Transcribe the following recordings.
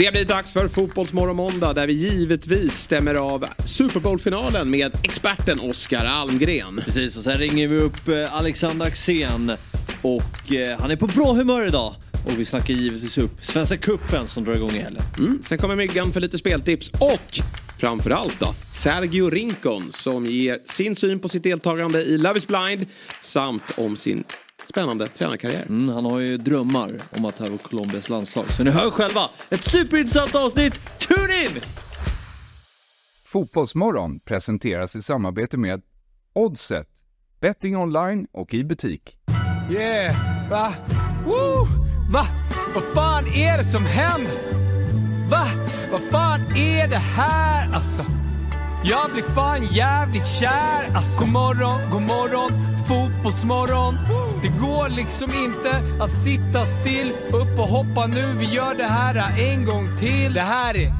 Det blir dags för Fotbollsmorgon måndag där vi givetvis stämmer av Super Bowl-finalen med experten Oskar Almgren. Precis, och sen ringer vi upp eh, Alexander Axén. Och eh, han är på bra humör idag. Och vi snackar givetvis upp Svenska Cupen som drar igång i helgen. Mm. Sen kommer Myggan för lite speltips och framförallt då Sergio Rincon som ger sin syn på sitt deltagande i Love is blind samt om sin spännande tränarkarriär. Mm, han har ju drömmar om att ta över Colombias landslag. Så ni hör själva, ett superintressant avsnitt. Tune in! Fotbollsmorgon presenteras i samarbete med Oddset, betting online och i butik. Yeah, va? Woo! Va? Vad fan är det som händer? Va? Vad fan är det här alltså? Jag blir fan jävligt kär alltså. God morgon, god morgon, fotbollsmorgon. Det går liksom inte att sitta still. Upp och hoppa nu, vi gör det här en gång till. Det här är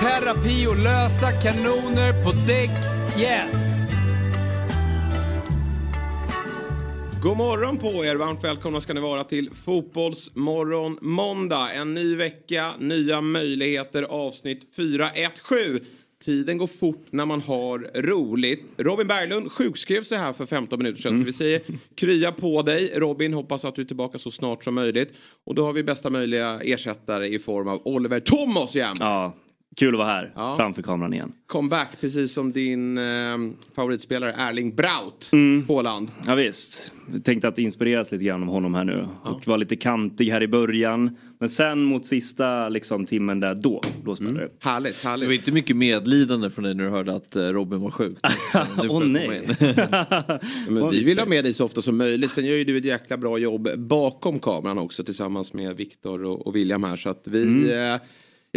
terapi och lösa kanoner på däck. Yes! God morgon på er, varmt välkomna ska ni vara till Fotbollsmorgon måndag. En ny vecka, nya möjligheter, avsnitt 417. Tiden går fort när man har roligt. Robin Berglund sjukskrev sig här för 15 minuter sedan. Mm. Vi säger krya på dig Robin. Hoppas att du är tillbaka så snart som möjligt. Och då har vi bästa möjliga ersättare i form av Oliver Thomas igen. Ja, Kul att vara här ja. framför kameran igen. Comeback precis som din eh, favoritspelare Erling Braut mm. Håland. Ja, visst. Jag tänkte att inspireras lite grann av honom här nu. Ja. Och var lite kantig här i början. Men sen mot sista liksom, timmen där, då, då spelade mm. det. Härligt, härligt. Det var inte mycket medlidande från dig när du hörde att eh, Robin var sjuk. Åh oh, nej. men vi vill ha med dig så ofta som möjligt. Sen gör ju du ett jäkla bra jobb bakom kameran också tillsammans med Viktor och, och William här. Så att vi mm.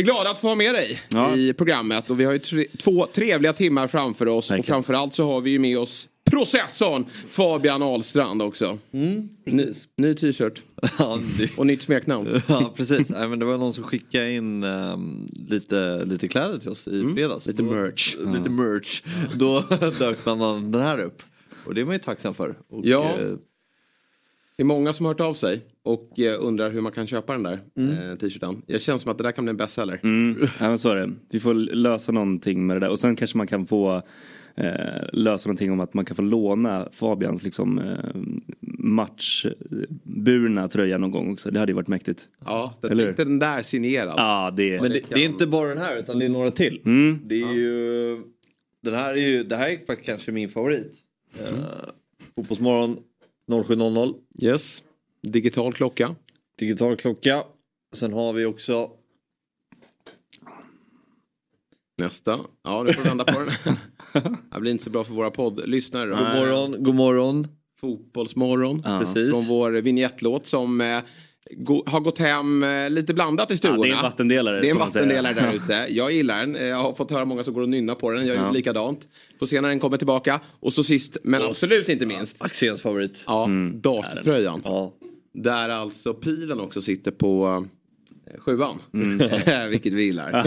Är glada att få ha med dig ja. i programmet och vi har ju tre, två trevliga timmar framför oss Verkligen. och framförallt så har vi ju med oss processorn Fabian Ahlstrand också. Mm, ny, ny t-shirt. och nytt smeknamn. ja precis, Nej, men det var någon som skickade in um, lite, lite kläder till oss i mm. fredags. Lite merch. Då, lite merch. Då dök man den här upp. Och det är man ju tacksam för. Och, ja. Eh, det är många som har hört av sig och eh, undrar hur man kan köpa den där mm. eh, t-shirten. Jag känner som att det där kan bli en bestseller. Mm. Ja men så är det. Vi får lösa någonting med det där och sen kanske man kan få eh, lösa någonting om att man kan få låna Fabians liksom eh, matchburna tröja någon gång också. Det hade ju varit mäktigt. Ja, jag tänkte den där signerad. Ja, det... Men det, det, är inte bara den här utan det är några till. Mm. Det är ja. ju... Den här är ju, det här är kanske min favorit. Mm. Uh, Fotbollsmorgon 07.00. Yes. Digital klocka. Digital klocka. Sen har vi också... Nästa. Ja, nu får du vända på den. det blir inte så bra för våra poddlyssnare. God morgon, god morgon. Fotbollsmorgon. Ja. Precis. Från vår vignettlåt som har gått hem eh, lite blandat i stugorna. Ja, det är en vattendelare. Det är en vattendelare där ute. Jag gillar den. Jag har fått höra många som går och nynnar på den. Jag gör ja. likadant. Får se när den kommer tillbaka. Och så sist men och absolut inte minst. Axéns favorit. Ja, mm. darttröjan. Ja. Där alltså pilen också sitter på eh, sjuan. Mm. Vilket vi gillar.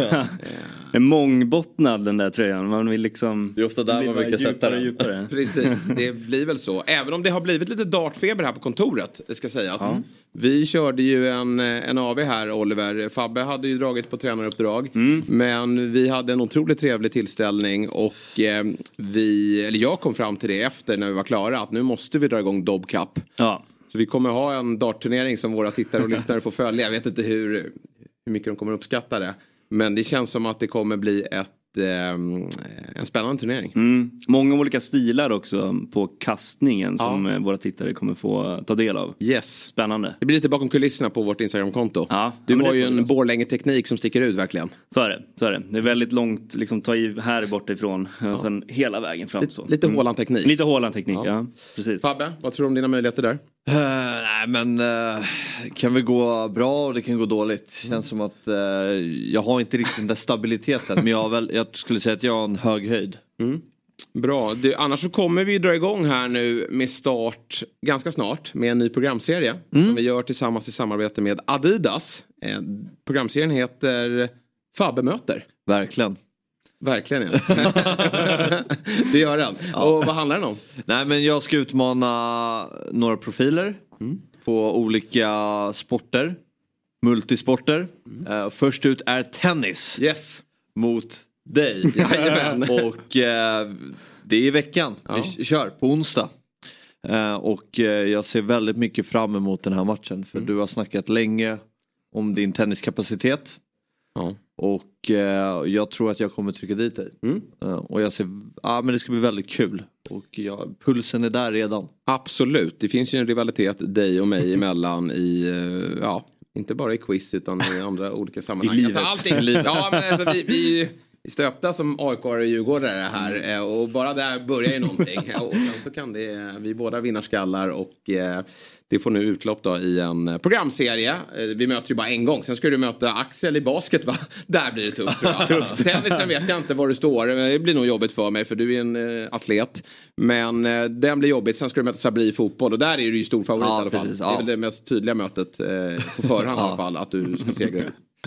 En mångbottnad den där tröjan. Man vill liksom... Det är ofta där man brukar sätta den. Precis, det blir väl så. Även om det har blivit lite dartfeber här på kontoret. Det ska sägas. Ja. Vi körde ju en, en AV här Oliver. Fabbe hade ju dragit på tränaruppdrag. Mm. Men vi hade en otroligt trevlig tillställning. Och eh, vi, eller jag kom fram till det efter när vi var klara. Att nu måste vi dra igång Dobb Cup. Ja. Så vi kommer ha en dartturnering som våra tittare och lyssnare får följa. Jag vet inte hur, hur mycket de kommer uppskatta det. Men det känns som att det kommer bli ett ehm, en spännande turnering. Mm. Många olika stilar också på kastningen som eh, våra tittare kommer få ta del av. Yes. Spännande. Det blir lite bakom kulisserna på vårt Instagramkonto. Ja, du har ju en Borlänge-teknik som sticker ut verkligen. Så är det. Så är det. det är väldigt långt, liksom ta i här borta ifrån ja. och sen hela vägen fram. Lite, lite mm. Håland-teknik. Lite Håland-teknik, ja. ja. Precis. Fabbe, vad tror du om dina möjligheter där? Uh, nej men uh, kan väl gå bra och det kan gå dåligt. Känns mm. som att uh, jag har inte riktigt den där stabiliteten men jag, väl, jag skulle säga att jag har en hög höjd. Mm. Bra, det, annars så kommer vi dra igång här nu med start ganska snart med en ny programserie. Mm. Som vi gör tillsammans i samarbete med Adidas. Eh, programserien heter Fabbe möter. Verkligen. Verkligen ja. det gör den. Ja. Och vad handlar den om? Nej men jag ska utmana några profiler mm. på olika sporter. multisporter. Eh, först ut är tennis Yes. mot dig. Och eh, det är i veckan. Vi kör på onsdag. Eh, och jag ser väldigt mycket fram emot den här matchen. För du har snackat länge om din tenniskapacitet. Ja. Och jag tror att jag kommer trycka dit dig. Mm. Eh, och jag ser, ja men det ska bli väldigt kul. Och jag, pulsen är där redan. Absolut, det finns ju en rivalitet dig och mig emellan i, eh, ja, inte bara i quiz utan i andra olika sammanhang. I livet. Alltså, allting. Ja, men alltså, vi, vi stöpta som AIK och djurgårdare här eh, och bara där börjar ju någonting. Och sen så kan det, vi är båda vinnarskallar och eh, det får nu utlopp då i en programserie. Eh, Vi möter ju bara en gång, sen ska du möta Axel i basket va? Där blir det tufft tror jag. tufft. Tennisen vet jag inte var du står, det blir nog jobbigt för mig för du är en eh, atlet. Men eh, den blir jobbigt, sen ska du möta Sabri i fotboll och där är du ju stor favorit Ja, i alla fall. precis, Det är ja. väl det mest tydliga mötet eh, på förhand i alla fall, att du ska segra.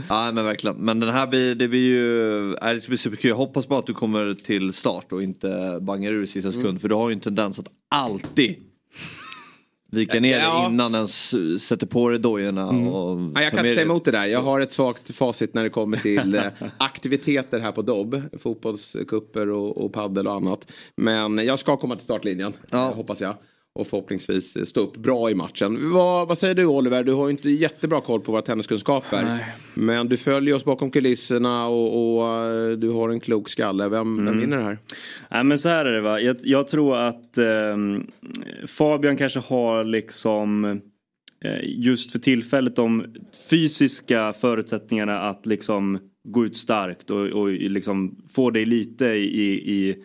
Ja men verkligen. Men den här blir, det blir ju, det ska bli superkul. Jag hoppas bara att du kommer till start och inte bangar ur i sista sekund. Mm. För du har ju en tendens att alltid vika ner Ja. innan ens sätter på dig dojorna. Och Mm. Ja, jag kan inte säga emot det där. Jag har ett svagt facit när det kommer till eh, aktiviteter här på Dobb. Fotbollskupper och, och paddel och annat. Men jag ska komma till startlinjen, Ja. hoppas jag. Och förhoppningsvis eh, stå upp bra i matchen. Vad, vad säger du Oliver? Du har ju inte jättebra koll på våra tenniskunskaper. Men du följer oss bakom kulisserna och, och eh, du har en klok skalle. Vem, vem vinner det här? Nej men så här är det va. Jag, jag tror att ehm, Fabian kanske har liksom eh, just för tillfället de fysiska förutsättningarna att liksom gå ut starkt och, och liksom få dig lite i, i,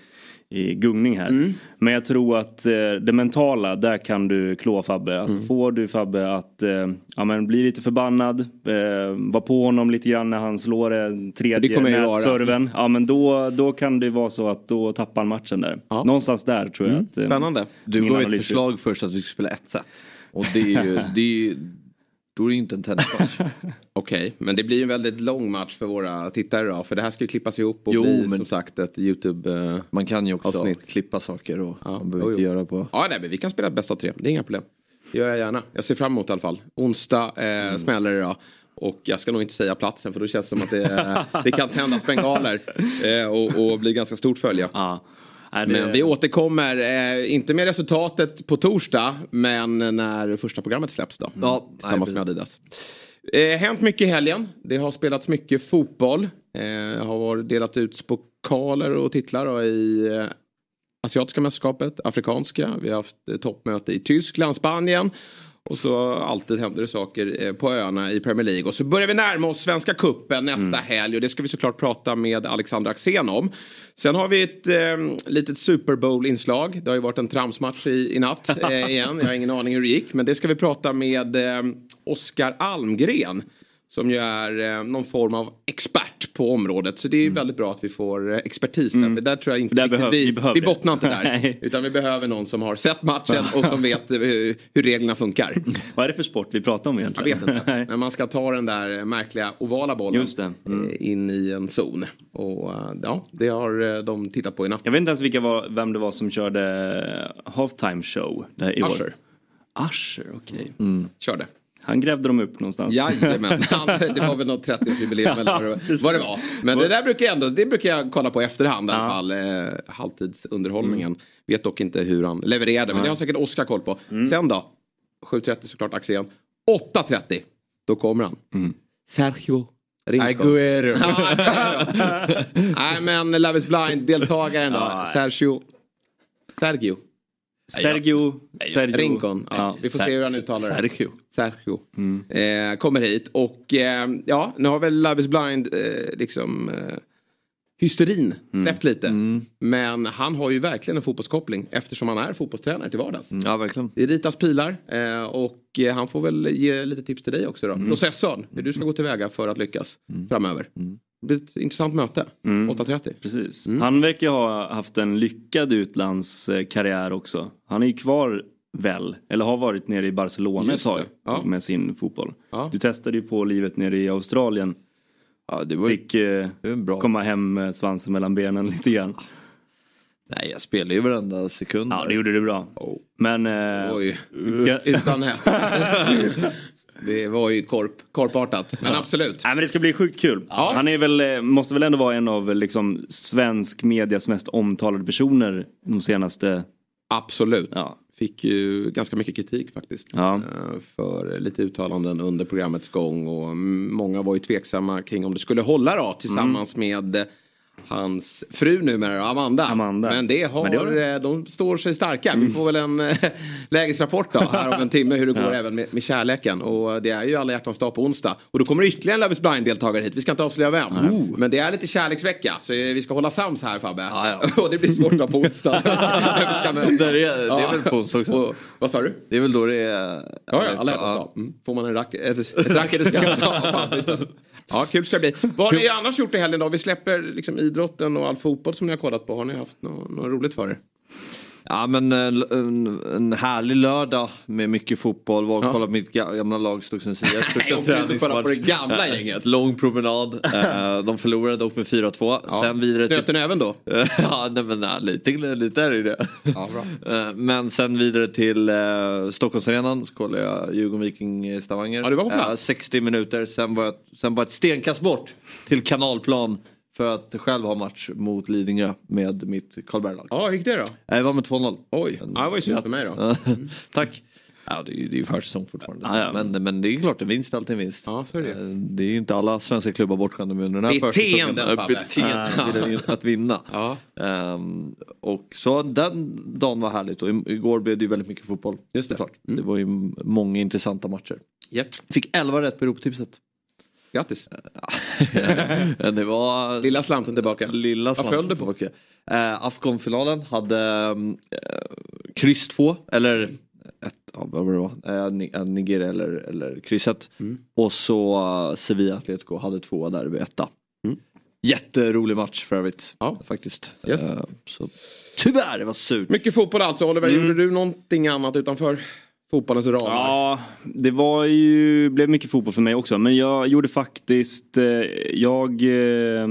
i gungning här. Men jag tror att eh, det mentala, där kan du klå Fabbe. Alltså får du Fabbe att eh, ja, men bli lite förbannad, eh, vara på honom lite grann när han slår en tredje nätserven. Ja men då, då kan det vara så att då tappar han matchen där. Ja. Någonstans där tror jag att eh, Spännande. Du gav ett förslag först att vi skulle spela ett set. Och det är ju, det är ju då är det ju inte en tennismatch. Okej, men det blir ju en väldigt lång match för våra tittare då. För det här ska ju klippas ihop och Jo, bli men- som sagt ett YouTube... Eh, Man kan ju också Avsnitt. klippa saker och Ja, man behöver inte göra på... Ja, nej, men vi kan spela bäst av tre. Det är inga problem. Det gör jag gärna. Jag ser fram emot i alla fall. Onsdag eh, smäller det då. Och jag ska nog inte säga platsen för då känns det som att det, det kan tändas bengaler. Eh, och, och bli ganska stort följe. Ja. Nej, det- Men vi återkommer, eh, inte med resultatet på torsdag, men när första programmet släpps då. Ja, tillsammans nej, med Adidas. Eh, hänt mycket i helgen. Det har spelats mycket fotboll. Eh, har delat ut pokaler och titlar då, i eh, Asiatiska mästerskapet, Afrikanska. Vi har haft toppmöte i Tyskland, Spanien. Och så alltid händer det saker eh, på öarna i Premier League. Och så börjar vi närma oss Svenska Kuppen nästa helg. Och det ska vi såklart prata med Alexander Axén om. Sen har vi ett eh, litet Super Bowl-inslag. Det har ju varit en tramsmatch i, i natt eh, igen. Jag har ingen aning hur det gick. Men det ska vi prata med eh, Oskar Almgren. Som ju är eh, någon form av expert på området. Så det är ju väldigt bra att vi får eh, expertis där. För där tror jag inte Där behöv- vi, vi behöver vi bottnar inte där. Utan vi behöver någon som har sett matchen och som vet eh, hur reglerna funkar. Vad är det för sport vi pratar om Jag egentligen? vet inte. Men man ska ta den där märkliga ovala bollen. Mm. in i en zon. Och ja, det har de tittat på i natt. Jag vet inte ens vilka var, vem det var som körde halftime show där i år. Usher. Usher, okej. Körde. Han grävde dem upp någonstans. Jajamän, det var väl något 30-årsjubileum eller vad det, precis. vad det var. Men det där brukar jag ändå, det brukar jag kolla på i efterhand i alla Ja. fall. Eh, halvtidsunderhållningen. Vet dock inte hur han levererade, men det har säkert Oskar koll på. Sen då? 7.30 såklart Axén. 8.30, då kommer han. Sergio Rincon. Aguero. Nej men Love is blind-deltagaren då. Sergio. Sergio. Sergio, Sergio. Rincon. Ja, vi får se hur han uttalar det. Sergio. Sergio. Eh, kommer hit och eh, ja, nu har väl Love is blind eh, liksom eh, hysterin släppt lite. Men han har ju verkligen en fotbollskoppling eftersom han är fotbollstränare till vardags. Ja verkligen. Det ritas pilar eh, och eh, han får väl ge lite tips till dig också då. Processorn, hur du ska gå tillväga för att lyckas framöver. Det blir ett intressant möte. 8.30. Precis. Han verkar ha haft en lyckad utlandskarriär också. Han är ju kvar väl, eller har varit nere i Barcelona ett tag. Ja. med sin fotboll. Ja. Du testade ju på livet nere i Australien. Ja, det var Fick eh, det var komma hem med svansen mellan benen lite grann. Nej jag spelar ju varenda sekund. Ja, det gjorde du bra. Men... Eh, Oj, utan nät. det var ju korp, korpartat. Men absolut. Nej men det ska bli sjukt kul. Ja. Han är väl, eh, måste väl ändå vara en av liksom, svensk medias mest omtalade personer de senaste... Absolut. Ja. Fick ju ganska mycket kritik faktiskt. Ja. eh, För lite uttalanden under programmets gång. Och mm, många var ju tveksamma kring om det skulle hålla då tillsammans med eh, hans fru numera, Amanda. Amanda. Men det har, Men det har det. eh, de står sig starka. Vi får väl en eh, lägesrapport då här om en timme hur det går även med, med kärleken. Och det är ju alla hjärtans dag på onsdag. Och då kommer det ytterligare en Love is blind-deltagare hit. Vi ska inte avslöja vem. Men det är lite kärleksvecka. Så eh, vi ska hålla sams här Fabbe. Ja, ja. och det blir svårt då på onsdag. Vem vi ska möta. Det är, det är väl på onsdag också? Och, vad sa du? Det är väl då det är... Ja, ja, alla hjärtans dag. Mm. Får man en rack, ett, ett racket i. Ja, fan, visst. Ja, kul ska det bli. Vad har ni annars gjort i helgen då? Vi släpper liksom idrotten och all fotboll som ni har kollat på. Har ni haft något, något roligt för er? Ja men eh, en, en härlig lördag med mycket fotboll. Var och Ja. kollade på mitt ga- gamla lag IF. Första på det gamla gänget. Lång promenad. Eh, De förlorade dock med 4-2. Ja. Sen vidare till... Även då? ja nej, men nej, lite, lite är det det. Ja, bra. Eh, Men sen vidare till Stockholmsarenan så kollade jag Djurgården-Viking Stavanger. Ja, du var på plats. Eh, 60 minuter, sen var jag sen bara ett stenkast bort till kanalplan för att själv ha match mot Lidingö med mitt Karlberg-lag. Ja, hur gick det då? Det var med 2-0. Oj, ja, det var ju synd för mig då. Tack. Ja, det är ju det är ju försäsong fortfarande. Ja, ja. Men, men det är klart, en vinst är alltid en vinst. Ja, så är det. Eh, Det är ju inte alla svenska klubbar bortskämda med under den här försäsongen. Beteenden vid att vinna. Ja. Ehm, och så den dagen var härligt och igår blev det ju väldigt mycket fotboll. Just det. Såklart. Det var ju många intressanta matcher. Japp. Fick 11 rätt på Europatipset. Grattis. det var Lilla slanten tillbaka. lilla på? tillbaka. Eh, Afghan-finalen hade eh, kryss 2 eller ett, ja, vad var det var? Eh, eh, Nigeria eller, eller krysset. Mm. Och så eh, Sevilla Atletico hade två där vid etta. Mm. Jätterolig match för övrigt. Ja. Faktiskt. Yes. Eh, så, tyvärr, det var surt. Mycket fotboll alltså. Oliver, gjorde du någonting annat utanför fotbollens ramar? Ja, det var ju, blev mycket fotboll för mig också. Men jag gjorde faktiskt, eh, jag eh,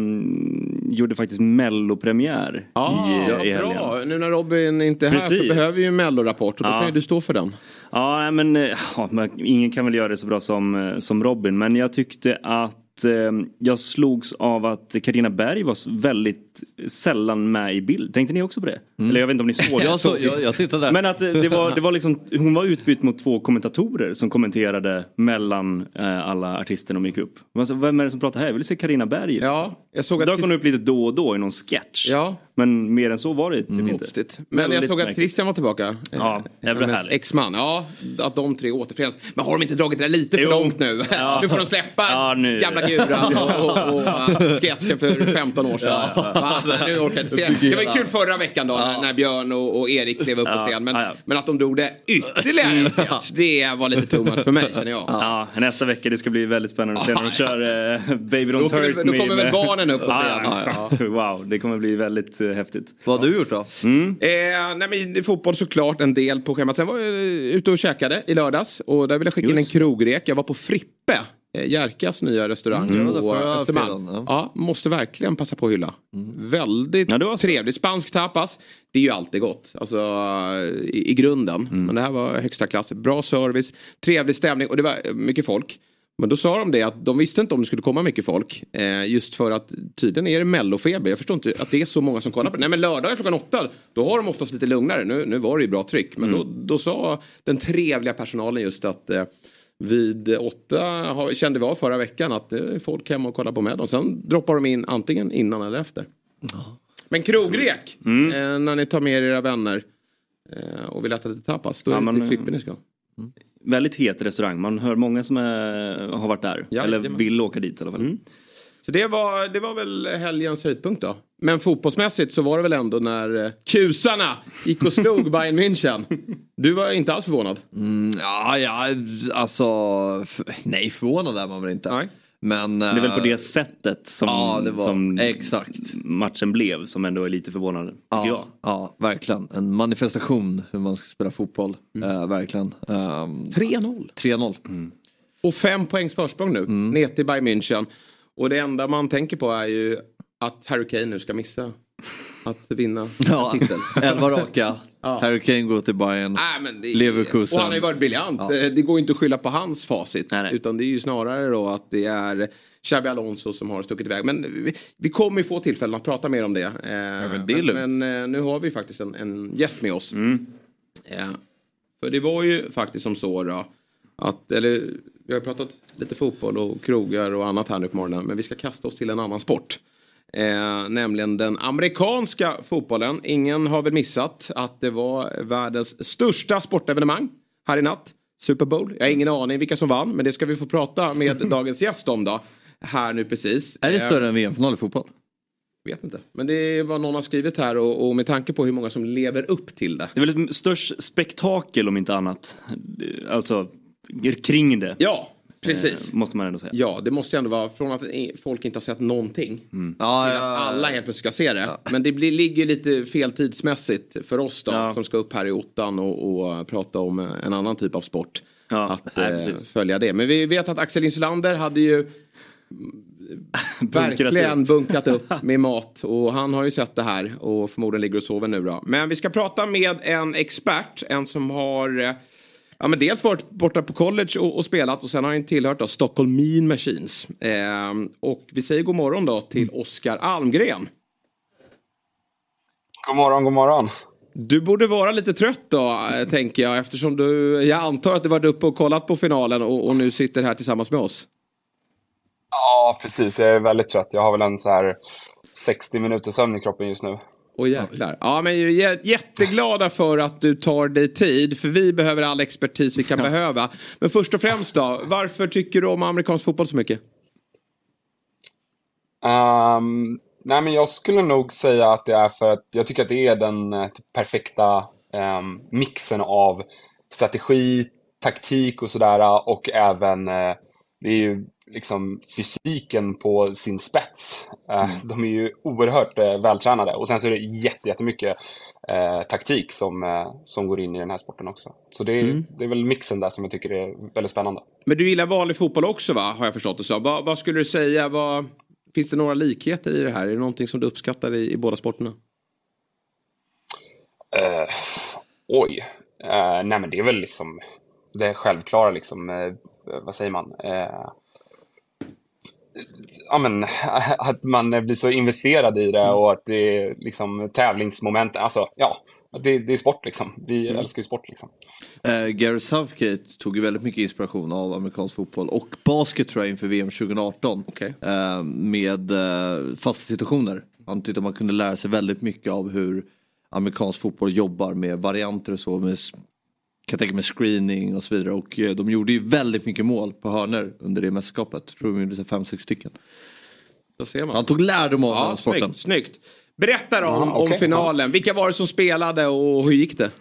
gjorde faktiskt mellopremiär Ah, i, ja, i helgen. bra. Nu när Robin inte är här så Precis. behöver vi ju en mellorapport och då Ja. kan ju du stå för den. Ja, men eh, ja, men ingen kan väl göra det så bra som, eh, som Robin. Men jag tyckte att eh, jag slogs av att Karina Berg var väldigt sällan med i bild. Tänkte ni också på det? Eller jag vet inte om ni såg det. Jag, så, jag, jag tittade. Men att eh, det var, det var liksom, hon var utbytt mot två kommentatorer som kommenterade mellan eh, alla artister de gick upp. Sa, Vem är det som pratar här? Jag vill se Karina Berg. Ja, jag såg att... Dök hon upp lite då och då i någon sketch. Ja. Men mer än så var det typ inte. Konstigt. Men jag såg att. Christian var tillbaka. Ja, det är väl Hennes härligt. Exman. Ja, att de tre återförenas. Men har de inte dragit det där lite för Jo. långt nu? Ja. Nu får de släppa Ja, nu. gamla guran och, och, och sketchen för 15 år sedan. Va? Nu orkar jag inte se. Det var kul förra veckan då när, när Björn och, och Erik klev upp på Ja, scen. Men, ja, ja. men att de drog det ytterligare en sketch, det var lite too much för mig känner jag. Ja, nästa vecka det ska bli väldigt spännande att se när de kör eh, Baby Don't Då kommer Hurt väl- då Me kommer väl med- barnen upp på Ja, scen. ja, ja. Wow, det kommer bli väldigt eh, häftigt. Vad har du gjort då? Eh, nej men fotboll såklart en del på schemat. Sen var jag ute och käkade i lördags och där vill jag skicka in en Just. krogrek. Jag var på Frippe. Eh, Jerkas nya restaurang Mm, på Östermalm. Ja. måste verkligen passa på att hylla. Väldigt Ja, trevligt. Spansk tapas. Det är ju alltid gott. Alltså i, i grunden. Mm. Men det här var högsta klass. Bra service. Trevlig stämning och det var eh, mycket folk. Men då sa de det att de visste inte om det skulle komma mycket folk. Eh, just för att tydligen är det mellofeber. Jag förstår inte att det är så många som kollar på det. Nej men lördagar klockan åtta. Då har de oftast lite lugnare. Nu, nu var det ju bra tryck. Men då, då sa den trevliga personalen just att eh, vid åtta har, kände vi av förra veckan att det är folk hemma och kollar på med dem. Sen droppar de in antingen innan eller efter. Men krogrek. Eh, när ni tar med er era vänner. Eh, och vill äta lite tapas. Då är Ja, det till eh, Frippe ni ska. Väldigt het restaurang. Man hör många som är, har varit där. Ja, eller jajamän. vill åka dit i alla fall. Så det var, det var väl helgens höjdpunkt då. Men fotbollsmässigt så var det väl ändå när eh, kusarna gick och slog Bayern München. Du var inte alls förvånad. Ja, ja, alltså. Nej, förvånad är man väl inte. Nej. Men, Det är väl på eh, det sättet som, Ja, det var- som exakt. matchen blev som ändå är lite förvånande. Tycker jag. Ja, ja, verkligen. En manifestation hur man ska spela fotboll. Eh, verkligen. Um, 3-0. 3-0. Och fem poängs försprång nu. Ner till Bayern München. Och det enda man tänker på är ju att Harry Kane nu ska missa att vinna Ja, titel. elva raka. Ja. Harry Kane går till Bayern. Nej, men det, Leverkusen. Och han har ju varit briljant. Ja. Det går inte att skylla på hans facit. Nej, nej. Utan det är ju snarare då att det är Xabi Alonso som har stuckit iväg. Men vi, vi kommer ju få tillfällen att prata mer om det. Eh, men det är lugnt. men, men eh, nu har vi faktiskt en, en gäst med oss. Mm. Eh, för det var ju faktiskt som så då. Att, eller, vi har pratat lite fotboll och krogar och annat här nu på morgonen. Men vi ska kasta oss till en annan sport. Eh, nämligen den amerikanska fotbollen. Ingen har väl missat att det var världens största sportevenemang här i natt. Super Bowl. Jag har ingen aning vilka som vann men det ska vi få prata med dagens gäst om då. Här nu precis. Är det Eh, större än VM-final i fotboll? vet inte. Men det är vad någon har skrivit här och, och med tanke på hur många som lever upp till det. Det är väl ett störst spektakel om inte annat. Alltså kring det. Ja, precis. eh, Måste man ändå säga. Ja, det måste ju ändå vara från att folk inte har sett någonting. Ja, till att alla helt plötsligt ska se det. Men det blir, ligger lite fel tidsmässigt för oss då Ja. som ska upp här i ottan och, och prata om en annan typ av sport. Ja, att nej, eh, precis. följa det. Men vi vet att Axel Insulander hade ju verkligen upp. bunkrat upp med mat och han har ju sett det här och förmodligen ligger och sover nu då. Men vi ska prata med en expert, en som har eh, Ja men dels varit borta på college och, och spelat och sen har han tillhört då Stockholm Mean Machines. Ehm, och vi säger god morgon då till Oskar Almgren. God morgon, god morgon. Du borde vara lite trött då eh, tänker jag eftersom du, jag antar att du varit uppe och kollat på finalen och, och nu sitter här tillsammans med oss. Ja, precis. Jag är väldigt trött. Jag har väl en så här 60 minuters sömn i kroppen just nu. Åh jäklar. Ja men jätteglada för att du tar dig tid för vi behöver all expertis vi kan behöva. Men först och främst då, varför tycker du om amerikansk fotboll så mycket? Ehm, nej, men jag skulle nog säga att det är för att jag tycker att det är den eh, typ perfekta ehm, mixen av strategi, taktik och sådär och även eh, det är ju liksom fysiken på sin spets. Eh, De är ju oerhört eh, vältränade och sen så är det jätte, jättemycket eh, taktik som, som går in i den här sporten också. Så det är, det är väl mixen där som jag tycker är väldigt spännande. Men du gillar vanlig fotboll också va? Har jag förstått det så. Vad, vad skulle du säga? Vad, finns det några likheter i det här? Är det någonting som du uppskattar i, i båda sporterna? Eh, oj. Eh, nej men det är väl liksom det självklara liksom, eh, vad säger man? Eh, ja men att man blir så investerad i det och att det är liksom tävlingsmoment. Alltså ja, det, det är sport liksom. Vi älskar ju sport liksom. Eh, Gary Southgate tog ju väldigt mycket inspiration av amerikansk fotboll och basket tror jag inför VM 2018. Okej. Eh, med eh, fasta situationer. Han tyckte man kunde lära sig väldigt mycket av hur amerikansk fotboll jobbar med varianter och så. Med, kan tänka mig screening och så vidare. Och eh, de gjorde ju väldigt mycket mål på hörnor under det mästerskapet. Jag tror de gjorde så fem, sex stycken. Då ser man. Han tog lärdom av Ja, den sporten. snyggt, snyggt. Berätta då om, Ja, om okej, finalen. Vilka var det som spelade och hur gick det?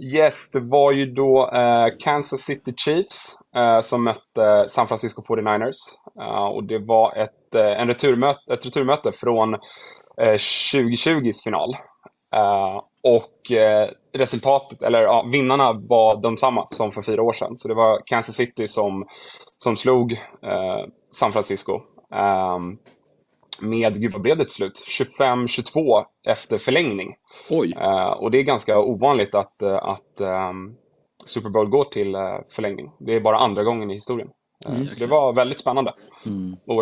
Yes, det var ju då eh, Kansas City Chiefs eh, som mötte San Francisco 49ers. Eh, och det var ett, eh, en returmöte, ett returmöte från eh, 2020s final. Eh, och eh, resultatet, eller ja, vinnarna var de samma som för fyra år sedan. Så det var Kansas City som, som slog eh, San Francisco. Ehm, med, gud vad blev det till slut? 25-22 efter förlängning. Oj. Eh, och det är ganska ovanligt att, eh, att ehm, Super Bowl går till eh, förlängning. Det är bara andra gången i historien. Eh, så det var väldigt spännande.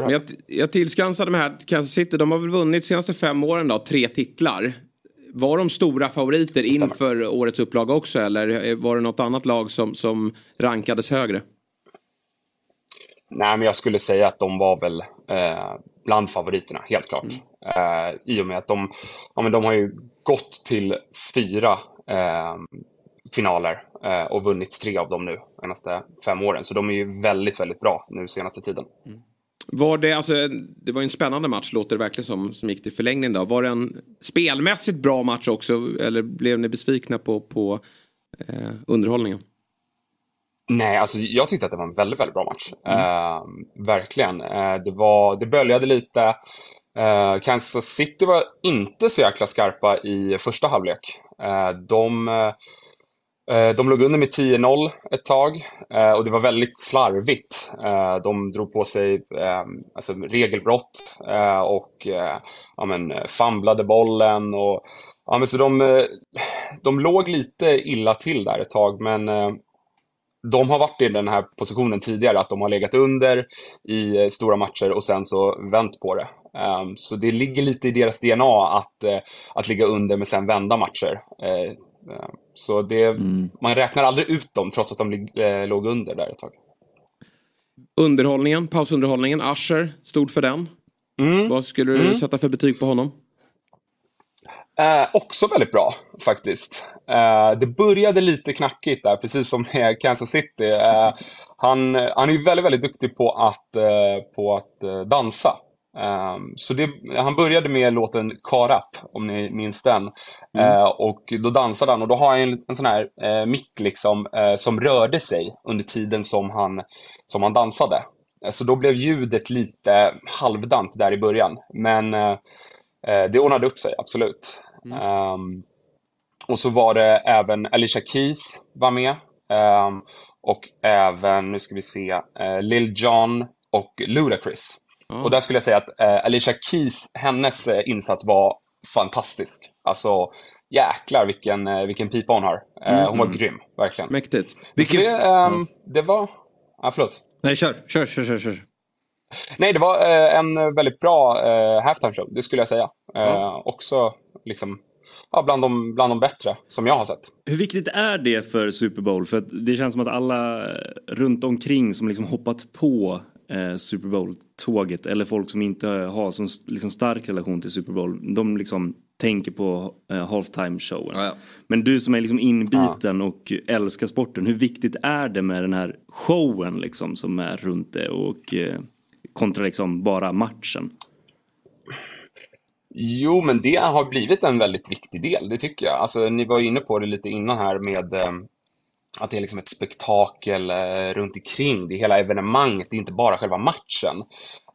Men jag, jag tillskansade mig här, Kansas City, de har väl vunnit de senaste fem åren då, tre titlar. Var de stora favoriter inför årets upplaga också eller var det något annat lag som, som rankades högre? Nej, men jag skulle säga att de var väl eh, bland favoriterna, helt klart. Eh, I och med att de, ja, men de har ju gått till fyra eh, finaler eh, och vunnit tre av dem nu de senaste fem åren. Så de är ju väldigt, väldigt bra nu senaste tiden. Var det, alltså, det var en spännande match låter det verkligen som, som gick till förlängning då. Var det en spelmässigt bra match också eller blev ni besvikna på, på eh, underhållningen? Nej, alltså jag tyckte att det var en väldigt, väldigt bra match. Eh, verkligen. Eh, det, var, det böljade lite. Eh, Kansas City var inte så jäkla skarpa i första halvlek. Eh, de, Eh, Eh, de låg under med 10-0 ett tag eh, och det var väldigt slarvigt. Eh, de drog på sig alltså regelbrott och ja, men, famblade bollen. Och, ja, men så de, de låg lite illa till där ett tag, men de har varit i den här positionen tidigare, att de har legat under i stora matcher och sen så vänt på det. Ehm, så det ligger lite i deras DNA att, att ligga under men sen vända matcher. Ehm, så det, man räknar aldrig ut dem trots att de eh, låg under där ett tag. Underhållningen, pausunderhållningen, Asher stod för den. Mm. Vad skulle du sätta för betyg på honom? Eh, också väldigt bra faktiskt. Eh, det började lite knackigt där, precis som med Kansas City. Eh, han, han är ju väldigt, väldigt duktig på att, eh, på att eh, dansa. Eh, så det, han började med låten Up, om ni minns den. Eh, och då dansade han och då har han en, en sån här eh, mick liksom, eh, som rörde sig under tiden som han, som han dansade. Eh, Så då blev ljudet lite halvdant där i början. Men det ordnade upp sig, absolut. Ehm, och så var det även Alicia Keys var med. Ehm, och även, nu ska vi se, uh, Lil Jon och Ludacris. Och där skulle jag säga att eh, Alicia Keys, hennes eh, insats var fantastisk. Alltså, jäklar vilken, eh, vilken pipa hon har. Eh, hon var grym, verkligen. Mäktigt. Vilken... det, ehm, det var... Ja, förlåt. Nej, kör, kör, kör, kör. kör. Nej, det var eh, en väldigt bra eh, halftime show, det skulle jag säga. Eh, Också liksom, ja, bland, de, bland de bättre som jag har sett. Hur viktigt är det för Super Bowl? För det känns som att alla eh, runt omkring som liksom hoppat på eh, Super Bowl-tåget eller folk som inte har så liksom stark relation till Super Bowl. De liksom tänker på eh, halftime showen. Ja, ja. Men du som är liksom inbiten och älskar sporten. Hur viktigt är det med den här showen liksom som är runt det och eh, kontra liksom bara matchen? Jo, men det har blivit en väldigt viktig del, det tycker jag. Alltså, ni var inne på det lite innan här med eh, att det är liksom ett spektakel eh, runt omkring. Det är hela evenemanget, det är inte bara själva matchen.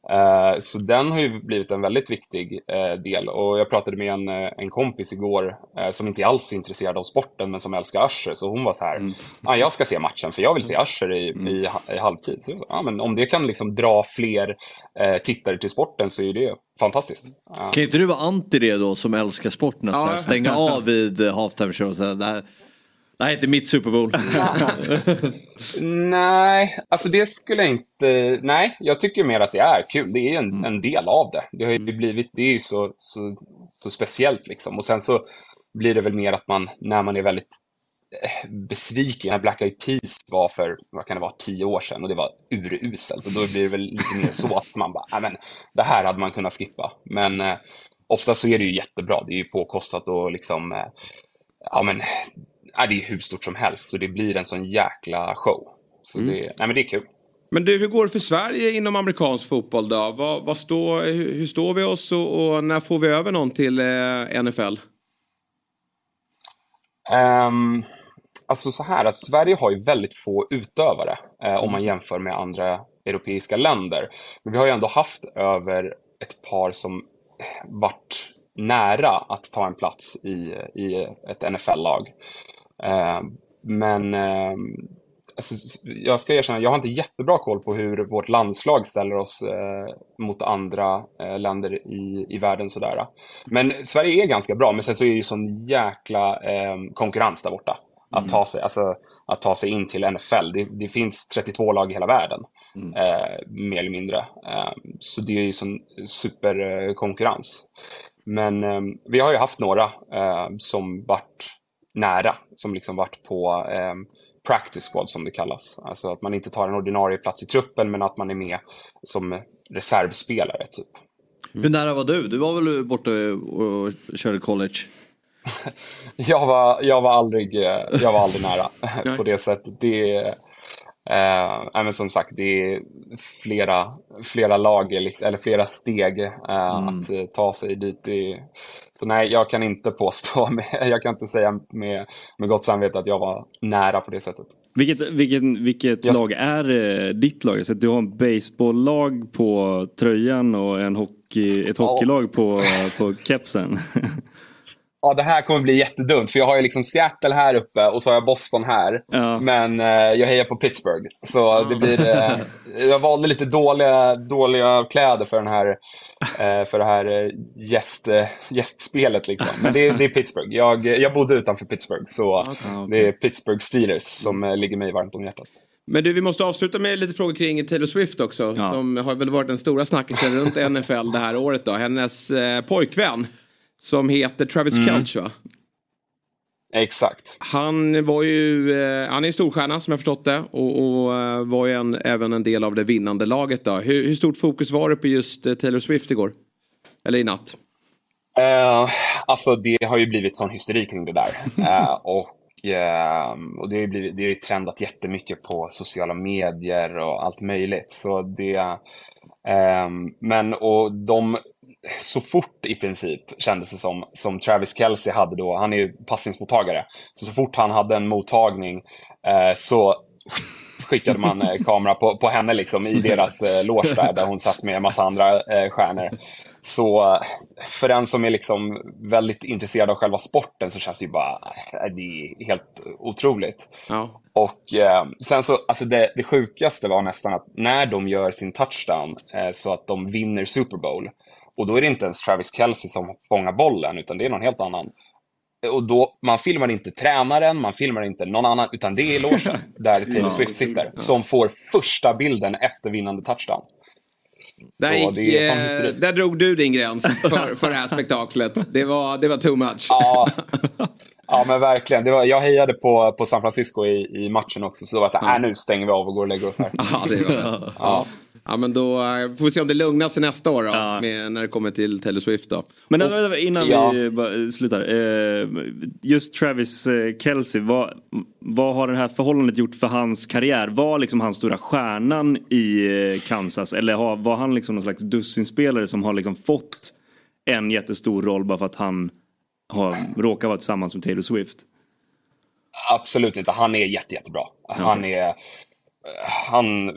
Eh, så den har ju blivit en väldigt viktig eh, del. Och jag pratade med en, en kompis igår som inte alls är intresserad av sporten, men som älskar Usher. Så hon var så här, ah, jag ska se matchen, för jag vill se Usher i, i, ha- i halvtid. Så ah, men om det kan liksom dra fler eh, tittare till sporten så är det fantastiskt. Ja. Kan inte du vara anti det då som älskar sporten? Att Ja. stänga av vid halftime show och säga det här, är inte mitt Super Bowl. Nej, alltså det skulle jag inte... Nej, jag tycker mer att det är kul. Det är ju en, en del av det. Det har ju blivit, det är ju så, så, så speciellt liksom. Och sen så blir det väl mer att man, när man är väldigt eh, besviken, när Black Eyed Peas var för, vad kan det vara, tio år sedan och det var uruselt. Och då blir det väl lite mer så att man bara, "Nej, men det här hade man kunnat skippa. Men eh, ofta så är det ju jättebra. Det är ju påkostat och liksom, eh, ja men, ja, det är hur stort som helst. Så det blir en sån jäkla show. Så det, nej men det är kul. Men du, hur går det för Sverige inom amerikansk fotboll då? Vad, vad står, hur, hur står vi oss och, och när får vi över någon till eh, NFL? Um, alltså så här att Sverige har ju väldigt få utövare eh, om man jämför med andra europeiska länder. Men vi har ju ändå haft över ett par som varit nära att ta en plats i, i ett NFL-lag. Eh, men eh, alltså, jag ska erkänna, jag har inte jättebra koll på hur vårt landslag ställer oss eh, mot andra eh, länder i, i världen. Sådär. Men Sverige är ganska bra, men sen så är det ju sån jäkla eh, konkurrens där borta. Att, ta sig, alltså, att ta sig in till NFL. Det, det finns 32 lag i hela världen, eh, mer eller mindre. Eh, så det är ju sån superkonkurrens. Men eh, vi har ju haft några eh, som varit nära, som liksom varit på eh, practice squad som det kallas. Alltså att man inte tar en ordinarie plats i truppen men att man är med som reservspelare. Typ. Hur nära var du? Du var väl borta och och körde college? Jag var, jag var, aldrig, eh, jag var aldrig nära på det sättet. Det, eh, men som sagt, det är flera, flera lager, liksom, eller flera steg eh, att eh, ta sig dit. Det, så nej, jag kan inte påstå, jag kan inte säga med, med gott samvete att jag var nära på det sättet. Vilket, vilket, vilket Jag- lag är eh, ditt lag? Så du har en baseballlag på tröjan och en hockey, ett hockeylag på, på kepsen. ja, det här kommer bli jättedumt, för jag har ju liksom Seattle här uppe och så har jag Boston här. Ja. Men eh, jag hejar på Pittsburgh. Så det blir, eh, jag valde lite dåliga, dåliga kläder för, den här, eh, för det här eh, gäst, eh, gästspelet. Liksom. Men det, det är Pittsburgh. Jag, jag bodde utanför Pittsburgh, så det är Pittsburgh Steelers som eh, ligger mig varmt om hjärtat. Men du, vi måste avsluta med lite frågor kring Taylor Swift också. Ja. Som har väl varit den stora snackisen runt NFL det här året då. Hennes eh, pojkvän. Som heter Travis Mm. Kelce va? Exakt. Han var ju, eh, han är en storstjärna som jag förstått det. Och, och eh, var ju en, även en del av det vinnande laget då. Hur, hur stort fokus var det på just eh, Taylor Swift igår? Eller i natt? Eh, alltså det har ju blivit sån hysteri kring det där. Eh, och eh, och det, har ju blivit, det har ju trendat jättemycket på sociala medier och allt möjligt. Så det, eh, men och de, så fort i princip kändes det som, som Travis Kelce hade då, han är ju passningsmottagare, så så fort han hade en mottagning eh, så skickade man eh, kamera på, på henne liksom i deras eh, loge där, där hon satt med en massa andra eh, stjärnor. Så för den som är liksom väldigt intresserad av själva sporten så känns det ju bara, eh, det är helt otroligt. Ja. Och eh, sen så, alltså det, det sjukaste var nästan att när de gör sin touchdown eh, så att de vinner Super Bowl, och då är det inte ens Travis Kelce som fångar bollen, utan det är någon helt annan. Och då, man filmar inte tränaren, man filmar inte någon annan, utan det är logen där Taylor Swift sitter, som får första bilden efter vinnande touchdown. Där, gick, eh, där drog du din gräns för, för det här spektaklet. Det var, det var too much. Ja, ja men verkligen. Det var, jag hejade på, på San Francisco i, i matchen också, så då var jag så här, äh, nu stänger vi av och går och lägger oss här. Ja, det var ja. Ja, men då eh, får vi se om det lugnar sig nästa år då. Ja. Med, när det kommer till Taylor Swift då. Men vänta, innan Ja. vi bara slutar. Eh, just Travis eh, Kelce, vad, vad har det här förhållandet gjort för hans karriär? Var liksom han stora stjärnan i eh, Kansas eller har, var han liksom någon slags dussinspelare som har liksom fått en jättestor roll bara för att han har, råkar vara tillsammans med Taylor Swift? Absolut inte. Han är jätte, jättebra. Han är... Han,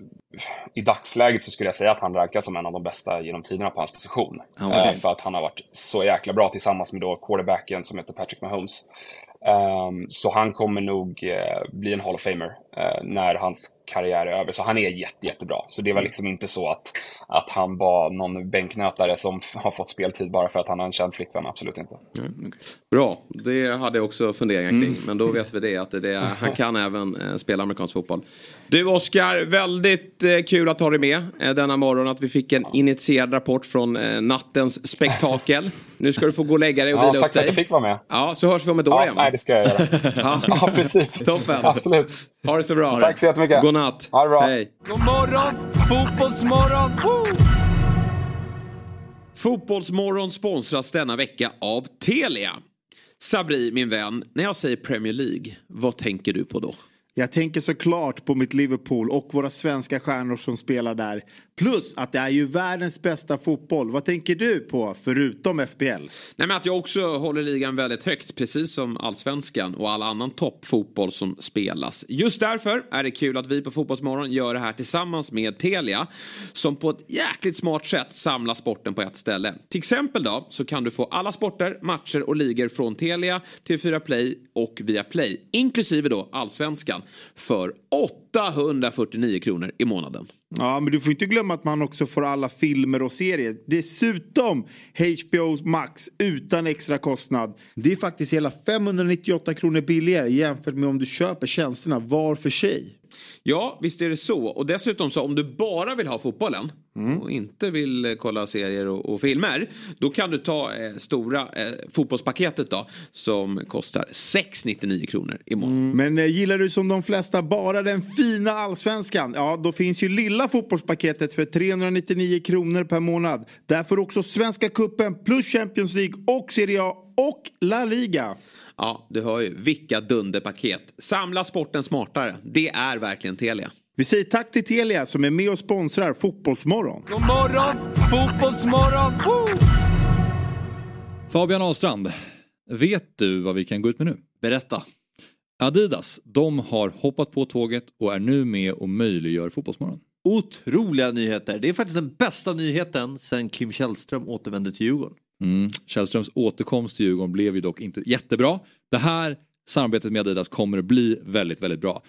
I dagsläget så skulle jag säga att han rankas som en av de bästa genom tiderna på hans position. Okej. Eh, för att han har varit så jäkla bra tillsammans med då quarterbacken som heter Patrick Mahomes. Ehm, så han kommer nog eh, bli en Hall of Famer när hans karriär är över. Så han är jätte, jättebra. Så det var liksom inte så att, att han var någon bänknötare som har fått speltid bara för att han har en känd flickvän. Absolut inte. Bra, det hade jag också funderingar kring. Men då vet vi det att det han kan även eh, spela amerikansk fotboll. Du Oskar, väldigt eh, kul att ha dig med eh, denna morgon. Att vi fick en initierad rapport från eh, nattens spektakel. nu ska du få gå och lägga dig och Ja, vila tack upp för att dig. jag fick vara med. Ja, så hörs vi om ett år Ja, igen. nej, det ska jag göra. Ja. Ja, precis. Toppen. Absolut. Ha det så bra. Tack så jättemycket. God natt. Ha det bra. Hej. God morgon, fotbollsmorgon, woo! Fotbollsmorgon sponsras denna vecka av Telia. Sabri, min vän, när jag säger Premier League, vad tänker du på då? Jag tänker såklart på mitt Liverpool och våra svenska stjärnor som spelar där. Plus att det är ju världens bästa fotboll. Vad tänker du på förutom FBL? Nej, men att jag också håller ligan väldigt högt, precis som allsvenskan och all annan toppfotboll som spelas. Just därför är det kul att vi på Fotbollsmorgon gör det här tillsammans med Telia som på ett jäkligt smart sätt samlar sporten på ett ställe. Till exempel då så kan du få alla sporter, matcher och ligor från Telia, TV4 Play och via Play, inklusive då allsvenskan, för 849 kronor i månaden. Ja, men du får inte glömma att man också får alla filmer och serier. Dessutom HBO Max utan extra kostnad. Det är faktiskt hela 598 kronor billigare jämfört med om du köper tjänsterna var för sig. Ja, visst är det så. Och dessutom så om du bara vill ha fotbollen och inte vill eh, kolla serier och, och filmer. Då kan du ta eh, stora eh, fotbollspaketet då som kostar 699 kronor i månaden. Men eh, gillar du som de flesta bara den fina allsvenskan? Ja, då finns ju lilla fotbollspaketet för 399 kronor per månad. Där får du också Svenska Cupen plus Champions League och Serie A och La Liga. Ja, du hör ju. Vilka dunderpaket. Samla sporten smartare. Det är verkligen Telia. Vi säger tack till Telia som är med och sponsrar Fotbollsmorgon. God morgon, fotbollsmorgon, woo! Fabian Ahlstrand, vet du vad vi kan gå ut med nu? Berätta. Adidas, de har hoppat på tåget och är nu med och möjliggör Fotbollsmorgon. Otroliga nyheter. Det är faktiskt den bästa nyheten sen Kim Källström återvände till Djurgården. Mm. Källströms återkomst till Djurgården blev ju dock inte jättebra. Det här samarbetet med Adidas kommer att bli väldigt, väldigt bra.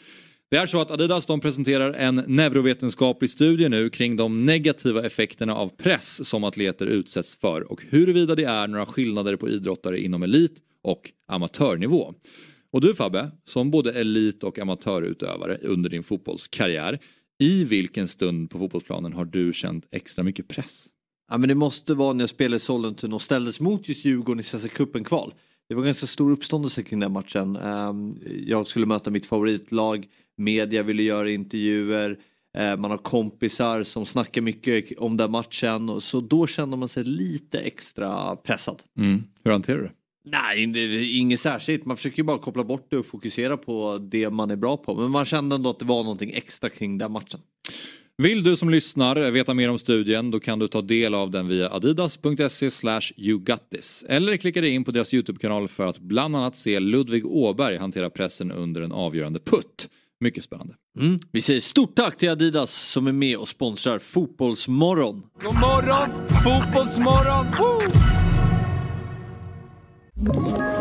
Det är så att Adidas de presenterar en neurovetenskaplig studie nu kring de negativa effekterna av press som atleter utsätts för och huruvida det är några skillnader på idrottare inom elit och amatörnivå. Och du Fabbe, som både elit och amatörutövare under din fotbollskarriär, i vilken stund på fotbollsplanen har du känt extra mycket press? Ja men det måste vara när jag spelade i Sollentuna och ställdes mot just Djurgården i Svenska cupen-kval. Det var ganska stor uppståndelse kring den matchen. Ehm, Jag skulle möta mitt favoritlag, media ville göra intervjuer, eh, man har kompisar som snackar mycket om den matchen så då kände man sig lite extra pressad. Mm. Hur hanterar du det? Nej, inget särskilt. Man försöker ju bara koppla bort det och fokusera på det man är bra på. Men man kände ändå att det var någonting extra kring den matchen. Vill du som lyssnar veta mer om studien då kan du ta del av den via adidas.se slash yougotthis. Eller klicka dig in på deras YouTube-kanal för att bland annat se Ludvig Åberg hantera pressen under en avgörande putt. Mycket spännande. Mm. Vi säger stort tack till Adidas som är med och sponsrar Fotbollsmorgon. God morgon, fotbollsmorgon! Woo!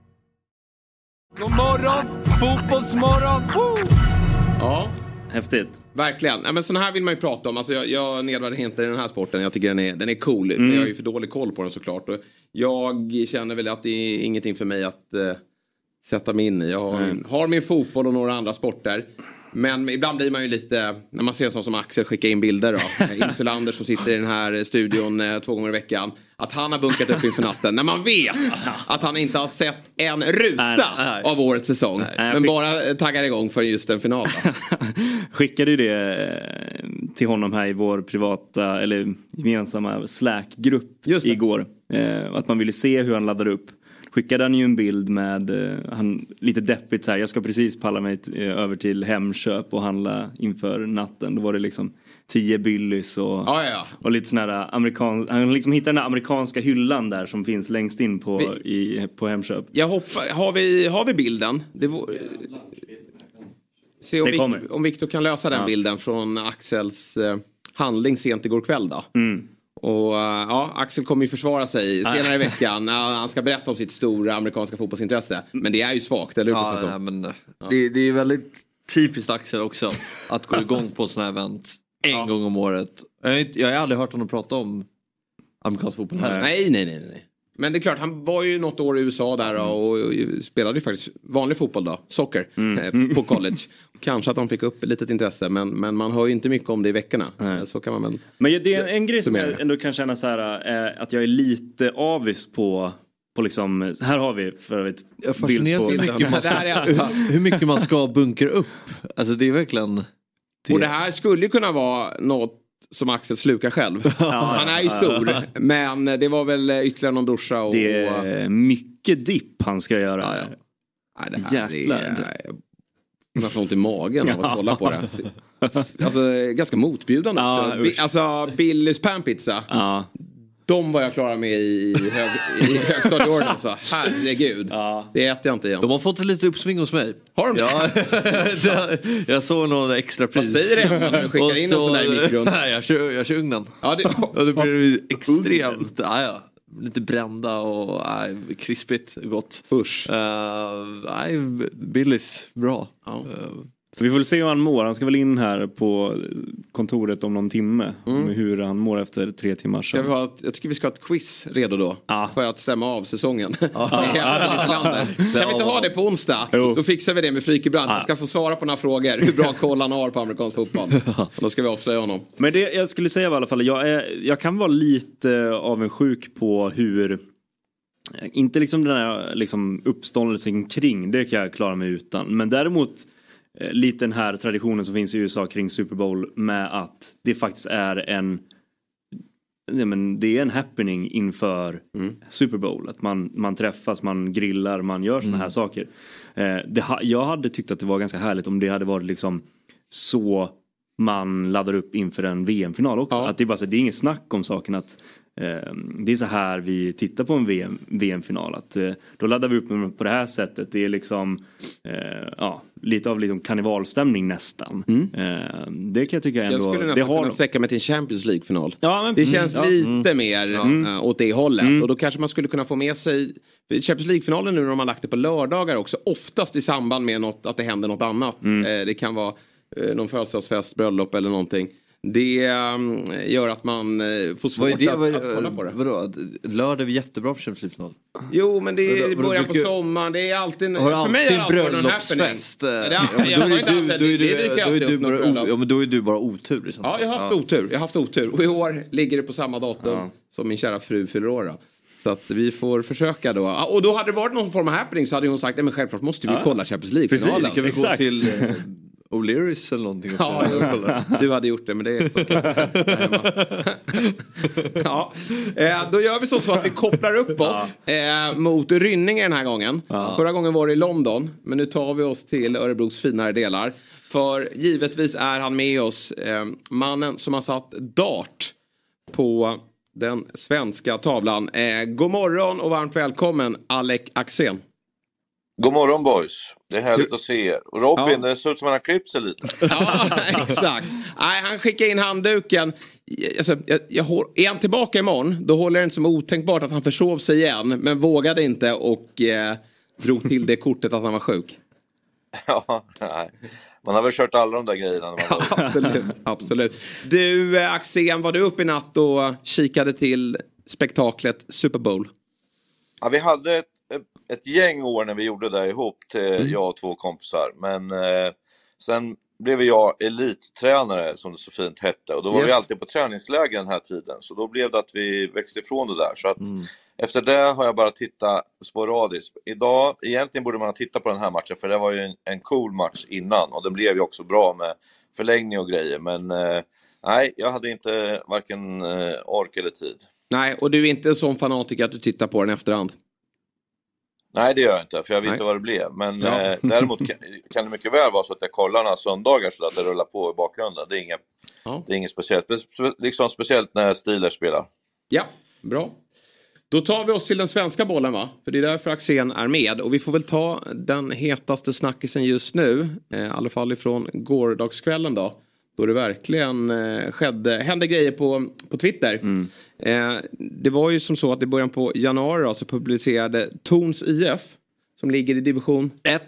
God morgon, fotbollsmorgon! Woo! Ja, Häftigt. verkligen. Ja, men sån här vill man ju prata om. Alltså, jag, jag nedvärderar inte den här sporten. Jag tycker den är, den är cool. Men jag har ju för dålig koll på den såklart. Och jag känner väl att det är ingenting för mig att eh, sätta mig in i. Jag har, har min fotboll och några andra sporter. Men ibland blir man ju lite, när man ser en sån som Axel skicka in bilder då. Insulander som sitter i den här studion eh, två gånger i veckan. Att han har bunkat upp inför natten. När man vet att han inte har sett en ruta Nej, nej. av årets säsong. jag men skick- bara eh, taggar igång för just en final. Skickade ju det eh, till honom här i vår privata eller gemensamma Slack-grupp igår. Att man ville se hur han laddar upp. Skickade han ju en bild med, eh, han, lite deppigt så här, jag ska precis palla mig eh, över till Hemköp och handla inför natten. Då var det liksom 10 Billys och, Ja, ja, och lite sån här amerikan, han liksom hittade den där amerikanska hyllan där som finns längst in på, i, på Hemköp. Jag hoppar, har, vi, har vi bilden? Det vore- Se om, vi, kommer. om Viktor kan lösa den Ja. bilden från Axels eh, handling sent igår kväll då. Mm. Och eh, ja, Axel kommer ju försvara sig senare i veckan. Ja, han ska berätta om sitt stora amerikanska fotbollsintresse. Men det är ju svagt, eller hur? Ja, nej, men, eh, det, det är väldigt typiskt Axel också att gå igång på sådana här event en gång om året. Jag har, inte, jag har aldrig hört honom prata om amerikansk fotboll heller. Nej, nej, nej, nej. Men det är klart, han var ju något år i USA där och, och spelade ju faktiskt vanlig fotboll då, soccer, eh, på college. Kanske att han fick upp ett litet intresse, men, men man hör ju inte mycket om det i veckorna. Eh, Så kan man väl... Men det är en, en grej som jag ändå kan känna så här är att jag är lite avis på på liksom, här har vi för övrigt Jag fascineras hur mycket, man Det ska, hur mycket man ska bunkra upp. Alltså det är verkligen... Och det här skulle ju kunna vara något som Axel slukar själv. Han är ju stor, men det var väl ytterligare någon brorsa och... Det är mycket dipp han ska göra. Ja, ja. Nej, det här Jäklar. är... Har nästan ont i magen av att kolla på det. Alltså ganska motbjudande Ja, också. Alltså Billys panpizza. Ja. De var jag klara med i, hög, i högstadieåren alltså. Herregud. Det äter jag inte igen. De har fått ett litet uppsving hos mig. Har de? Ja, det- jag såg någon extra pris. Vad säger det när du skickar Och in en sån där i mikron? Nej, jag kör, jag kör ugnen. Ja, det, Och det blir ju extremt, ja, ja, lite brända och nej, krispigt gott. Usch. Uh, nej, Billys, bra. Ja. Vi får väl se hur han mår. Han ska väl in här på kontoret om någon timme. Med hur han mår efter tre timmar Ska vi sedan. ha jag tycker vi ska ha ett quiz redo då. Ja. För att stämma av säsongen. Ja. Kan vi inte ha det på onsdag? Jo. Så fixar vi det med Frykebrand. Han ska få svara på några frågor. Hur bra koll han har på amerikansk fotboll. Då ska vi avslöja honom. Men det jag skulle säga var i alla fall, jag, är, jag kan vara lite avundsjuk på hur inte liksom den här liksom uppståndelsen kring, det kan jag klara mig utan. Men däremot lite den här traditionen som finns i USA kring Super Bowl med att det faktiskt är en nej, men det är en happening inför Mm. Super Bowl. Att man, man träffas, man grillar, man gör såna här saker. Eh, det, jag hade tyckt att det var ganska härligt om det hade varit liksom så man laddar upp inför en VM-final också. Att det är bara så, det är inget snack om saken att eh, det är så här vi tittar på en VM, VM-final. Att, eh, då laddar vi upp på det här sättet. Det är liksom eh, ja, lite av liksom karnevalstämning nästan. Eh, det kan jag tycka ändå. Jag skulle det nästan har kunna sträcka mig till en Champions League-final. Ja, men- det mm, känns ja. lite Mm. mer Mm. eh, åt det hållet. Och då kanske man skulle kunna få med sig Champions League-finalen nu när de har lagt det på lördagar också. Oftast i samband med något, att det händer något annat. Mm. Eh, det kan vara eh, någon födelsedagsfest, bröllop eller någonting. Det mm, gör att man eh, får svårt det? att, Vad, att kolla på det. Vadå? Att Lördag är jättebra för Champions League-final? Jo men det är Vadå, början på sommaren, det är alltid... Har för mig är det alltid bröllopsfest? Ja, Ja, då är du- bara ja, otur sånt Ja, jag har haft otur. Jag har haft otur. Och i år ligger det på samma datum som min kära fru fyller år. Så att vi får försöka då. Ja, Och då hade det varit någon form av happening så hade hon sagt, nej men självklart måste vi Ja. kolla Champions League-finalen. Precis, ska vi gå till eh, O'Learys eller någonting? Ja, du hade gjort det men det hemma. ja. eh, Då gör vi så, så att vi kopplar upp oss eh, mot Rynninge den här gången. Förra gången var det i London men nu tar vi oss till Örebros finare delar. För givetvis är han med oss, eh, mannen som har satt dart på den svenska tavlan. Eh, god morgon och varmt välkommen Alec Axén. God morgon boys. Det är härligt att se er. Och Robin, Ja. det ser ut som han har klippt sig lite. Exakt. Nej, han skickar in handduken. Alltså, jag, jag, är han tillbaka imorgon då håller jag det inte som otänkbart att han försov sig igen. Men vågade inte och eh, drog till det kortet att han var sjuk. ja, nej. Man har väl kört alla de där grejerna. Absolut, absolut. Du eh, Axén, var du uppe i natt och kikade till spektaklet Super Bowl? ja, vi hade ett, ett gäng år när vi gjorde det ihop, till Mm. jag och två kompisar. Men eh, sen blev jag elittränare som det så fint hette. Och då var Yes. vi alltid på träningsläger den här tiden. Så då blev det att vi växte ifrån det där. Så att Mm. Efter det har jag bara tittat sporadiskt. Idag, egentligen borde man ha tittat på den här matchen för det var ju en, en cool match innan och den blev ju också bra med förlängning och grejer. Men eh, nej, jag hade inte varken eh, ork eller tid. Nej, och du är inte en sån fanatiker att du tittar på den efterhand? Nej, det gör jag inte för jag vet inte vad det blev. Men Ja. eh, däremot kan, kan det mycket väl vara så att jag kollar några söndagar så att det rullar på i bakgrunden. Det är inget, det är inget speciellt. Spe- spe- Liksom speciellt när Steelers spelar. Ja, bra. Då tar vi oss till den svenska bollen va? För det är därför Axén är med. Och vi får väl ta den hetaste snackisen just nu. Eh, I alla fall ifrån gårdagskvällen då. Då det verkligen eh, skedde, hände grejer på, på Twitter. Eh, det var ju som så att i början på januari då, så publicerade Torns IF. Som ligger i division 1.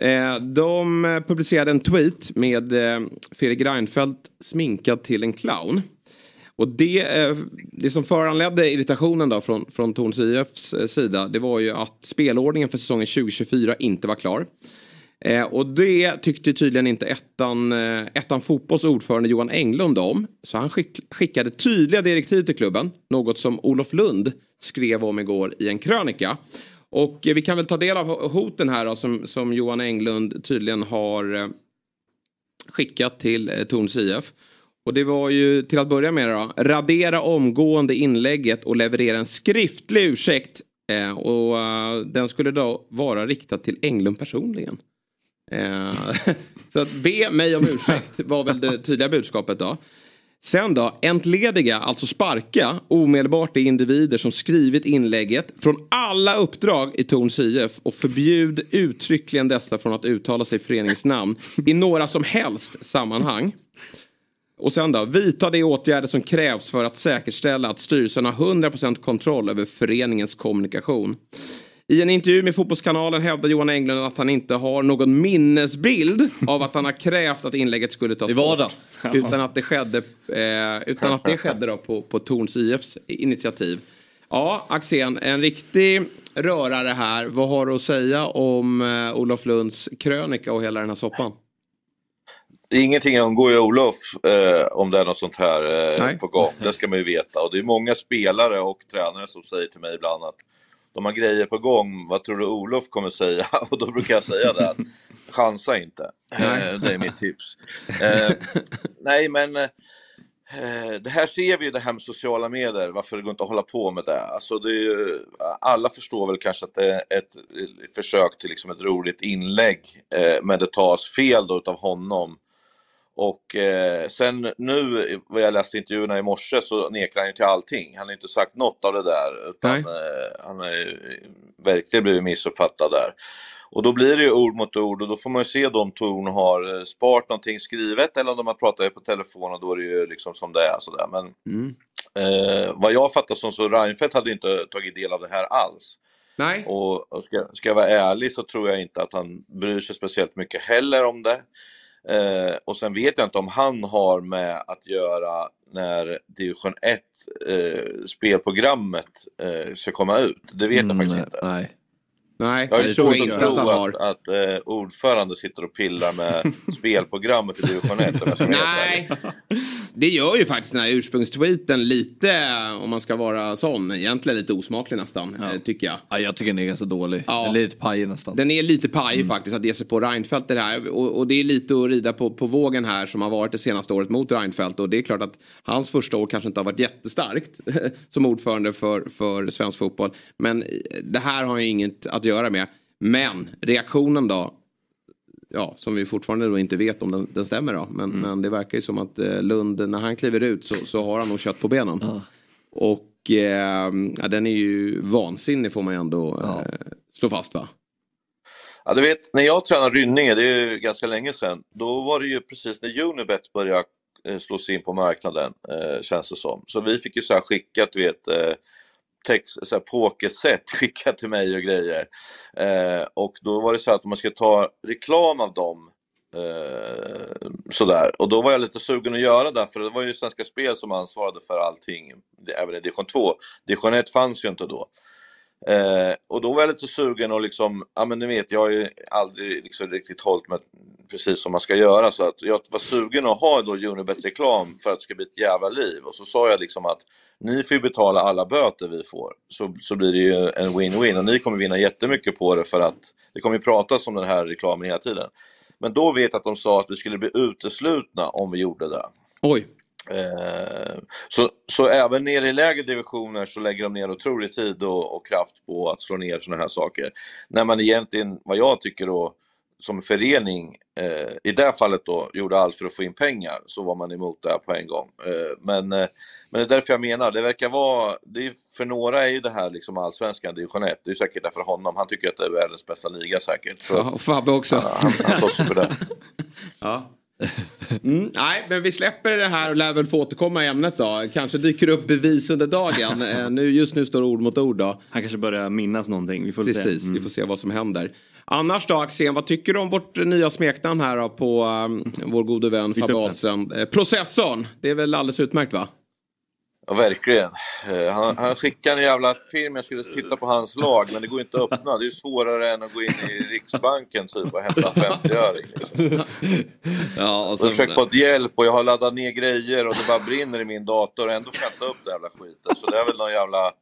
Eh, de eh, publicerade en tweet med eh, Fredrik Reinfeldt sminkad till en clown. Och det, eh, det som föranledde irritationen då från, från Torns IFs sida det var ju att spelordningen för säsongen 2024 inte var klar. Eh, och det tyckte tydligen inte ettan, eh, ettan fotbolls ordförande Johan Englund om. Så han skick, skickade tydliga direktiv till klubben. Något som Olof Lund skrev om igår i en krönika. Och eh, vi kan väl ta del av hoten här då, som, som Johan Englund tydligen har eh, skickat till eh, Torns IF. Och det var ju till att börja med då, radera omgående inlägget och leverera en skriftlig ursäkt. Eh, och eh, den skulle då vara riktad till Englund personligen. Eh, så att be mig om ursäkt var väl det tydliga budskapet då. Sen då, entlediga, alltså sparka omedelbart de individer som skrivit inlägget från alla uppdrag i Torns IF och förbjud uttryckligen dessa från att uttala sig i föreningens namn i några som helst sammanhang. Och sen då, vidta de åtgärder som krävs för att säkerställa att styrelsen har 100% kontroll över föreningens kommunikation. I en intervju med Fotbollskanalen hävdar Johan Englund att han inte har någon minnesbild av att han har krävt att inlägget skulle tas Det var bort. Utan att det skedde, eh, utan att det skedde då på, på Torns IFs initiativ. Ja, Axén, en riktig rörare här. Vad har du att säga om eh, Olof Lunds krönika och hela den här soppan? Ingenting undgår ju Olof eh, om det är något sånt här eh, på gång. Det ska man ju veta. Och det är många spelare och tränare som säger till mig ibland att de har grejer på gång, vad tror du Olof kommer säga? Och då brukar jag säga det, att chansa inte. Eh, det är mitt tips. Eh, nej men, eh, Det här ser vi ju det här med sociala medier, varför det går inte att hålla på med det. Alltså det ju, alla förstår väl kanske att det är ett försök till liksom ett roligt inlägg, men det tas fel då utav honom. Och eh, sen nu, vad jag läste intervjuerna i morse, så nekar han ju till allting. Han har inte sagt något av det där, utan eh, han har ju verkligen blivit missuppfattad där. Och då blir det ju ord mot ord och då får man ju se då om Torn har eh, sparat någonting skrivet eller om de har pratat på telefon och då är det ju liksom som det är sådär. Men Mm. eh, vad jag fattar som så Reinfeldt hade inte tagit del av det här alls. Nej. Och, och ska, ska jag vara ärlig så tror jag inte att han bryr sig speciellt mycket heller om det. Eh, och sen vet jag inte om han har med att göra när division 1 eh, spelprogrammet eh, ska komma ut. Det vet jag Mm, faktiskt inte. Nej. Nej, Jag det tror jag att inte att han har. att, att eh, ordförande sitter och pillar med spelprogrammet i division 1. om jag ska vara helt ärlig. Nej, det gör ju faktiskt den här ursprungstweeten lite, om man ska vara sån, egentligen lite osmaklig nästan, eh, tycker jag. Ja, jag tycker den är ganska dålig. Ja. Den är lite pajig nästan. Den är lite pajig faktiskt att ge sig på Reinfeldt det här. Och, och det är lite att rida på, på vågen här som har varit det senaste året mot Reinfeldt. Och det är klart att hans första år kanske inte har varit jättestarkt som ordförande för, för svensk fotboll. Men det här har ju inget att göra med. Men reaktionen då? Ja, som vi fortfarande då inte vet om den, den stämmer då. Men, men det verkar ju som att eh, Lund, när han kliver ut så, så har han nog kött på benen. Och eh, ja, den är ju vansinnig får man ju ändå eh, slå fast va? Ja, du vet, när jag tränade Rynninge, det är ju ganska länge sedan, då var det ju precis när Unibet började eh, slå sig in på marknaden, eh, känns det som. Så vi fick ju så här skickat, du vet, eh, text, så här pokerset skickat till mig och grejer. Eh, och då var det så att man ska ta reklam av dem Eh, sådär. Och då var jag lite sugen att göra det, för det var ju Svenska Spel som ansvarade för allting, även i division 2. Division 1 fanns ju inte då. Eh, och då var jag lite sugen och liksom, ja men ni vet, jag har ju aldrig liksom riktigt hållit mig precis som man ska göra så att jag var sugen att ha då Unibet-reklam för att det ska bli ett jävla liv. Och så sa jag liksom att ni får ju betala alla böter vi får, så, så blir det ju en win-win och ni kommer vinna jättemycket på det för att det kommer ju pratas om den här reklamen hela tiden. Men då vet jag att de sa att vi skulle bli uteslutna om vi gjorde det. Oj. Eh, så, så även nere i lägre divisioner så lägger de ner otrolig tid och, och kraft på att slå ner sådana här saker. När man egentligen, vad jag tycker då, som förening, eh, i det här fallet då, gjorde allt för att få in pengar, så var man emot det här på en gång. Eh, men, eh, men det är därför jag menar, det verkar vara, det är, för några är ju det här liksom allsvenskan division 1, det är säkert därför honom, han tycker att det är världens bästa liga säkert. Så, Ja, och Fabbe också. Ja, han, han slåss för det. Ja. Mm, nej, men vi släpper det här och lär väl få återkomma i ämnet då. Kanske dyker upp bevis under dagen. Eh, nu, just nu står ord mot ord då. Han kanske börjar minnas någonting. Vi får. Precis, Mm. vi får se vad som händer. Annars då Axén, vad tycker du om vårt nya smeknamn här då på um, vår gode vän Fabbe. Ahlström? Eh, processorn, det är väl alldeles utmärkt va? Ja, verkligen. Eh, Han, han skickade en jävla film, jag skulle titta på hans lag, men det går inte att öppna. Det är svårare än att gå in i Riksbanken typ och hämta en 50-öring. Liksom. Ja, och Jag har sen, försökt få hjälp och jag har laddat ner grejer och det bara brinner i min dator och ändå får jag inte upp det jävla skiten. Så det är väl någon jävla...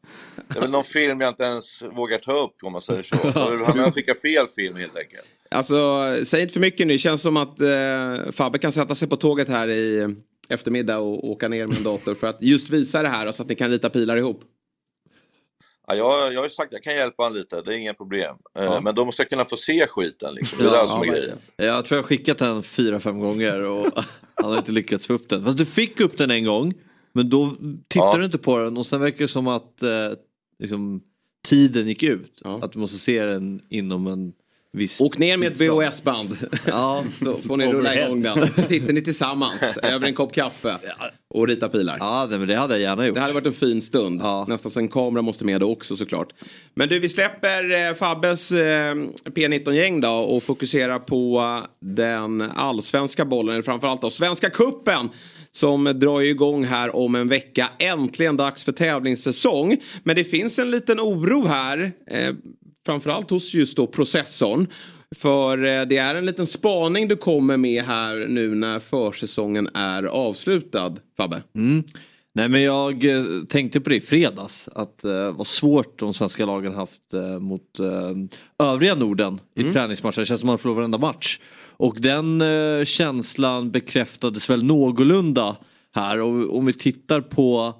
Det är väl någon film jag inte ens vågar ta upp om man säger så. Så Han har skickat fel film helt enkelt. Alltså, säg inte för mycket nu. Det känns som att eh, Fabbe kan sätta sig på tåget här i eftermiddag och åka ner med en dator för att just visa det här och så att ni kan rita pilar ihop. Ja, jag, jag har ju sagt att jag kan hjälpa honom lite, det är inga problem. Eh, Ja. Men då måste jag kunna få se skiten liksom. Det är det som är grejen. jag tror jag har skickat den fyra, fem gånger och han har inte lyckats få upp den. Fast du fick upp den en gång. Men då tittade Ja. du inte på den och sen verkar det som att eh, liksom, tiden gick ut. Att du måste se den inom en viss Åk ner med ett. VHS-band. Ja. Så får ni rulla igång den. Sitter ni tillsammans över en kopp kaffe och rita pilar. Ja, det, men det hade jag gärna gjort. Det hade varit en fin stund. Nästan så en kamera måste med då också såklart. Men du, vi släpper eh, Fabbes eh, P19-gäng då och fokuserar på eh, den allsvenska bollen, eller framförallt då Svenska Kuppen som drar igång här om en vecka. Äntligen dags för tävlingssäsong. Men det finns en liten oro här, eh, framförallt hos just då processorn. För eh, det är en liten spaning du kommer med här nu när försäsongen är avslutad, Fabbe. Mm. Nej men jag eh, tänkte på det i fredags att eh, vad svårt de svenska lagen haft eh, mot eh, övriga Norden i träningsmatcher. Det känns som man förlorar varenda match. Och den eh, känslan bekräftades väl någorlunda här. Och om vi tittar på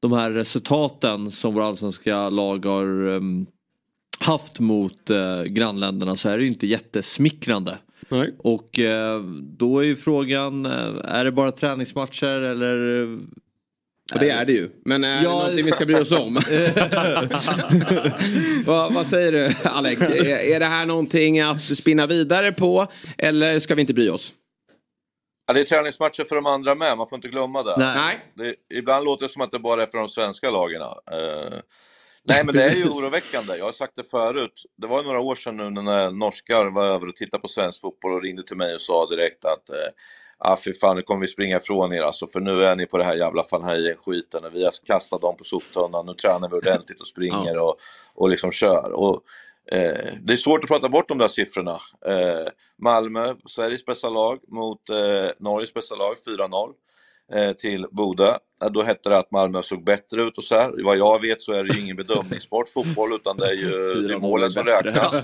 de här resultaten som våra allsvenska lag har um, haft mot uh, grannländerna så är det ju inte jättesmickrande. Nej. Och uh, då är ju frågan, uh, är det bara träningsmatcher eller? Och det är det ju. Men är Ja. det någonting vi ska bry oss om? vad, vad säger du Alex? Är, är det här någonting att spinna vidare på? Eller ska vi inte bry oss? Ja, det är träningsmatcher för de andra med, man får inte glömma det. Nej. det ibland låter det som att det bara är för de svenska lagen. Nej, men det är ju oroväckande. Jag har sagt det förut. Det var några år sedan nu när norskar var över och tittade på svensk fotboll och ringde till mig och sa direkt att eh, ah, fy fan, nu kommer vi springa ifrån er alltså, för nu är ni på det här jävla och vi har kastat dem på soptunnan, nu tränar vi ordentligt och springer och, och liksom kör. Och, eh, det är svårt att prata bort de där siffrorna. Eh, Malmö, Sveriges bästa lag, mot eh, Norges bästa lag, 4-0 eh, till Bodö. Eh, Då hette det att Malmö såg bättre ut och så här. Vad jag vet så är det ju ingen bedömningssport, fotboll, utan det är ju det är målen som räknas.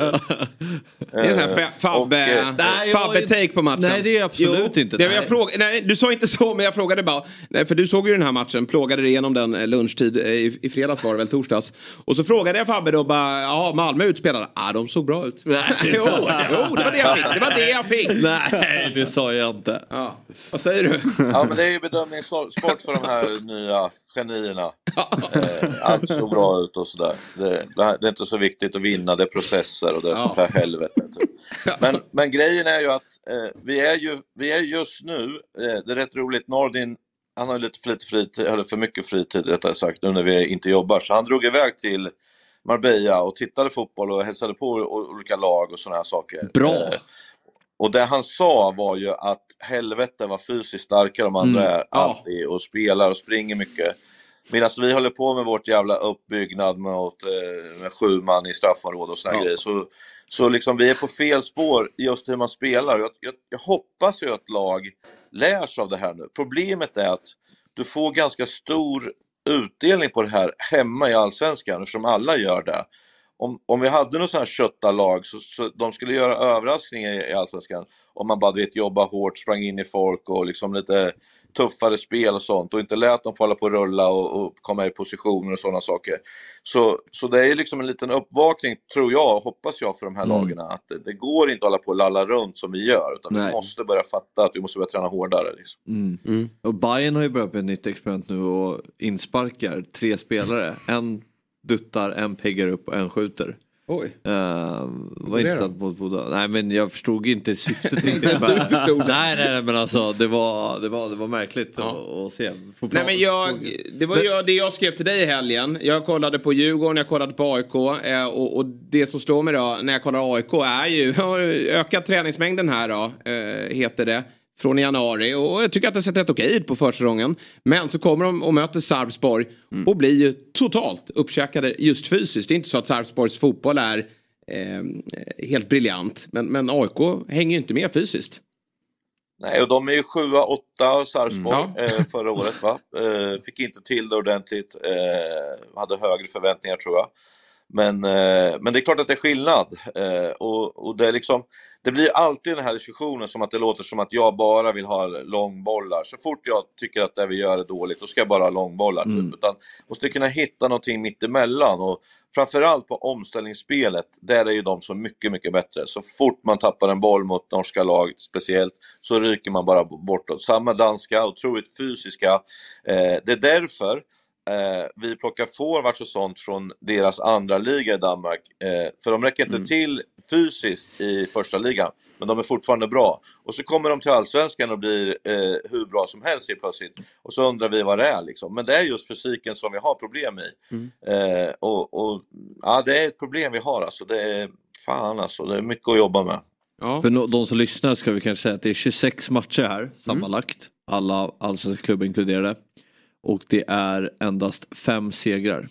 Det är en sån här fa- Fabbe, Och, eh, Nej, jag- Fabbe-take på matchen. Nej, det är absolut inte. Det, jag fråga, nej, du sa inte så, men jag frågade bara. Nej, för du såg ju den här matchen, plågade dig igenom den eh, lunchtid i, i fredags var det väl, torsdags. Och så frågade jag Fabbe då bara, ja Malmö utspelade. Ja, ah, de såg bra ut. Nej, det jo, jo, det var det jag fick. Det var det jag fick. Nej, det sa jag inte. Ja. Vad säger du? Ja, men det är ju bedömningssport för de här nya genierna. Eh, allt såg bra ut och sådär. Det, det här- det är inte så viktigt att vinna, det är processer och det är Ja. för helvete. Typ. Men, men grejen är ju att eh, vi, är ju, vi är just nu, eh, det är rätt roligt, Nordin han har lite för lite fritid, eller för mycket fritid rättare sagt, nu när vi inte jobbar. Så han drog iväg till Marbella och tittade fotboll och hälsade på olika lag och sådana här saker. Bra. Och det han sa var ju att helvete vad fysiskt starka de andra Mm. är alltid och spelar och springer mycket. Medan vi håller på med vårt jävla uppbyggnad mot, eh, med sju man i straffområde och såna Ja. grejer. Så, så liksom vi är på fel spår just hur man spelar. Jag, jag, jag hoppas ju att lag lär sig av det här nu. Problemet är att du får ganska stor utdelning på det här hemma i Allsvenskan eftersom alla gör det. Om, om vi hade något sånt här köttarlag så, så de skulle göra överraskningar i, i Allsvenskan om man bara du vet, jobba hårt, sprang in i folk och liksom lite tuffare spel och sånt och inte lät dem få hålla på och rulla och, och komma i positioner och sådana saker. Så, så det är liksom en liten uppvakning, tror jag, hoppas jag, för de här Mm. lagen att det, det går inte att hålla på och lalla runt som vi gör utan vi Nej. måste börja fatta att vi måste börja träna hårdare. Liksom. Mm. Och Bayern har ju börjat med ett nytt experiment nu och insparkar tre spelare. En duttar, en peggar upp och en skjuter. Oj. Uh, var intressant mot båda. Nej men jag förstod inte syftet riktigt. nej, nej nej men alltså det var, det var, det var märkligt att, att se. Nej men jag, det var ju det jag skrev till dig i helgen. Jag kollade på Djurgården, jag kollade på AIK eh, och, och det som slår mig då när jag kollar AIK är ju ökat träningsmängden här då, eh, heter det. Från i januari och jag tycker att det har sett rätt okej ut på försäsongen. Men så kommer de och möter Sarpsborg och blir ju totalt uppkäkade just fysiskt. Det är inte så att Sarpsborgs fotboll är eh, helt briljant. Men, men AIK hänger ju inte med fysiskt. Nej, och de är ju sjua, åtta Sarpsborg Mm. eh, förra året va. Eh, fick inte till det ordentligt. Eh, hade högre förväntningar tror jag. Men, eh, men det är klart att det är skillnad. Eh, och, och det, är liksom, det blir alltid den här diskussionen som att det låter som att jag bara vill ha långbollar. Så fort jag tycker att det vi gör är dåligt, då ska jag bara ha långbollar. Mm. Typ. Utan måste kunna hitta någonting mittemellan. Och framförallt på omställningsspelet, där är ju de så mycket, mycket bättre. Så fort man tappar en boll mot norska lag speciellt, så ryker man bara bortåt. Samma danska, otroligt fysiska. Eh, det är därför Eh, vi plockar forwards och sånt från deras andra liga i Danmark. Eh, för de räcker inte till fysiskt i första ligan, men de är fortfarande bra. Och så kommer de till Allsvenskan och blir eh, hur bra som helst helt plötsligt. Och så undrar vi vad det är liksom. Men det är just fysiken som vi har problem i. Eh, och, och ja, det är ett problem vi har alltså. Det är, fan alltså, det är mycket att jobba med. För no- de som lyssnar ska vi kanske säga att det är 26 matcher här sammanlagt. Alla allsvenska klubbar inkluderade. Och det är endast fem segrar.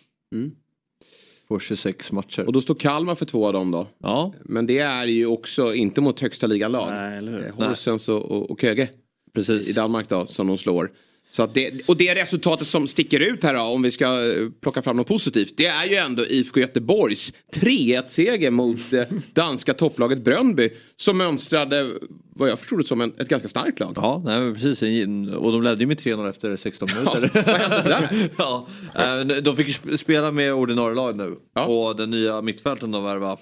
På 26 matcher. Och då står Kalmar för två av dem då. Ja. Men det är ju också inte mot högsta ligan lag. Nej, eller hur? Eh, Horsens och, och, och Köge Precis. i Danmark då som de slår. Så det, och det resultatet som sticker ut här då, om vi ska eh, plocka fram något positivt. Det är ju ändå IFK Göteborgs 3-1-seger mot eh, danska topplaget Bröndby. Som mönstrade, vad jag förstod det som, en, ett ganska starkt lag. Ja, nej, precis. Och de ledde ju med 3-0 efter 16 minuter. Ja, vad hände där? ja, eh, de fick ju sp- spela med ordinarie lag nu. Och den nya mittfälten de värvade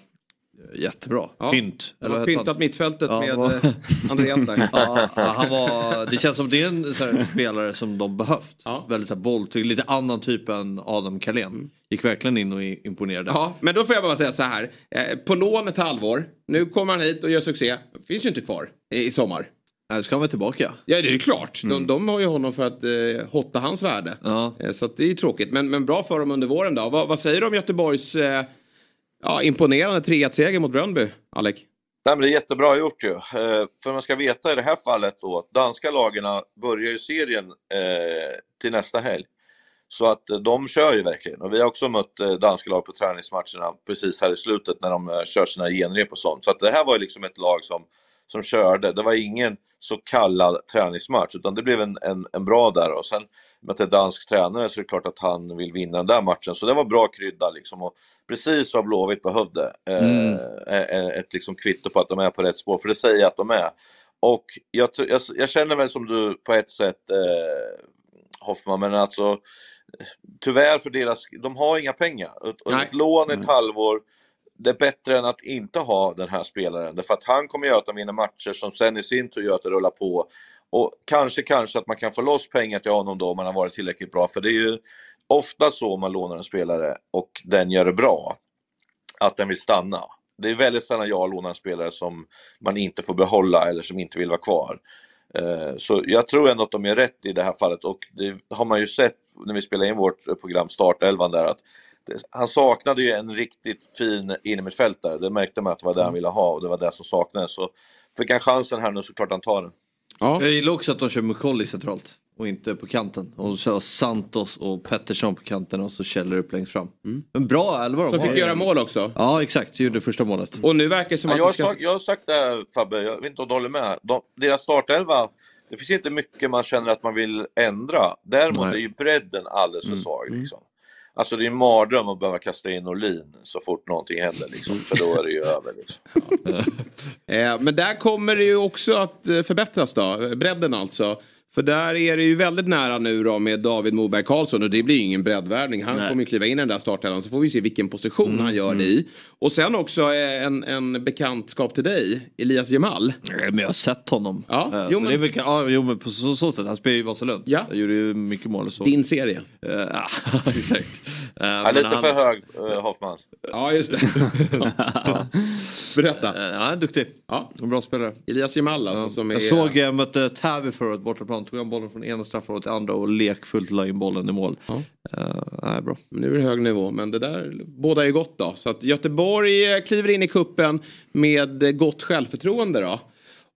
jättebra. Ja, Pynt. de har pyntat han? mittfältet Ja, med, vad- eh, Andreas där. ja, ja, han var, det känns som det är en här spelare som de behövt. Väldigt så här lite annan typ än Adam Carlén. Gick verkligen in och imponerade. Ja, men då får jag bara säga så här. Eh, På lån ett halvår. Nu kommer han hit och gör succé. Finns ju inte kvar i sommar. Nu ska han väl tillbaka? Ja, det är klart. De, de har ju honom för att eh, hotta hans värde. Eh, så det är tråkigt. Men, men bra för dem under våren då. Vad, vad säger du om Göteborgs eh, ja, imponerande 3-1-seger mot Bröndby, Alec? Nej, men det är jättebra gjort ju. Eh, för man ska veta i det här fallet då att danska lagarna börjar ju serien eh, till nästa helg. Så att eh, de kör ju verkligen. Och vi har också mött danska lag på träningsmatcherna precis här i slutet när de kör sina genrep och sånt. Så att det här var ju liksom ett lag som, som körde. Det var ingen så kallad träningsmatch utan det blev en, en, en bra där. Och sen med att det är dansk tränare så är det klart att han vill vinna den där matchen. Så det var bra krydda liksom. Och precis vad Blåvitt behövde. Eh, Mm. eh, ett liksom kvitto på att de är på rätt spår. För det säger jag att de är. Och jag, jag, jag känner väl som du på ett sätt eh, Hoffman, men alltså tyvärr för deras, de har inga pengar. Nej. ett lån ett halvår, det är bättre än att inte ha den här spelaren. Därför att han kommer göra att de vinner matcher som sen i sin tur gör att det rullar på. Och kanske, kanske att man kan få loss pengar till honom då om man har varit tillräckligt bra. För det är ju ofta så om man lånar en spelare och den gör det bra, att den vill stanna. Det är väldigt sällan jag lånar en spelare som man inte får behålla eller som inte vill vara kvar. Eh, så jag tror ändå att de är rätt i det här fallet och det har man ju sett när vi spelar in vårt program Startelvan där att han saknade ju en riktigt fin innermittfältare. Det märkte man att det var det han ville ha och det var det som saknades. Så fick han chansen här nu så klart han tar den. Jag gillar också att de kör Mukolli centralt och inte på kanten. Och så Santos och Pettersson på kanten och så Kjeller upp längst fram. Men bra elva de Som fick göra mål också. Ja exakt, gjorde första målet. Och nu verkar det som Ja, att jag, ska... sagt, jag har sagt det här, Fabbe, jag vet inte om du håller med. De, deras startelva, det finns inte mycket man känner att man vill ändra. Däremot Nej. är ju bredden alldeles för Mm. svag. Liksom. Alltså det är en mardröm att behöva kasta in Norlin så fort någonting händer, liksom, för då är det ju över. Liksom. Eh, men där kommer det ju också att eh, förbättras då, bredden alltså. För där är det ju väldigt nära nu då med David Moberg Karlsson och det blir ju ingen breddvärvning. Han Nej. kommer ju kliva in i den där startelvan så får vi se vilken position Mm, han gör det i. Och sen också eh, en, en bekantskap till dig, Elias Jemal. Men jag har sett honom. Ja, Eh, jo, men- det är mycket, ja, jo men på så, så sätt. Han spelar ju i Vasalund. Ja. Jag gjorde ju mycket mål och så. Din serie. Eh, ja, exakt. Eh, Ja, lite han- för hög, eh, Hoffman. Ja, just det. Berätta. Eh, han är duktig. Ja. En bra spelare. Elias Jemal alltså, som är... Jag såg jag mötte Täby förut bortaplan. Tog han bollen från ena straffområdet till andra och lekfullt la in bollen i mål. Ja. Eh, nej, bra. Nu är det hög nivå, men det där båda är gott då. Så att Göteborg eh, kliver in i kuppen med gott självförtroende då.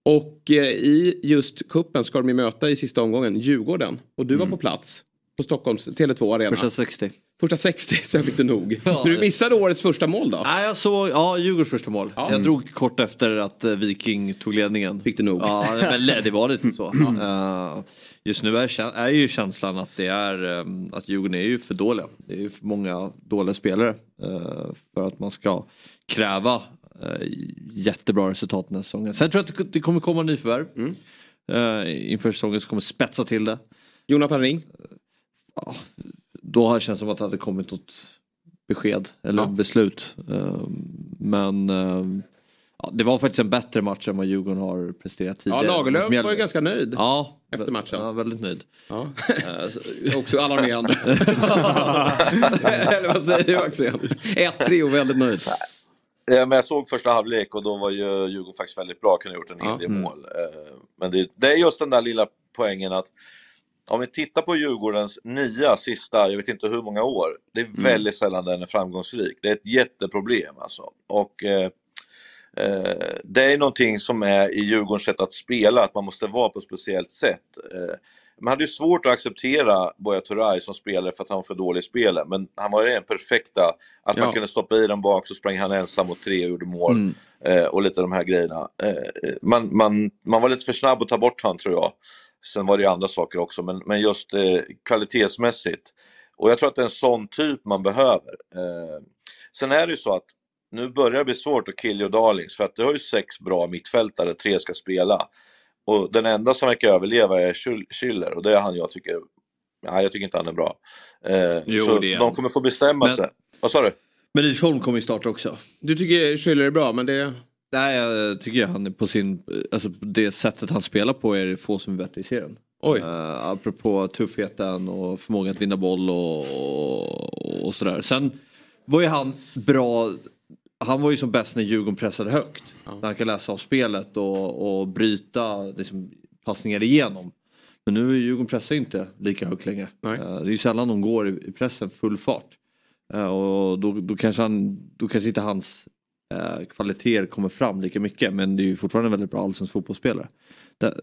Och eh, i just kuppen ska de möta i sista omgången Djurgården. Och du var på plats på Stockholms Tele2 Arena. Första 60. Första 60, sen fick du nog. Ja. Så du missade årets första mål då? Nej, jag såg, ja, Djurgårdens första mål. Ja. Jag drog kort efter att eh, Viking tog ledningen. Fick du nog? Ja, men det var lite så. Eh, just nu är, är ju känslan att det är um, att Djurgården är ju för dåliga. Det är ju för många dåliga spelare eh, för att man ska kräva uh, jättebra resultat den här säsongen. Sen tror jag att det- kommer komma nyförvärv. Mm. Uh, inför säsongen så kommer spetsa till det. Jonathan Ring? Ja, då har det känts som att det hade kommit något besked eller Ja. beslut. Eh, Men eh, ja, det var faktiskt en bättre match än vad Djurgården har presterat Ja, tidigare. mot Lagerlöf var ju ganska nöjd. Ja, efter matchen. Ja, väldigt nöjd. Ja. Eh, så- Också alarmerande. Eller vad säger du Axel? 1-3 och väldigt nöjd. Eh, Men jag såg första halvlek och då var ju Djurgården faktiskt väldigt bra, kunde ha gjort en hel Ja. del Mm. mål. Eh, Men det, det är just den där lilla poängen att om vi tittar på Djurgårdens nya sista, jag vet inte hur många år, det är Mm. väldigt sällan den är framgångsrik. Det är ett jätteproblem alltså. Och eh, eh, det är någonting som är i Djurgårdens sätt att spela, att man måste vara på ett speciellt sätt. Eh, man hade ju svårt att acceptera Buya Turay som spelare för att han var för dålig i spelet, men han var ju den perfekta, att Ja. man kunde stoppa i den bak så sprang han ensam mot tre och gjorde mål. Mm. Eh, och lite de här grejerna. Eh, man, man, man var lite för snabb att ta bort han tror jag. Sen var det ju andra saker också, men, men just eh, kvalitetsmässigt. Och jag tror att det är en sån typ man behöver. Eh, sen är det ju så att nu börjar det bli svårt att kill your darlings för att du har ju sex bra mittfältare, tre ska spela. Och den enda som verkar överleva är Schül- Schüller och det är han jag tycker, nej jag tycker inte han är bra. Eh, Jo, så det är de kommer få bestämma Men- sig. Vad sa du? Men Rydholm kommer ju starta också. Du tycker Schüller är bra men det... Nej jag tycker han är på sin, alltså det sättet han spelar på är det få som är bättre i serien. Oj. Uh, apropå tuffheten och förmågan att vinna boll och, och, och sådär. Sen var ju han bra, han var ju som bäst när Djurgården pressade högt. När han kan läsa av spelet och, och bryta liksom, passningar igenom. Men nu är Djurgården pressar inte lika högt längre. Eh, det är ju sällan de går i, i pressen full fart. Eh, och då, då, kanske han, då kanske inte hans uh, kvaliteter kommer fram lika mycket. Men det är ju fortfarande en väldigt bra allsvensk fotbollsspelare. Det,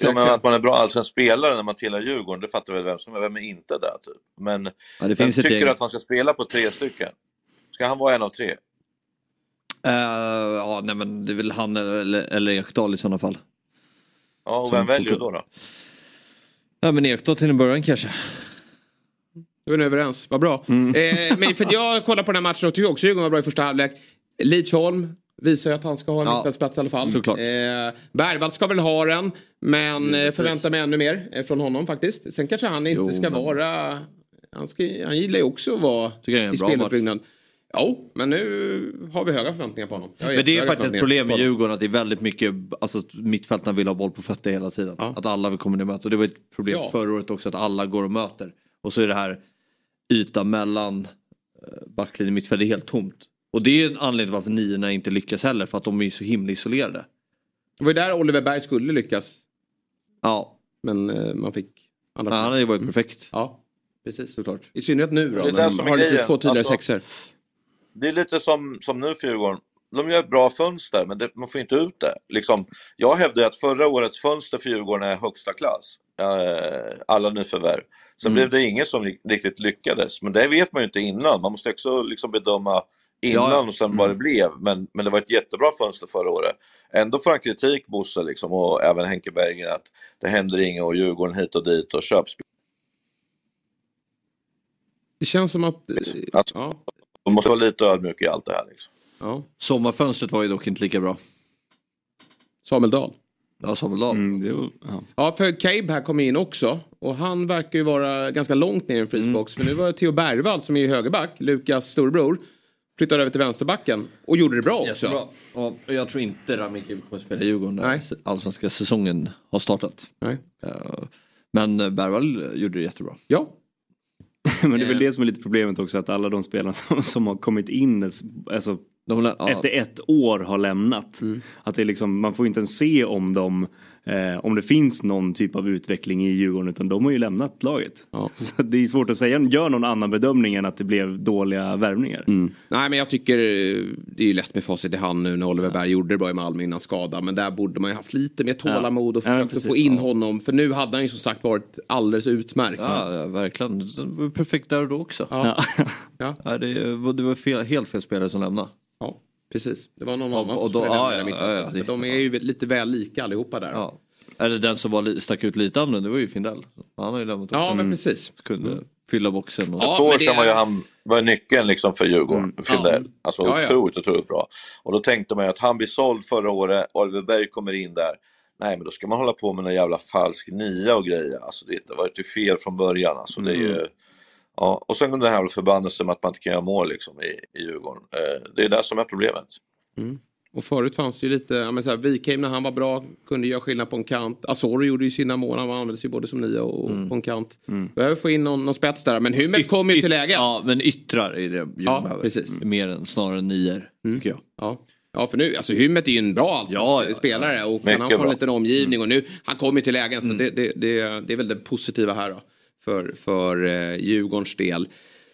Ja, men att man är bra allsvensk spelare när man tillhör Djurgården, det fattar väl vem som är, vem är inte där typ. Men Ja, det finns tycker gäng. att man ska spela på tre stycken? Ska han vara en av tre? Eh, ja, nej men det är väl han eller, eller Ekdal i sådana fall. Ja, och Som vem väljer du då? då? Ja men Ekdal till en början kanske. Då är ni överens, vad bra. Mm. Eh, men för jag kollar på den här matchen och tycker också Djurgården var bra i första halvlek. Lidsholm visar ju att han ska ha en Ja, mittfältsplats i alla fall. såklart. Eh, Bergvall ska väl ha den. Men eh, förväntar mig ännu mer eh, från honom faktiskt. Sen kanske han inte Jo, ska men- vara... Han, ska, han gillar ju också att vara i speluppbyggnad. Jo, men nu har vi höga förväntningar på honom. Men det är faktiskt ett problem med. Djurgården att det är väldigt mycket, alltså mittfältarna vill ha boll på fötter hela tiden. Att alla vill komma ner och möta. Och det var ett problem Ja. förra året också att alla går och möter. Och så är det här ytan mellan eh, backlinjen och mittfält, det är helt tomt. Och det är en anledning till varför niorna inte lyckas heller för att de är så himla isolerade. Det var ju där Oliver Berg skulle lyckas. Ja. Men eh, man fick andra Ja, han hade ju varit perfekt. Ja, precis. Såklart. I synnerhet nu då, Det är när det de som är har lite två tydligare Alltså- sexer. Det är lite som, som nu för Djurgården. De gör ett bra fönster, men det, man får inte ut det. Liksom, jag hävdar att förra årets fönster för Djurgården är högsta klass. Eh, alla nyförvärv. Sen Mm. blev det ingen som ri- riktigt lyckades. Men det vet man ju inte innan. Man måste också liksom bedöma innan Ja, ja. och sen vad det blev. Men, men det var ett jättebra fönster förra året. Ändå får han kritik, Bosse, liksom, och även Henke Berggren, att det händer inget och Djurgården hit och dit och köps. Det känns som att... eh, Alltså, ja. Man måste vara lite ödmjuk i allt det här. Liksom. Ja. Sommarfönstret var ju dock inte lika bra. Samuel Dahl. Ja, Samuel Dahl. Mm, Ja, för Cabe här kom in också. Och han verkar ju vara ganska långt ner i en frysbox. För nu var det Theo Bergvall som är i högerback, Lukas storbror. Flyttade över till vänsterbacken och gjorde det bra också. Jättebra. Och jag tror inte Ramiki kommer spela i Djurgården när allsvenska säsongen har startat. Nej. Eh, Men eh, Bergvall gjorde det jättebra. Ja. Men det är väl det som är lite problemet också att alla de spelarna som, som har kommit in alltså, ja. efter ett år har lämnat. Att det är liksom, man får inte ens se om de eh, om det finns någon typ av utveckling i Djurgården utan de har ju lämnat laget. Så det är svårt att säga, gör någon annan bedömning än att det blev dåliga värvningar. Nej men jag tycker eh, det är ju lätt med facit i hand nu när Oliver Berg gjorde det bra i Malmö innan skada. Men där borde man ju haft lite mer tålamod och Ja, försökt precis. få in Ja. honom. För nu hade han ju som sagt varit alldeles utmärkt. Ja, ja, verkligen. Det var perfekt där och då också. Ja. Ja. Ja, det, var- det var fel, helt fel spelare som lämnade. Ja, precis. Det var någon annan och som då- ja, ja, ja, ja, det- De är ju lite väl lika allihopa där. Ja. Eller den som var, stack ut lite annorlunda, det var ju Findell. Han har ju lämnat också. Ja, men precis. Kunde Mm. fylla boxen. Och... För två år sedan var ju han var nyckeln liksom för Djurgården, Findell. Ja. Alltså Ja, ja. otroligt, otroligt bra. Och då tänkte man ju att han blir såld förra året, Oliver Berg kommer in där. Nej, men då ska man hålla på med någon jävla falsk nia och grejer. Alltså det det var ju fel från början. Alltså, det är ju, Mm. Ja. Och sen den här förbannelsen med att man inte kan göra mål liksom, i, i Djurgården. Eh, det är det som är problemet. Mm. Och förut fanns det ju lite, ja, men så här, Wikheim när han var bra kunde göra skillnad på en kant. Asoro gjorde ju sina mål, han användes ju både som nia och Mm. på en kant. Behöver få in någon, någon spets där, men Hymmet kommer ju till läge. Ja, men yttrar är det Djurgården Ja, behöver. precis. Mm. Mer än snarare nior, tycker jag. Ja. ja, för nu, alltså Hymmet är ju en bra alltså, spelare och han få en liten omgivning och nu, han kommer ju till lägen så det, det, det, det är väl det positiva här då. För, för eh, Djurgårdens del.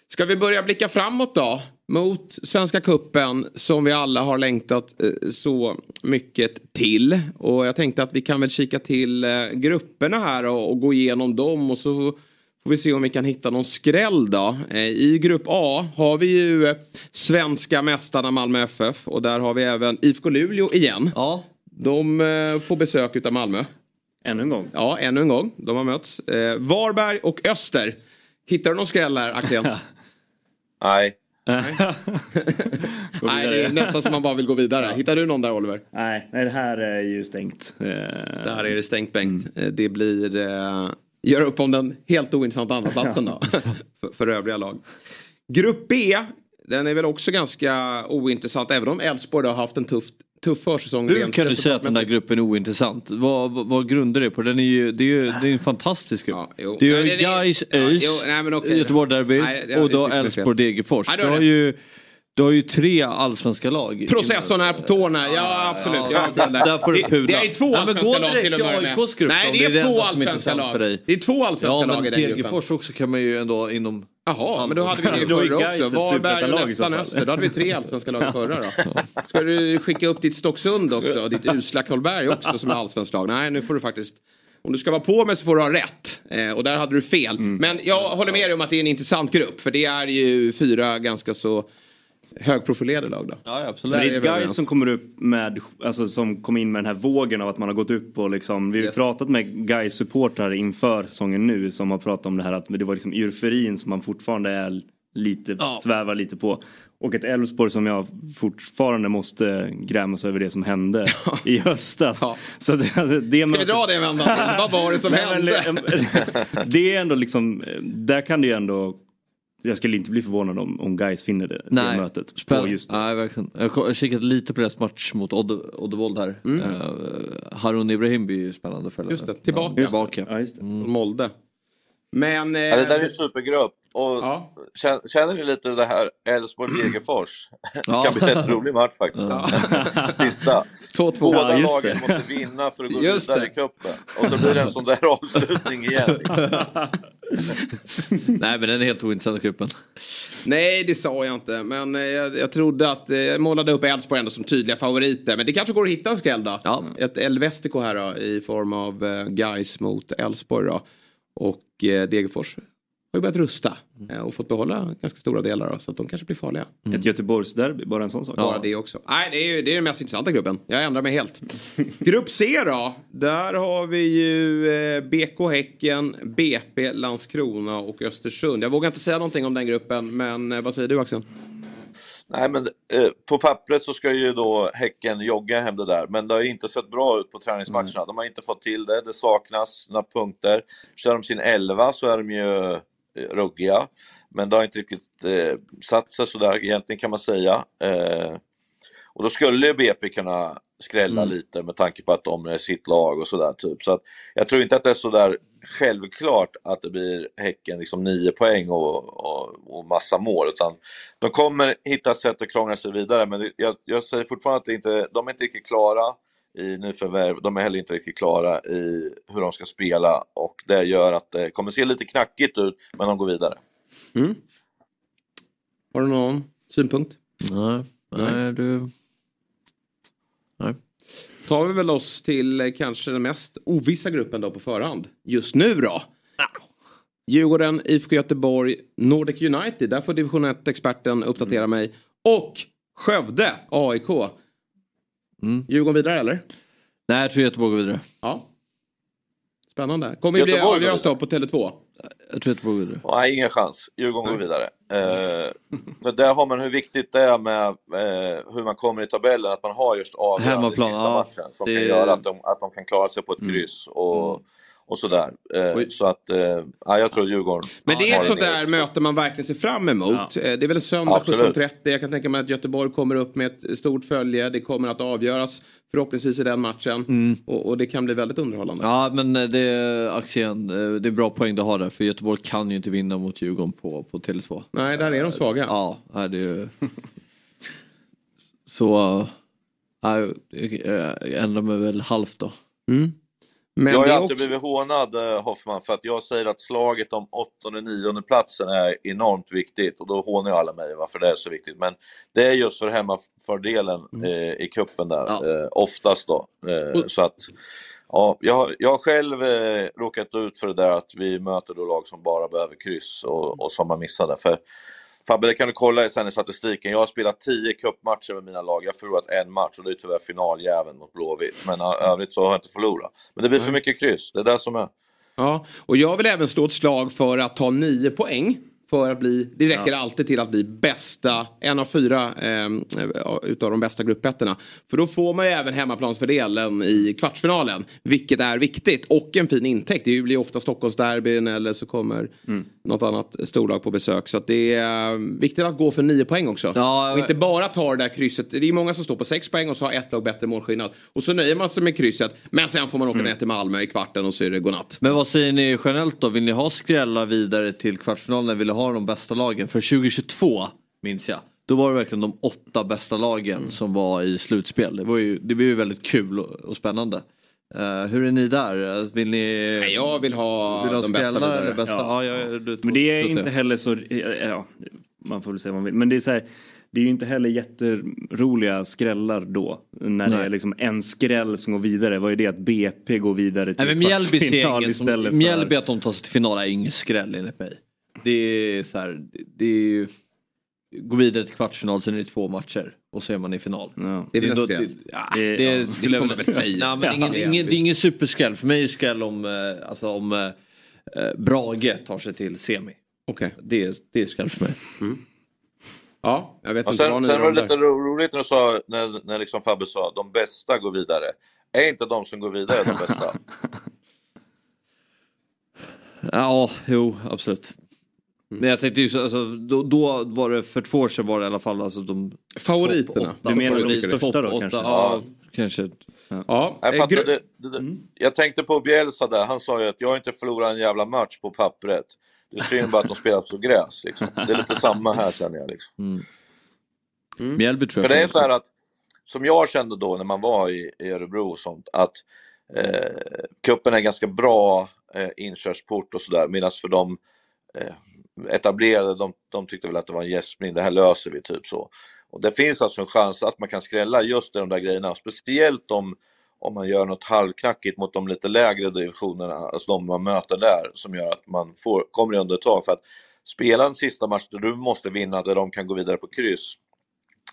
Ska vi börja blicka framåt då? Mot Svenska Kuppen som vi alla har längtat eh, så mycket till. Och jag tänkte att vi kan väl kika till eh, grupperna här och, och gå igenom dem och så får vi se om vi kan hitta någon skräll då. Eh, I grupp A har vi ju eh, svenska mästarna Malmö FF och där har vi även IFK Luleå igen. Ja. De eh, får besök utav Malmö. Ännu en gång. Ja, ännu en gång. De har mötts. Eh, Varberg och Öster. Hittar du någon skräll här, Axel? Nej. Nej, det är nästan som man bara vill gå vidare. Hittar du någon där, Oliver? Nej, nej det här är ju stängt. Eh, Där är det stängt, Bengt. Eh, Det blir... Eh, gör upp om den helt ointressanta andra platsen då. för, för övriga lag. Grupp B. Den är väl också ganska ointressant. Även om Elfsborg har haft en tuff, tuff försäsong. Hur kan du säga att den där gruppen är ointressant? Vad, vad, vad grundar det på? Den är ju, det är ju det är en fantastisk grupp. jo. Det är ju det Gais ja, ÖIS, men okej. Göteborg-derbyt det- och det då. Elfsborg-Degerfors. Du har ju du har ju tre allsvenska lag. Processorn är på tårna, ja absolut. Ja, fel där- där får du det, pudla. det är två Ja, men allsvenska lag till att börja med. Nej det det är det två är allsvenska intressant lag. Det är två allsvenska Ja lag i men den gruppen. Degerfors också kan man ju ändå inom... Jaha, men då hade vi det förra också. Varberg och nästan. Öster. Då hade vi tre allsvenska lag förra då. Ska du skicka upp ditt Stocksund också? Ditt usla Karlberg också som är allsvenskt lag? Nej, nu får du faktiskt... Om du ska vara på mig så får du ha rätt. Eh, och där hade du fel. Mm. Men jag håller med dig om att det är en intressant grupp. För det är ju fyra ganska så högprofilerade lag då. Ja, Men det är ett guys som kommer upp med, alltså som kom in med den här vågen av att man har gått upp och liksom, vi har ju pratat med guys supportrar inför säsongen nu som har pratat om det här att det var liksom euforin som man fortfarande är lite, svävar lite på. Och ett Elfsborg som jag fortfarande måste grämas över det som hände i höstas. Så det, alltså, det Ska vi dra det en vända? Vad var det som hände? det är ändå liksom, där kan det ju ändå jag skulle inte bli förvånad om, om guys vinner det, Nej, det mötet. På spänn- just Nej, verkligen. Jag har kikat lite på deras match mot Odde- Oddevold här. Mm. Uh, Harun Ibrahim blir ju spännande att följa. Just det, tillbaka. Ja, tillbaka. Ja, just det. Molde. Men... Eh, Ja, det där är en supergrupp. Och känner, känner ni lite det här Elfsborg-Degerfors? Det Ja. kan bli en rolig match faktiskt. Sista. 2-2. Båda Ja, lagen det. måste vinna för att gå Just vidare det. i cupen. Och så blir det en sån där avslutning igen. Nej men den är helt ointressant gruppen. Nej, det sa jag inte. Men eh, jag, jag trodde att eh, jag målade upp Elfsborg ändå som tydliga favoriter. Men det kanske går att hitta en skräll då. Ett Elvestico här då, i form av eh, Gais mot Elfsborg då. Och Degerfors har ju börjat rusta eh, och fått behålla ganska stora delar så att de kanske blir farliga. Ett Göteborgsderby, bara en sån sak. Bara det också. Nej, det är ju det är den mest intressanta gruppen. Jag ändrar mig helt. Grupp C då. Där har vi ju eh, BK Häcken, BP Landskrona och Östersund. Jag vågar inte säga någonting om den gruppen, men eh, vad säger du Axel? Nej, men eh, på pappret så ska ju då Häcken jogga hem det där, men det har inte sett bra ut på träningsmatcherna. De har inte fått till det, det saknas några punkter. Kör de sin elva så är de ju ruggiga, men det har inte riktigt eh, satt sig sådär egentligen kan man säga. Eh, och då skulle ju BP kunna skrälla lite med tanke på att de är sitt lag och sådär typ. Så att jag tror inte att det är sådär självklart att det blir Häcken liksom nio poäng och, och, och massa mål utan de kommer hitta sätt att krångla sig vidare men jag, jag säger fortfarande att det inte, de är inte riktigt klara i nyförvärv, de är heller inte riktigt klara i hur de ska spela och det gör att det kommer se lite knackigt ut men de går vidare. Mm. Har du någon synpunkt? Nej, nej du... Nej. Tar vi väl oss till eh, kanske den mest ovissa gruppen då på förhand. Just nu då. Djurgården, IFK Göteborg, Nordic United. Där får division 1-experten uppdatera mig. Och Skövde, AIK. Djurgården vidare eller? Nej jag tror Göteborg går vidare. Ja. Spännande. Kommer ju bli avgöras går då på Tele2. Jag tror Göteborg går vidare. Nej, ingen chans. Djurgården går vidare. Eh, för där har man hur viktigt det är med eh, hur man kommer i tabellen, att man har just avgörande sista ja. matchen som Det- kan göra att de, att de kan klara sig på ett kryss och, och sådär. Eh, så att, eh, ja, jag tror Djurgården Men det är ett sånt där möte man verkligen ser fram emot. Ja. Eh, Det är väl en söndag Absolut. 17.30. Jag kan tänka mig att Göteborg kommer upp med ett stort följe. Det kommer att avgöras förhoppningsvis i den matchen. Mm. Och, och det kan bli väldigt underhållande. Ja men eh, det är Axén, eh, det är bra poäng du har där för Göteborg kan ju inte vinna mot Djurgården på, på Tele2. Nej, där är de svaga. Ja, det är ju... Så, jag ändrar mig väl halvt då. Mm. Men jag har alltid också... blivit hånad eh, Hoffman för att jag säger att slaget om åttonde nionde platsen är enormt viktigt och då hånar ju alla mig varför det är så viktigt. Men det är just för hemmafördelen Mm. eh, i kuppen där, eh, oftast då. Eh, så att Ja, jag, har- jag har själv eh, råkat ut för det där att vi möter då lag som bara behöver kryss och, och som man missade. För Fabbe, det kan du kolla sen i statistiken. Jag har spelat 10 cupmatcher med mina lag. Jag har förlorat en match och det är tyvärr finaljäveln mot Blåvitt. Men övrigt så har jag inte förlorat. Men det blir för Nej. mycket kryss. Det är det som är. Ja, och jag vill även slå ett slag för att ta nio poäng. För att bli, det räcker Ja. alltid till att bli bästa, en av fyra eh, utav de bästa gruppettorna. För då får man ju även hemmaplansfördelen i kvartsfinalen. Vilket är viktigt och en fin intäkt. Det blir ofta Stockholmsderbyn eller så kommer något annat storlag på besök. Så det är eh, viktigt att gå för nio poäng också. och inte bara ta det där krysset. Det är många som står på sex poäng och så har ett lag bättre målskillnad. Och så nöjer man sig med krysset. Men sen får man åka ner till Malmö i kvarten och så är det godnatt. Men vad säger ni generellt då? Vill ni ha skrällar vidare till kvartsfinalen? Vill ni ha de bästa lagen? För 2022 minns jag. Då var det verkligen de åtta bästa lagen som var i slutspel. Det, var ju, det blev ju väldigt kul och, och spännande. Eh, hur är ni där? Vill ni... Nej, jag vill ha Vill ha de bästa vidare. bästa? Ja. Ja, jag, du, Men det är inte heller så, ja, man får väl säga vad man vill. Men det är så här, det är ju inte heller jätteroliga skrällar då. När det Nej. är liksom en skräll som går vidare. Vad är det att BP går vidare till Nej, men Mjällby som, istället för... Mjällby att de tar sig till final är ingen skräll enligt mig. Det är så här, det är ju, gå vidare till kvartsfinal sen är det två matcher och så är man i final. Det är väl det- ja, Det- det, ja, skulle jag väl säga. Nej, men ingen, Ja. ingen, det är ingen superskräll. För mig är skräll om, eh, alltså om eh, eh, Brage tar sig till semi. Okej. Det, är- det är skräll för mig. Ja, jag vet Och inte sen, sen var det lite roligt när du sa, när, när liksom Fabbe sa de bästa går vidare. Är inte de som går vidare de bästa? Ja, jo absolut. Men jag tänkte ju så, alltså, då, då var det för två år sedan var det i alla fall alltså de Favoriterna. åtta, Du menar de största då, åtta, kanske? Ja, kanske. Ja, Jag, eh, fattar, det, det, det, jag tänkte på Bielsa där, han sa ju att jag har inte förlorat en jävla match på pappret. Det är synd bara att de spelar på gräs. Liksom. Det är lite samma här känner jag. Liksom. Mjällby tror För jag. det är så här att, som jag kände då när man var i, i Örebro och sånt, att eh, kuppen är ganska bra eh, inkörsport och sådär, medan för de eh, etablerade, de, de tyckte väl att det var en gäspning, det här löser vi typ så. Och det finns alltså en chans att man kan skrälla just i de där grejerna, speciellt om, om man gör något halvknackigt mot de lite lägre divisionerna, alltså de man möter där, som gör att man får, kommer i undertag. För att spela en sista match där du måste vinna, där de kan gå vidare på kryss,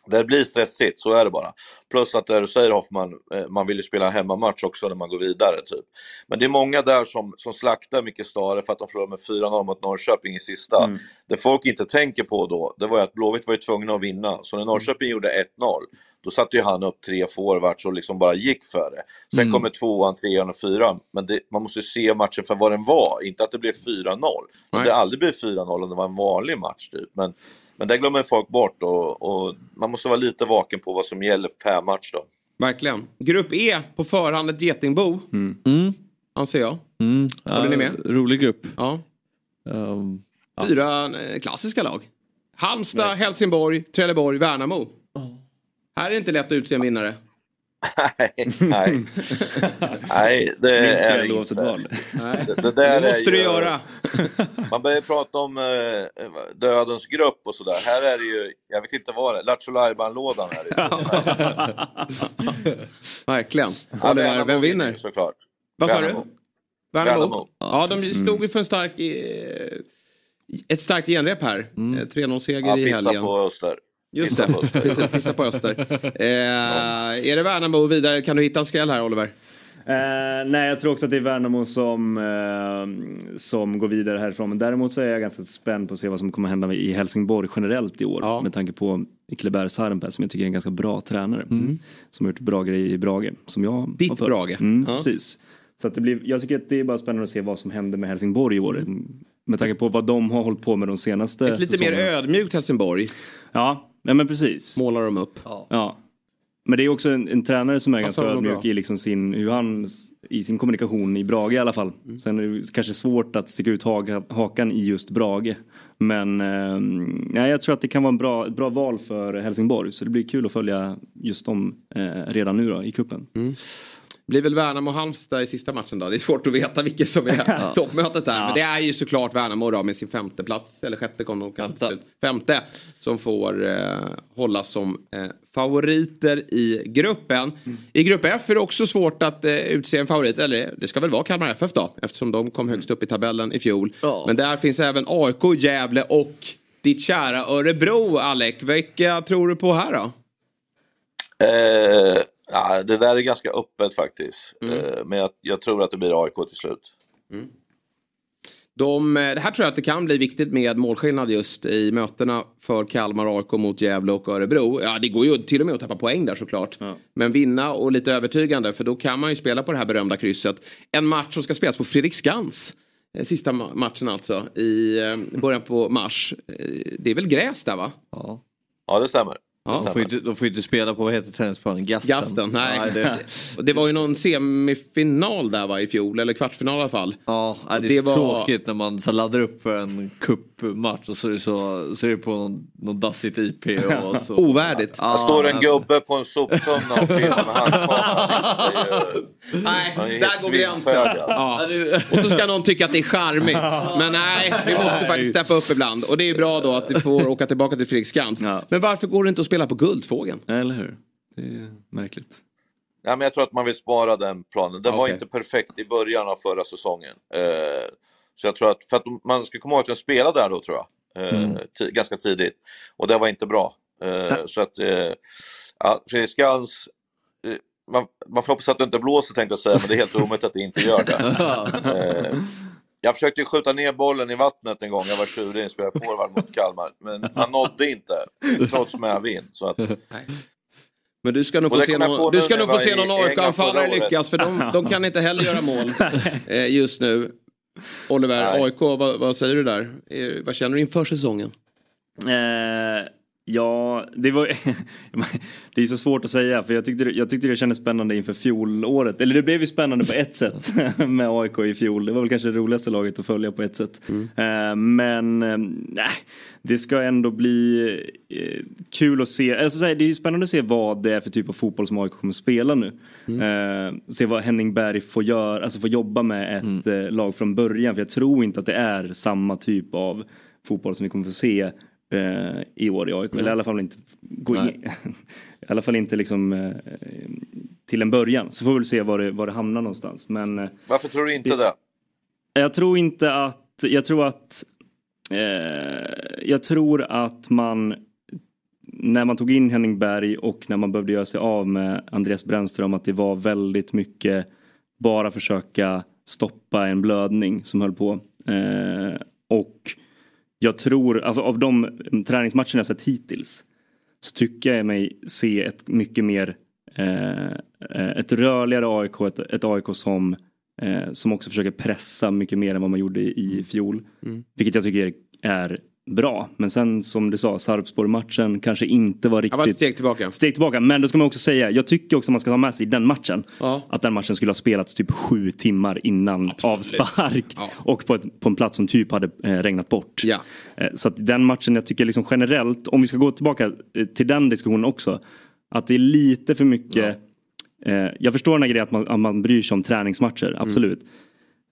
det blir stressigt, så är det bara. Plus att det du säger Hoffman, eh, man vill ju spela hemmamatch också när man går vidare. typ. Men det är många där som, som slaktar mycket Stare för att de förlorar med 4-0 mot Norrköping i sista. Mm. Det folk inte tänker på då, det var ju att Blåvitt var ju tvungna att vinna. Så när Norrköping gjorde 1-0, då satte ju han upp tre forwards och liksom bara gick för det. Sen Mm. kommer tvåan, trean och fyran. Men det, man måste ju se matchen för vad den var, inte att det blev 4-0. Men Nej. det har aldrig blivit 4-0 om det var en vanlig match typ. Men, men det glömmer folk bort och, och man måste vara lite vaken på vad som gäller per match då. Verkligen. Grupp E på förhand ett getingbo. Mm. Anser jag. Mm. Håller ni med? Rolig grupp. Ja. Um, Fyra eh, klassiska lag. Halmstad, Helsingborg, Trelleborg, Värnamo. Här är det inte lätt att utse en vinnare. Nej, nej. nej, det Minst är skräll oavsett val. Nej. Det, det där Det måste är du göra. Man börjar prata om eh, dödens grupp och sådär. Här är det ju, jag vet inte vad det är, Lattjo lådan är det. Verkligen. Ja, Oliver, Värnamo vem vinner? Såklart. Vad sa du? Värnamo. Ja, de stod ju för en stark... Eh, ett starkt genrep här. Mm. Eh, 3-0-seger Ja, i helgen. på Öster. Just det, på Öster. pissa, pissa på Öster. Eh, är det Värnamo vidare? Kan du hitta en skräll här Oliver? Eh, nej, jag tror också att det är Värnamo som, eh, som går vidare härifrån. Men däremot så är jag ganska spänd på att se vad som kommer hända i Helsingborg generellt i år. Ja. Med tanke på Kleber Sarenpää som jag tycker är en ganska bra tränare. Som har gjort bra grejer i Brage. Som jag Ditt Brage. Mm, Ja. Precis. Så att det blir, jag tycker att det är bara spännande att se vad som händer med Helsingborg i år. Med tanke på vad de har hållit på med de senaste Ett lite mer säsongerna. ödmjukt Helsingborg Ja, nej men precis. målar de upp. Ja. Men det är också en, en tränare som är ganska ödmjuk i, liksom sin, hur han, i sin kommunikation i Brage i alla fall. Mm. Sen är det kanske svårt att sticka ut hakan, hakan i just Brage. Men eh, nej, jag tror att det kan vara en bra, ett bra val för Helsingborg. Så det blir kul att följa just dem eh, redan nu då, i kuppen. Mm. Blir väl Värnamo och Halmstad i sista matchen då. Det är svårt att veta vilket som är toppmötet där. Men det är ju såklart Värnamo då med sin femte plats. Eller sjätte kom de kanske slut. Femte. Som får eh, hållas som eh, favoriter i gruppen. I grupp F är det också svårt att eh, utse en favorit. Eller det ska väl vara Kalmar FF då. Eftersom de kom högst upp i tabellen i fjol. Men där finns även AIK, Gävle och ditt kära Örebro, Alec. Vilka tror du på här då? Eh, ja, det där är ganska öppet faktiskt. Eh, men jag, jag tror att det blir AIK till slut. De, eh, det här tror jag att det kan bli viktigt med målskillnad just i mötena för Kalmar, AIK mot Gävle och Örebro. Ja, det går ju till och med att tappa poäng där såklart. Men vinna och lite övertygande för då kan man ju spela på det här berömda krysset. En match som ska spelas på Fredriksskans. eh, Sista ma- matchen alltså i början på mars. Det är väl gräs där va? Ja. Ja, det stämmer. Ja. De får, inte, de får ju inte spela på, vad heter tennisplanen? Gasten? Gasten, nej. det, Och det var ju någon semifinal där va i fjol, eller kvartsfinal i alla fall. ja, nej, det är Det så var- tråkigt när man så laddar upp för en cupmatch och så är det, så, så är det på någon, någon dassigt IP. Och så. Ovärdigt. Ja, Det står en men- gubbe på en soptunna och filmar handkameran. Nej, där går gränsen. alltså. Ja. Och så ska någon tycka att det är charmigt. Men nej, vi måste faktiskt steppa upp ibland. Och det är bra då att vi får åka tillbaka till Fredriksskans. Ja. Men varför går det inte att spela på Guldfågeln? Eller hur? Det är märkligt. Ja, men jag tror att man vill spara den planen. Den var Okej. inte perfekt i början av förra säsongen. Eh, så jag tror att, för att man ska komma ihåg att jag spelade där då tror jag. Eh, Mm. ganska tidigt. Och det var inte bra. Eh, så att, ja, Fredriksskans, eh, man, man får hoppas att det inte blåser tänkte jag säga, men det är helt omöjligt att det inte gör det. Jag försökte ju skjuta ner bollen i vattnet en gång, jag var tjurig, spelade forward mot Kalmar, men han nådde inte, trots medvind. Så att, Men du ska nog Och få se någon, du ska nog få se någon AIK-anfallare lyckas. För de, de kan inte heller göra mål eh, just nu. Oliver, Nej. AIK, vad, vad säger du där? Eh, vad känner du inför säsongen? Eh, ja, det var Det är så svårt att säga för jag tyckte, jag tyckte det kändes spännande inför fjolåret. Eller det blev ju spännande på ett sätt med AIK i fjol. Det var väl kanske det roligaste laget att följa på ett sätt. Eh, men eh, nej, det ska ändå bli eh, kul att se. Alltså, det är ju spännande att se vad det är för typ av fotboll som AIK kommer att spela nu. Eh, se vad Henning Berg får göra, alltså får jobba med ett eh, lag från början. För jag tror inte att det är samma typ av fotboll som vi kommer få se eh, i år i AIK. Eller i alla fall inte gå in, i alla fall inte liksom eh, till en början. Så får vi väl se var det, var det hamnar någonstans. Men eh, varför tror du inte det? jag tror inte att, jag tror att, eh, jag tror att man, när man tog in Henning Berg och när man behövde göra sig av med Andreas Brännström, att det var väldigt mycket bara försöka stoppa en blödning som höll på. Eh, och jag tror, alltså av de träningsmatcherna jag sett hittills, så tycker jag mig se ett mycket mer eh, ett rörligare AIK, ett, ett AIK som, eh, som också försöker pressa mycket mer än vad man gjorde i, i fjol. Mm. Vilket jag tycker är bra. Men sen som du sa, Sarpsborg-matchen kanske inte var riktigt var ett steg tillbaka. steg tillbaka. Men då ska man också säga, jag tycker också man ska ha med sig i den matchen. Ja. Att den matchen skulle ha spelats typ sju timmar innan avspark. Ja. Och på, ett, på en plats som typ hade eh, regnat bort. Ja. Eh, så att den matchen, jag tycker liksom generellt, om vi ska gå tillbaka eh, till den diskussionen också. Att det är lite för mycket, jag förstår den här grejen att man, att man bryr sig om träningsmatcher, absolut.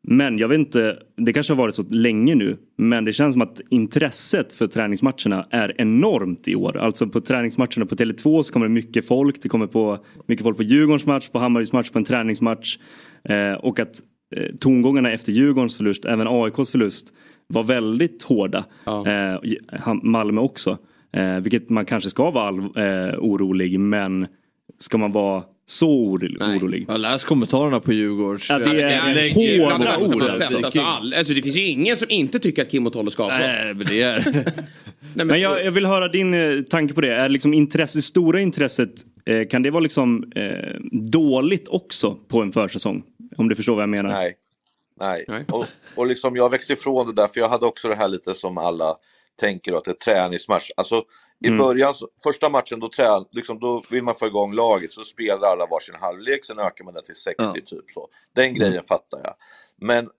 Men jag vet inte, det kanske har varit så länge nu, men det känns som att intresset för träningsmatcherna är enormt i år. Alltså på träningsmatcherna på Tele2 så kommer det mycket folk, det kommer på mycket folk på Djurgårdens match, på Hammarbys match, på en träningsmatch. Eh, och att eh, tongångarna efter Djurgårdens förlust, även AIKs förlust, var väldigt hårda. Ja. Eh, Malmö också. Eh, vilket man kanske ska vara all, eh, orolig, men ska man vara så oro- Nej. orolig? Jag läst kommentarerna på Djurgårds. Ja, det är- hårda ord, alltså. all, alltså, det finns ju ingen som inte tycker att Kim och Tolle ska avgå. Nej, men det är... Nej, men, Men jag, jag vill höra din eh, tanke på det. Är liksom intresse, det stora intresset, eh, kan det vara liksom eh, dåligt också på en försäsong? Om du förstår vad jag menar. Nej. Nej. Nej. Och, och liksom jag växte ifrån det där, för jag hade också det här lite som alla tänker att det är träningsmatch. Alltså i Mm. början, så- första matchen, då, trän, liksom, då vill man få igång laget, så spelar alla varsin halvlek, sen ökar man det till 60 Ja. typ så. Den grejen fattar jag. Men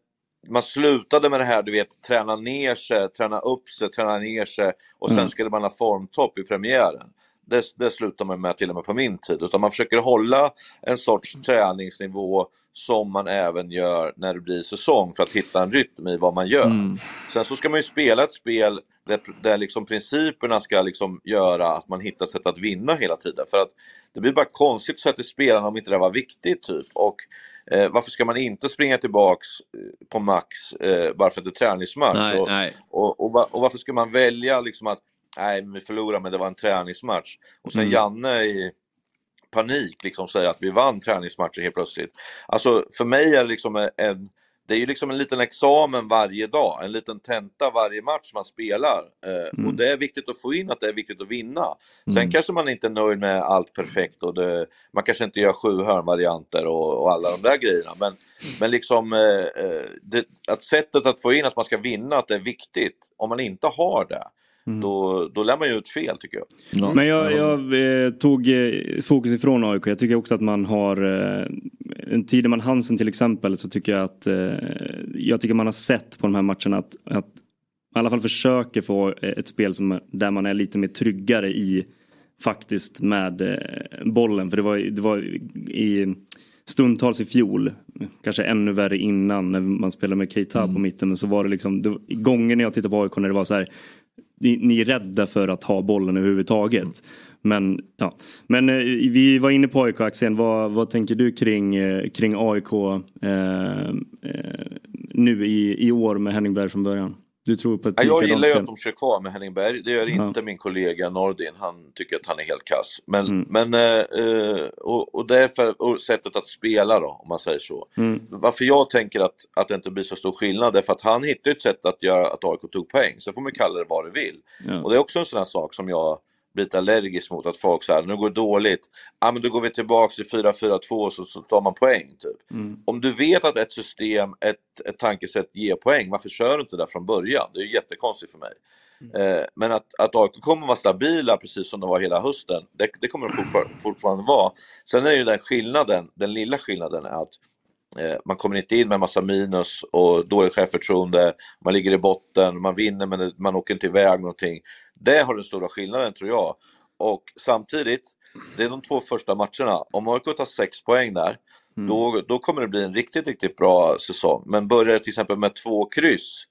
man slutade med det här, du vet, träna ner sig, träna upp sig, träna ner sig och sen Mm. skulle man ha formtopp i premiären. Det, det slutar man med till och med på min tid, utan man försöker hålla en sorts träningsnivå som man även gör när det blir säsong för att hitta en rytm i vad man gör. Sen så ska man ju spela ett spel där, där liksom principerna ska liksom göra att man hittar sätt att vinna hela tiden. För att det blir bara konstigt att säga till spelarna om inte det var viktigt typ. Och eh, varför ska man inte springa tillbaks eh, på max eh, bara för att det är träningsmatch? Nej, och, nej. Och, och, va- och varför ska man välja liksom att nej, vi förlorade men det var en träningsmatch. Och sen Mm. Janne i panik liksom säga att vi vann träningsmatcher helt plötsligt. Alltså för mig är det liksom en, det är ju liksom en liten examen varje dag, en liten tenta varje match man spelar. Eh, Och det är viktigt att få in att det är viktigt att vinna. Sen Mm. kanske man inte är nöjd med allt perfekt och det, man kanske inte gör sju hörnvarianter och, och alla de där grejerna. Men, men liksom eh, eh, det, att sättet att få in att man ska vinna, att det är viktigt. Om man inte har det, då, då lär man ju ut fel tycker jag. Men jag, jag eh, tog eh, fokus ifrån AIK. Jag tycker också att man har eh, en Tideman Hansen till exempel så tycker jag att eh, jag tycker man har sett på de här matcherna att, att i alla fall försöker få eh, ett spel som, där man är lite mer tryggare i faktiskt med eh, bollen. För det var, det var i stundtals i fjol, kanske ännu värre innan när man spelade med Keita på mitten. Men så var det liksom, det, gånger när jag tittade på AIK när det var så här ni, ni är rädda för att ha bollen överhuvudtaget. Men, ja. Men eh, vi var inne på AIK-aktien, Vad, vad tänker du kring, eh, kring AIK eh, eh, nu i, i år med Henning Berg från början? Du tror på ett Ja, jag gillar ju att de kör kvar med Henning Berg. Det gör Ja. inte min kollega Nordin. Han tycker att han är helt kass. Men, Mm. men eh, eh, och, och det är för och sättet att spela då, om man säger så. Mm. Varför jag tänker att, att det inte blir så stor skillnad är för att han hittade ett sätt att göra att AIK tog poäng. Sen får man kalla det vad det vill. Ja. Och det är också en sån här sak som jag blir lite allergisk mot. Att folk säger nu går det dåligt. Ja men då går vi tillbaks till 4-4-2 så, så tar man poäng. Typ. Mm. Om du vet att ett system, ett, ett tankesätt ger poäng, varför kör du inte det från början? Det är jättekonstigt för mig. Eh, men att, att AIK kommer vara stabila precis som de var hela hösten, det, det kommer de fortfar- fortfarande vara. Sen är ju den skillnaden, den lilla skillnaden är att man kommer inte in med massa minus och dåligt självförtroende, man ligger i botten, man vinner men man åker inte iväg någonting. Det har den stora skillnaden tror jag. Och samtidigt, det är de två första matcherna. Om AIK tar sex poäng där, då, då kommer det bli en riktigt, riktigt bra säsong. Men börjar det till exempel med två kryss,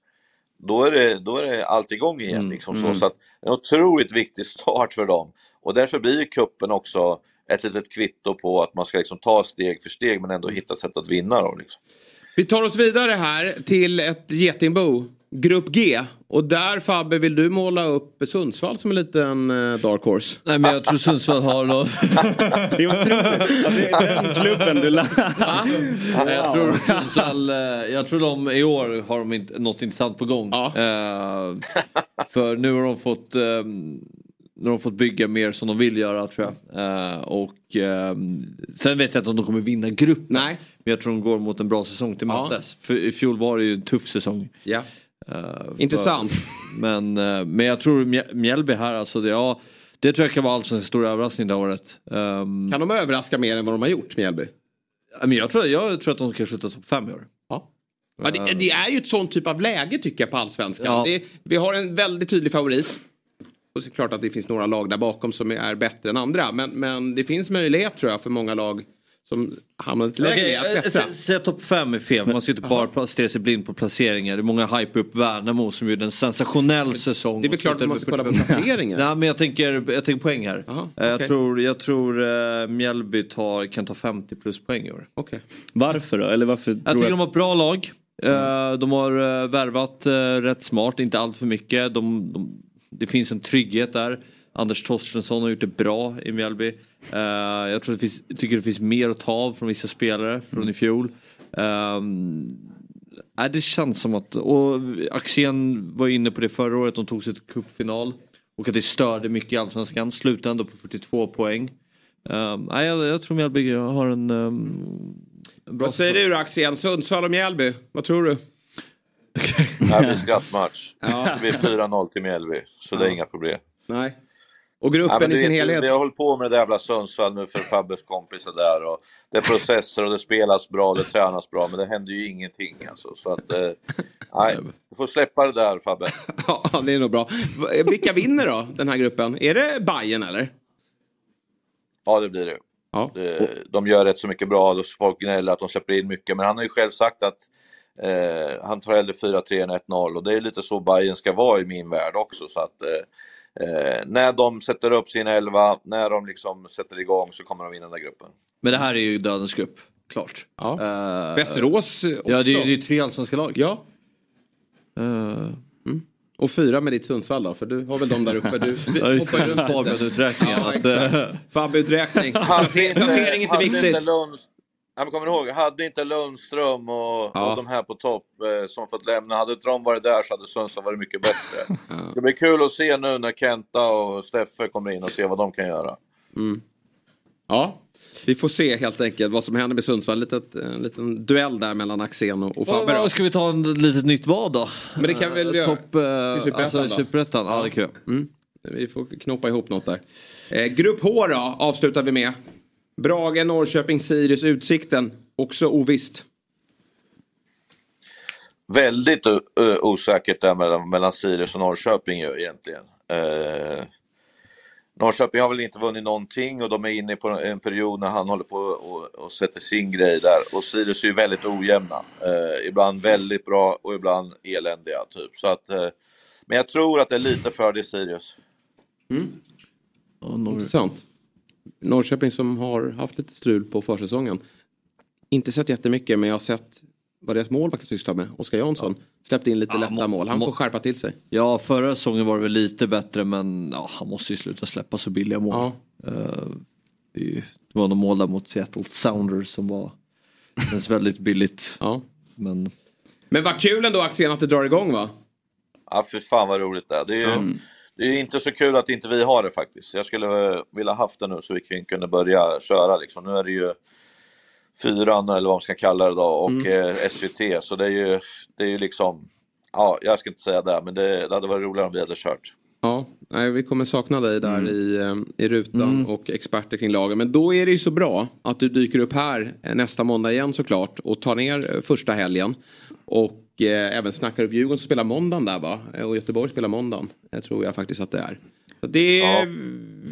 då är det, då är det allt igång igen. Liksom så. mm. så att en otroligt viktig start för dem. Och därför blir kuppen också ett litet kvitto på att man ska liksom ta steg för steg men ändå hitta sätt att vinna. Då, liksom. Vi tar oss vidare här till ett getingbo. Grupp G. Och där Fabbe vill du måla upp Sundsvall som en liten eh, dark horse? Nej men jag tror Sundsvall har något. Det är otroligt det är den klubben du Nej, Jag tror Sundsvall, eh, jag tror de i år har de inte, något intressant på gång. Eh, för nu har de fått eh, nu har de fått bygga mer som de vill göra tror jag. Eh, och eh, sen vet jag inte om de kommer vinna gruppen. Nej. Men jag tror de går mot en bra säsong till mötes. För i fjol var det ju en tuff säsong. Ja. För- Intressant. Men, eh, men jag tror Mjä- Mjällby här alltså, det, ja, det tror jag kan vara allsång en stor överraskning det här året. Um, Kan de överraska mer än vad de har gjort, Mjällby? men jag, tror, jag tror att de kan sluta topp fem i år. Ja. Ja, det, det är ju ett sånt typ av läge tycker jag på allsvenskan. Ja. Det, vi har en väldigt tydlig favorit. Och så är det klart att det finns några lag där bakom som är bättre än andra. Men, men det finns möjlighet tror jag för många lag som hamnar lite lägre ner att eh, klättra. sä- Säg topp fem är fel, man ska inte bara stirra sig blind på placeringar. Det är många hype upp Värnamo som gjorde en sensationell säsong. Det är väl klart man ska kolla på 45. placeringen. Nej men jag tänker, jag tänker poäng här. Aha, Eh, jag tror, jag tror uh, Mjällby tar, kan ta 50 plus poäng i år. Okej. Varför då? Eller varför Jag tror tycker jag- de har ett bra lag. Eh, De har värvat rätt smart, inte allt för mycket. De, de, det finns en trygghet där. Anders Torstensson har gjort det bra i Mjällby. Eh, jag tror det finns, tycker det finns mer att ta av från vissa spelare från i fjol. Um, nej, det känns som att, och Axén var inne på det förra året, de tog sig till cupfinal. Och att det störde mycket i Allsvenskan, slutade ändå på 42 poäng. Um, nej, jag, jag tror Mjällby har en, um, en bra Vad säger du då Axén? Sundsvall och Mjällby? Vad tror du? Det här blir skrattmatch. Det blir 4-0 till Mjällby, så det är inga problem. Nej. Och gruppen Ja, i sin vet, helhet? Vi har hållit på med det där jävla Sundsvall nu för Fabbes kompisar där och det är processer och det spelas bra, det tränas bra men det händer ju ingenting alltså. Så att, eh, nej, du får släppa det där Fabbe. Ja, det är nog bra. Vilka vinner då den här gruppen? Är det Bayern eller? Ja, det blir det. Ja. De gör rätt så mycket bra, folk gnäller att de släpper in mycket, men han har ju själv sagt att eh, han tar hellre 4-3 än 1-0 och det är lite så Bayern ska vara i min värld också. Så att, eh, eh, när de sätter upp sin elva, när de liksom sätter igång så kommer de vinna den där gruppen. Men det här är ju dödens grupp, klart. Ja. Eh, Västerås också. Ja, det är ju tre allsvenska lag. Ja. Eh, Och fyra med ditt Sundsvall då, för du har väl dem där uppe. Du, hoppar ju runt lite. Fabian-uträkningen, Ja. Hade Placering inte viktigt. Lunds, men kommer ihåg, hade inte Lundström och, Ja. och de här på topp eh, som fått lämna, hade inte de varit där så hade Sundsvall varit mycket bättre. Det blir kul att se nu när Kenta och Steffe kommer in och se vad de kan göra. Mm. Ja, vi får se helt enkelt vad som händer med Sundsvall. Litet, en liten duell där mellan Axén och, och Fabbe. ska vi ta en litet nytt vad då? Men det kan vi väl Eh, göra. Topp, eh, Till Superettan alltså, då? Superettan, ja det kan vi Mm. Vi får knoppa ihop något där. Eh, grupp H då, avslutar vi med. Brage, Norrköping, Sirius, Utsikten. Också ovisst. Väldigt osäkert där mellan, mellan Sirius och Norrköping ju egentligen. Eh, Norrköping har väl inte vunnit någonting och de är inne på en period när han håller på och, och sätter sin grej där. Och Sirius är ju väldigt ojämna. Eh, ibland väldigt bra och ibland eländiga typ. Så att, eh, men jag tror att det är lite fördel Sirius. Intressant. Norrköping som har haft lite strul på försäsongen. Inte sett jättemycket men jag har sett vad deras målvakt sysslar med. Oskar Jansson. Släppte in lite Ja, lätta må- mål. Han må- får skärpa till sig. Ja, förra säsongen var det väl lite bättre men ja, han måste ju sluta släppa så billiga mål. Ja. Eh, det, är ju, det var någon mål där mot Seattle Sounders som var känns väldigt billigt. Ja. Men Men vad kul ändå Axén att det drar igång va? Ja, för fan vad roligt det är. Det är, ju, det är inte så kul att inte vi har det faktiskt. Jag skulle eh, vilja haft det nu så vi kunde börja köra liksom. Nu är det ju fyran eller vad man ska kalla det då och Mm. eh, SVT så det är ju, det är ju liksom, ja jag ska inte säga det men det, det hade varit roligare om vi hade kört. Ja, nej, vi kommer sakna dig där Mm. i, eh, i rutan och experter kring lagen. Men då är det ju så bra att du dyker upp här nästa måndag igen såklart och tar ner första helgen. Och eh, även snackar upp Djurgården som spelar måndagen där va? Och Göteborg spelar måndagen. Det tror jag faktiskt att det är. Så det är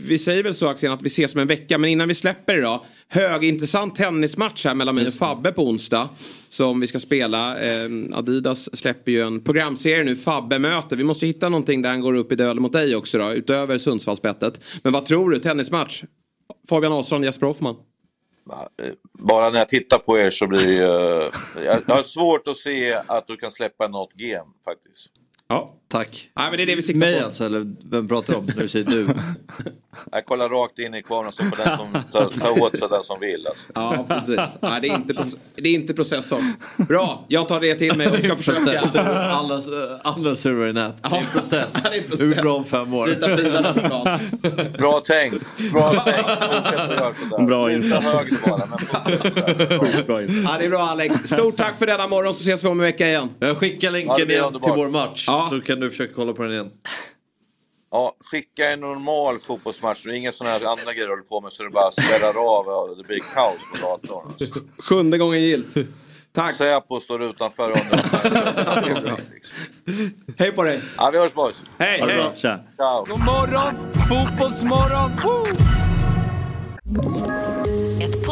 Vi säger väl så Axel att vi ses om en vecka. Men innan vi släpper då. Högintressant tennismatch här mellan mig och Fabbe på onsdag. Som vi ska spela. Eh, Adidas släpper ju en programserie nu. Fabbe möter. Vi måste hitta någonting där han går upp i döden mot dig också då. Utöver Sundsvallsbettet. Men vad tror du? Tennismatch? Fabian Ahlstrand, Jesper Hoffman. Eh, bara när jag tittar på er så blir det ju, jag, jag har svårt att se att du kan släppa något game faktiskt. Ja tack. Nej men det är det vi siktar Mig på. alltså, eller vem pratar du om när du säger du? Jag kollar rakt in i kameran så får den som tar, tar åt sig den som vill. Alltså. Ja, precis. Nej, det, är inte, proce- det är inte processorn. Bra, jag tar det till mig och ska försöka. Alla, alla server i nät. Det är en process. det är en process. Hur det om fem år? Byta bilarna på plan. Bra tänkt, bra tänkt. Bra insats. Bra insats. Ja, det är bra Alex. Stort tack för denna morgon så ses vi om en vecka igen. Jag skickar Ja, länken underbart. till vår match. Ja. Så kan du försöka kolla på den igen. Ja, skicka en normal fotbollsmatch inga sådana här andra grejer du håller på med så det bara spärrar av och det blir kaos på datorn. Alltså. Sjunde gången gillt. Tack. Säpo står utanför och undrar. Hej på dig. Ja, vi hörs boys. Hej, hej. bra. Tja. Ciao. God morgon, fotbollsmorgon! Woo!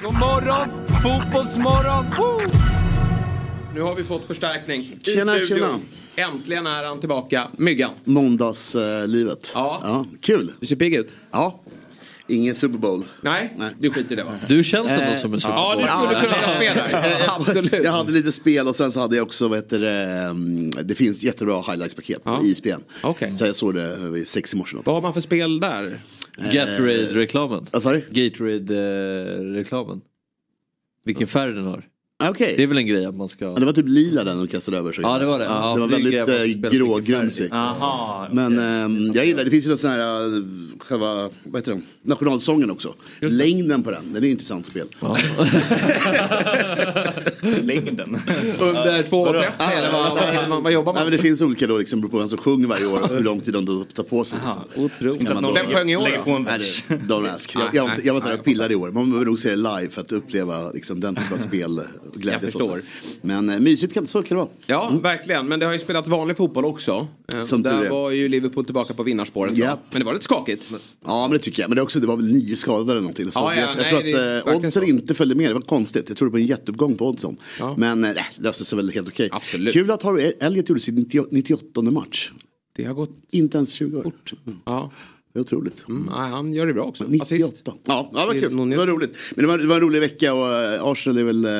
God morgon, fotbollsmorgon! Woo! Nu har vi fått förstärkning i Tjena, studion. Äntligen är han tillbaka. Myggan. Måndagslivet. Ja. Kul. Du ser pigg ut. Ja. Ingen Super Bowl. Nej, du skiter i det va? Du känns ändå Eh, som en Super Ja, Bowl. du skulle kunna finnas med där. Absolut. Jag hade lite spel och sen så hade jag också, vad heter det, mm, det finns jättebra highlights-paket på Ja. ISBN. Okej. Så jag såg det vid sex i morse. Vad har man för spel där? Gatorade-reklamen. Du? Gatorade-reklamen. Vilken färg den har. Okej. Det är väl en grej att man ska... Ja, det var typ lila den de kastade över sig. Ja, det var det. Ja, det var väldigt eh, grågrumsig. Aha, Men ehm, jag gillar, det finns ju sån här, eh, själva, vad heter den, nationalsången också. Längden på den, den är intressant spel. Längden. Under 2.30 eller vad, vad, vad, vad jobbar Nej, man? men det finns olika då, liksom, beroende på vem som sjunger varje år och hur lång tid de tar på sig. Liksom. Otroligt. Vem sjöng i år då? Nej, don't ask. Jag, jag, jag var inte där och pillade i år. Man behöver nog se det live för att uppleva liksom, den typen av spel. Jag förstår. sånt. Men eh, mysigt kan, så kan det vara. Ja, verkligen. Men det har ju spelats vanlig fotboll också. Eh, Som Där är. var ju Liverpool tillbaka på vinnarspåret. Va? Men det var lite skakigt. Ja men det tycker jag. Men det, också, det var väl nio skadade eller någonting. Så Ja, ja, jag, jag nej, tror att eh, oddsen inte följde med. Det var konstigt. Jag trodde på en jätteuppgång på oddsen. Ja. Men eh, det löste sig väl helt okej. Absolut. Kul att Harry Elliot gjorde sin 90 98 match. Det har gått Inte ens 20 år. fort. Ja. Det är otroligt. Mm, nej, han gör det bra också. Assist. 98. Ja, ja, det var kul. Det var roligt. Men det var, det var en rolig vecka och eh, Arsenal är väl, eh,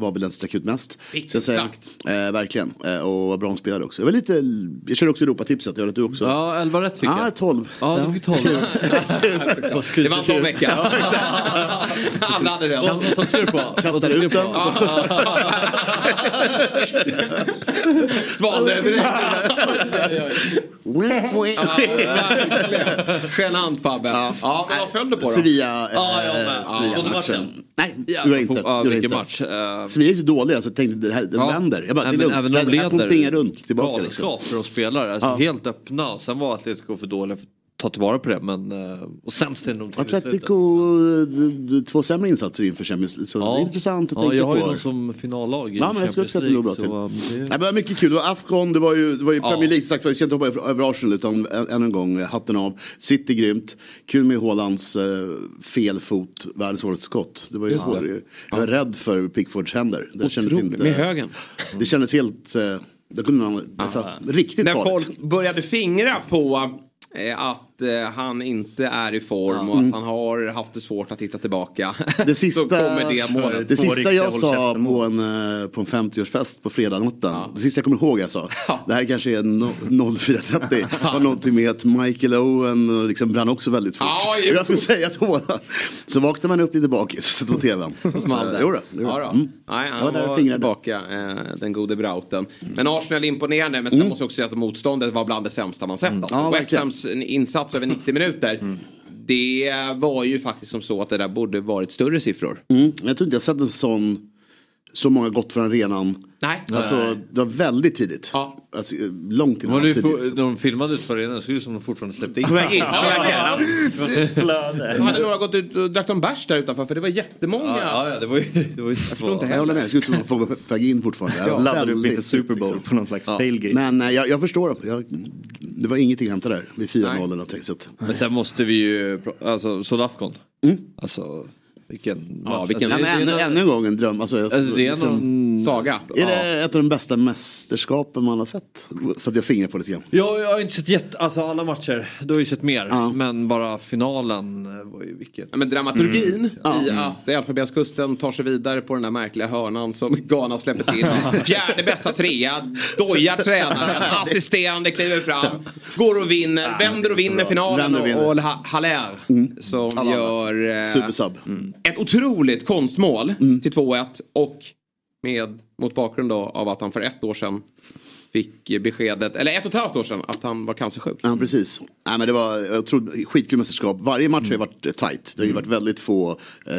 var väl den som stack ut mest. Riktigt Så jag säger, starkt. eh, verkligen. Eh, och vad bra de spelade också. Jag, var lite, jag körde också Europatipset, jag hörde att du också. Ja, 11 rätt fick Ja, jag. 12. Ja, du fick 12. Det var en sån vecka. Alla hade. Vad vad ser du på? Kastar ut den. Svalde direkt. Genant Fabbe. Ja, vad föll du på då? Sevilla. eh, Ja, jag med. Såg du matchen. Nej, det gjorde inte. Vilken match. Eh, Sevilla är så dåliga så jag tänkte det här, vänder. Jag bara, det är lugnt. det här kommer runt tillbaka. Liksom. galenskap för de spelare. Alltså. Helt öppna. Och sen var Atletico för dåliga för ta tillvara på det. Men, eh, och till i slutet. Atletico, d- två sämre insatser inför Champions League. Så det är intressant att ja, tänka jag har ju på. dem som finallag i Ja, men jag skulle låg bra till. så, um, det- Nej, men det var mycket kul. Det var Afghan, det var ju, det var ju Ja. Premier League sagt, jag ska inte hoppa över Arsenal utan än en gång, hatten av. City grymt. Kul med Haalands eh, fel fot, världens årets skott. Det var ju det. det. Jag var rädd för Pickfords händer. Det kändes inte, Med högen. Det kändes helt, eh, det kunde man, alltså, riktigt När farligt. folk började fingra på eh, att eh, han inte är i form och Mm. att han har haft det svårt att hitta tillbaka. Det sista, så kommer det målet. det sista jag sa käften på en, eh, på en 50-årsfest på fredagsnatten. Det sista jag kommer ihåg jag sa. Det här kanske är no, 04.30. var någonting med att Michael Owen liksom brann också väldigt fort. Ja, och jag skulle säga att Håland. Så vaknade man upp lite bakis. Så på tvn. Så small det. Eh, Jo då, jo då. Ja, då. Mm. Nej, Ja, han var fingrade. tillbaka, eh, den gode Brauten. Men Arsenal är imponerande, men sen måste jag också säga att motståndet var bland det sämsta man sett. Alltså. Ja, West. Hams insats över 90 minuter. Det var ju faktiskt som så att det där borde varit större siffror. Mm. Jag tror inte jag sett en sån, så många gått från arenan. Nej. Alltså det var väldigt tidigt. Ja. Alltså, långt innan. Ju tidigt. när de filmade ut för arenan såg det ut som de fortfarande släppte in. På väg in. Ja, hade några gått ut och drack en bärs där utanför för det var jättemånga. Ja, ja, det var ju... Det var ju Jag förstår inte Jag heller. håller med, det ser ut som att folk var på väg in fortfarande. Var Laddar upp inför Super Bowl liksom. på någon slags tailgate. Men eh, jag, jag förstår dem. Jag, det var ingenting att hämta där vid 4-0 eller någonting. Så att, Men sen måste vi ju, alltså Sodafcon. Alltså vilken Ja, vilken- alltså, ja, men det är ännu, en- ännu en gång en dröm. Alltså, Alltså, det är liksom, någon... Saga. är det ett av de bästa mästerskapen man har sett? Så att jag fingrar på lite grann. Ja, jag har inte sett jätte, alltså alla matcher. Du har ju sett mer. Ja. Men bara finalen var ju vilket. Ja, men dramaturgin Mm. i att Elfenbenskusten tar sig vidare på den där märkliga hörnan som Ghana släpper till. Fjärde bästa trea, dojar tränaren, assisterande kliver fram, går och vinner, vänder och vinner finalen Vänder och vinner. och, och Ha- Haller som Alla. gör eh, Supersub. Ett otroligt konstmål Mm. till 2-1 och med mot bakgrund av att han för ett år sedan fick beskedet, eller ett och ett halvt år sedan, att han var cancersjuk. Ja, precis. Nej, men det var jag tror, skitkul mästerskap. Varje match har ju varit eh, tight. Det har ju varit väldigt få eh,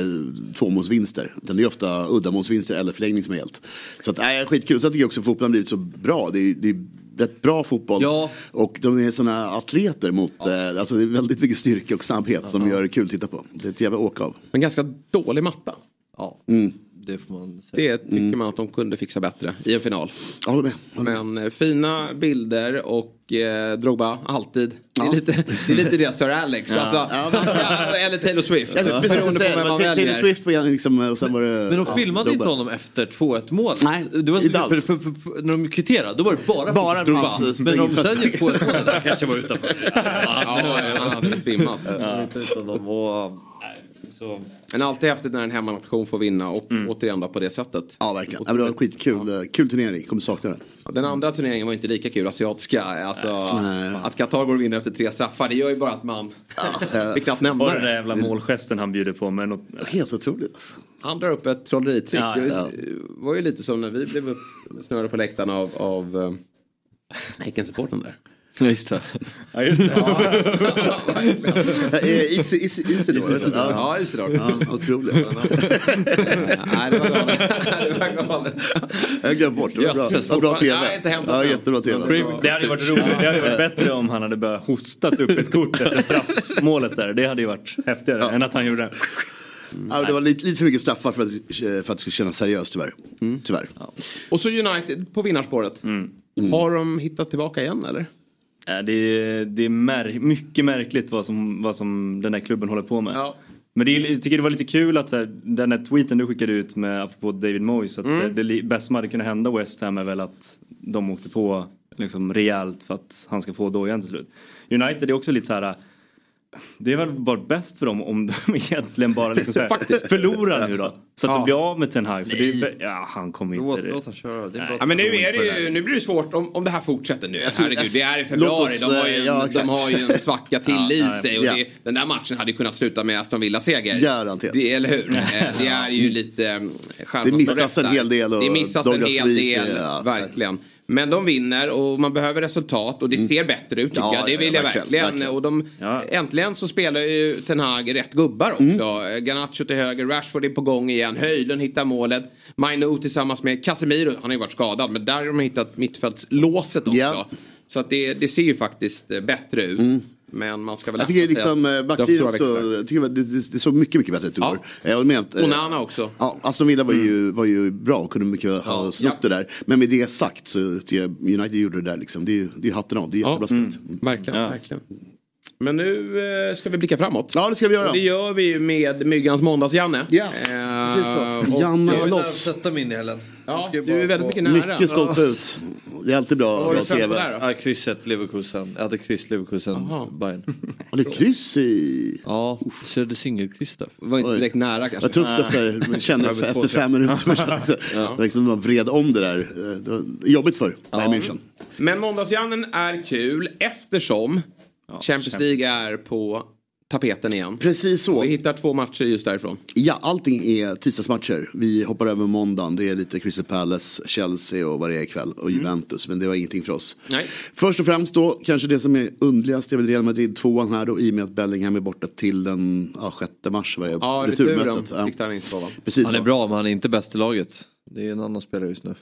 tvåmålsvinster. Det är ofta uddamålsvinster eller förlängning som är helt. Så att, nej, skitkul. Sen tycker jag också att fotbollen har blivit så bra. Det är, det är rätt bra fotboll. Ja. Och de är sådana atleter mot, eh, alltså det är väldigt mycket styrka och snabbhet som gör det kul att titta på. Det är ett jävla åk av. Men ganska dålig matta. Ja, Mm. Det får man säga. Det tycker man att de kunde fixa bättre i en final. Jag håller med. Jag håller med. Men eh, fina bilder och eh, Drogba, alltid. Det, är lite, det är lite det Sir Alex. Alltså, eller Taylor Swift. Skulle precis på vem man Taylor väljer. Swift på, liksom, och sen var det... Men de ja, filmade inte Drogba. honom efter 2-1 mål. Nej, det var så, inte för, för, för, för, när de kvitterade då var det bara, Bara Drogba. eh, Men om de sen gick 2-1 mål där kanske var utanför. Ja, han hade svimmat. Ja. Inte utan dem och, nej, så. Men alltid häftigt när en hemmanation får vinna och återigen då på det sättet. Ja, verkligen. Ja, men det var skitkul. eh, Kul turnering. Kommer sakna den. Den andra turneringen var inte lika kul, asiatiska. Alltså, Nej. att Qatar går och vinner efter tre straffar, det gör ju bara att man eh, vill knappt nämna Och den där det. jävla målgesten han bjuder på med något... Helt otroligt. Han drar upp ett trolleritrick. Ja, det ja. var ju lite som när vi blev snurrade på läktaren av, av uh, Häckensupporten där. Just det. Ja, just det. Eh, Isi- Isi- Isidor. Ja, Isidor. Ja, otroligt. Nej, det var galet. det var galet. Jag glömt bort. Det var bra, Jösses, det var bra tv. Ja, jättebra tv. Det hade ju varit roligt. Det hade varit bättre om han hade börjat hostat upp ett kort efter straffmålet där. Det hade ju varit häftigare än att han gjorde det. Ja, det var lite, lite för mycket straffar för att, för att det skulle kännas seriöst tyvärr. Tyvärr. Och så United på vinnarspåret. Har de hittat tillbaka igen eller? Ja, det är, det är mär, mycket märkligt vad som, vad som den här klubben håller på med. Men det jag tycker det var lite kul att så här, den här tweeten du skickade ut med apropå David Moyes. Att Mm. här, det bästa som hade kunnat hända West Ham är väl att de åkte på liksom, rejält för att han ska få dojan till slut. United är också lite så här. Det är väl bara bäst för dem om de egentligen bara liksom så här, Faktiskt. förlorar nu då. Så att Ja. de blir av med Ten Hag. För det är, ja, han kommer inte... Låt, låt han köra. Det är bra. Ja, men nu, är det ju, nu blir det svårt om, om det här fortsätter nu. Alltså, Herregud, det är i februari. oss, De har ju en, ja, de har ju en svacka till Ja, i sig. Och ja. det, den där matchen hade ju kunnat sluta med Aston Villa-seger. Garanterat. Det, eller hur? Det är ju lite eh, Det missas en hel del och Det missas en hel del, verkligen. Men de vinner och man behöver resultat och det ser bättre ut tycker Ja, jag. Det ja, vill jag verkligen, verkligen. Och de, Ja. Äntligen så spelar ju Ten Hag rätt gubbar också. Mm. Garnacho till höger, Rashford är på gång igen, Höjlund hittar målet. Maino tillsammans med Casemiro, han har ju varit skadad men där har de hittat mittfältslåset också. Ja. Så att det, det ser ju faktiskt eh, bättre ut. Men man ska väl Jag tycker liksom eh, backlinjen har också, jag tycker det, det, det såg mycket, mycket bättre ut igår. Jag håller med att, eh, Onana också. Ja, Aston Villa var ju, var ju bra och kunde mycket ha snott Ja. det där. Men med det sagt så jag United gjorde det där liksom. Det är, det är hatten av, det är jättebra spelat. Mm. Verkligen, Ja. verkligen. Men nu eh, ska vi blicka framåt. Ja, det ska vi göra. Och det gör vi ju med Myggans måndags-Janne. Ja, Eh, precis så. och- Janne Jag vill loss. sätta mig in i helen. Ja, jag du är väldigt mycket nära. Mycket stolpe ut. Det är alltid bra, Vad var bra det tv. Ja, krysset Leverkusen. Jag hade kryss Leverkusen. Bayern. Ja, det är kryss i... Ja, så är det singelkryss där. var inte direkt nära kanske. Vad tufft efter, kände efter fem minuter. Också, liksom man vred om det där. Det var jobbigt för Bayern München. Men måndagsjannen är kul eftersom Champions League är på tapeten igen. Precis så. Vi hittar två matcher just därifrån. Ja, allting är tisdagsmatcher. Vi hoppar över måndagen. Det är lite Crystal Palace, Chelsea och vad det är ikväll. Och Juventus. Men det var ingenting för oss. Nej. Först och främst då, kanske det som är undligast är väl Real Madrid tvåan här då. I och med att Bellingham är borta till den ja, 6 mars. Var det? Ja, Returmötet. Ja. fick han inte. Precis Han är så. bra men han är inte bäst i laget. Det är en annan spelare just nu.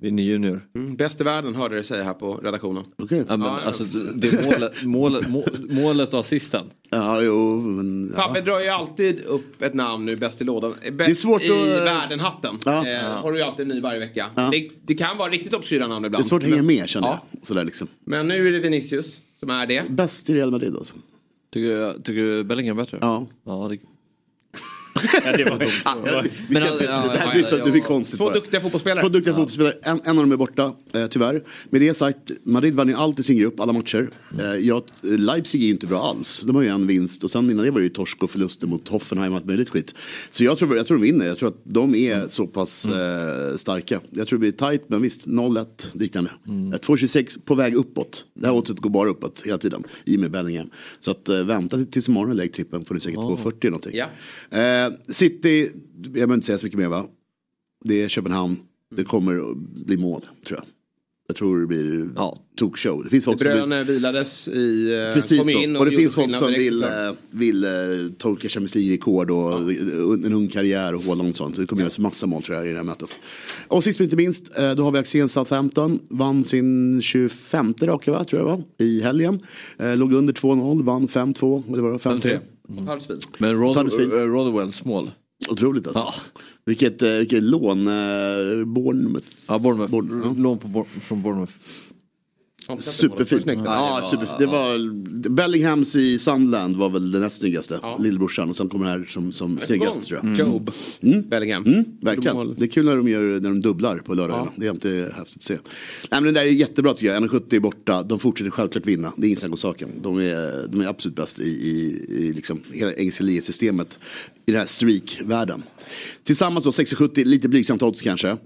Vi är ny junior. Mm, bäst i världen hörde det säga här på redaktionen. Okej. Ja, men, Ja, ja. alltså, det är målet, målet, målet, och assisten. Ja, jo, men... Ja. Fabbe drar ju alltid upp ett namn nu bäst i lådan. Bäst Det är svårt i att- världen-hatten. Ja. Eh, har du ju alltid ny varje vecka. Ja. Det, det kan vara riktigt obskyra namn Det ibland. är svårt att hänga med känner Ja. jag. Sådär liksom. Men nu är det Vinicius som är det. Bäst i Real Madrid alltså. Tycker, tycker du Bellingham är bättre? Ja. Ja, det, Ja, det var, Ja, vi Men, ja, det här ja, blir så- ja, det blir ja. konstigt Två bara. duktiga fotbollsspelare. Två duktiga fotbollsspelare, en, en av dem är borta, eh, tyvärr. Med det sagt, Madrid vann ju alltid sin grupp, alla matcher. Eh, ja, Leipzig är ju inte bra alls. De har ju en vinst och sen innan det var det ju torsk och förluster mot Hoffenheim och allt möjligt skit. Så jag tror, jag tror de vinner, jag tror att de är så pass eh, starka. Jag tror det blir tajt, men visst, 0-1 liknande. Mm. 2-26 på väg uppåt. Det här oddset går bara uppåt hela tiden, i och med Bellingham. Så att eh, vänta tills imorgon och lägg trippen får ni säkert 2,40 någonting. Ja. Eh, City, jag behöver inte säga så mycket mer va? Det är Köpenhamn. Det kommer att bli mål tror jag. Jag tror det blir Ja. tokshow. Det finns folk som vill, Bröne vilades i... eh, Precis kom in Och det gjorde finns folk som direkt vill, såklart. eh, vill eh, tolka Champions League-rekord och en ung karriär och Haaland och sånt. Det kommer göras massa mål tror jag i det här mötet. Och sist men inte minst, då har vi Axén Southampton. Vann sin 25 raka tror jag det var, i helgen. Låg under 2-0, vann 5-2. och Det var 5-3. Halvsvin. men Rod, eh, Rodwells mål. Otroligt alltså. Ja. Vilket, eh, vilket lån. Eh, Bournemouth. Ja, Bournemouth. Bourne- ja. Lån på, från Bournemouth. Superfint. Ja, Ja, super, ja, det var, Bellinghams i Sunderland var väl det näst snyggaste. Ja. Lillebrorsan och sen kommer det här som, som snyggast tror jag. Job. Mm. Bellingham. Mm, verkligen. Mål. Det är kul när de, gör, när de dubblar på lördagarna. Det är alltid häftigt att se. Nej, men den där är jättebra tycker jag. 1,70 är borta. De fortsätter självklart vinna. Det är inget snack om saken. De är, de är absolut bäst i, i, i liksom hela engelska ligasystemet. I den här streak-världen. Tillsammans då 60-70, lite blygsamt odds kanske.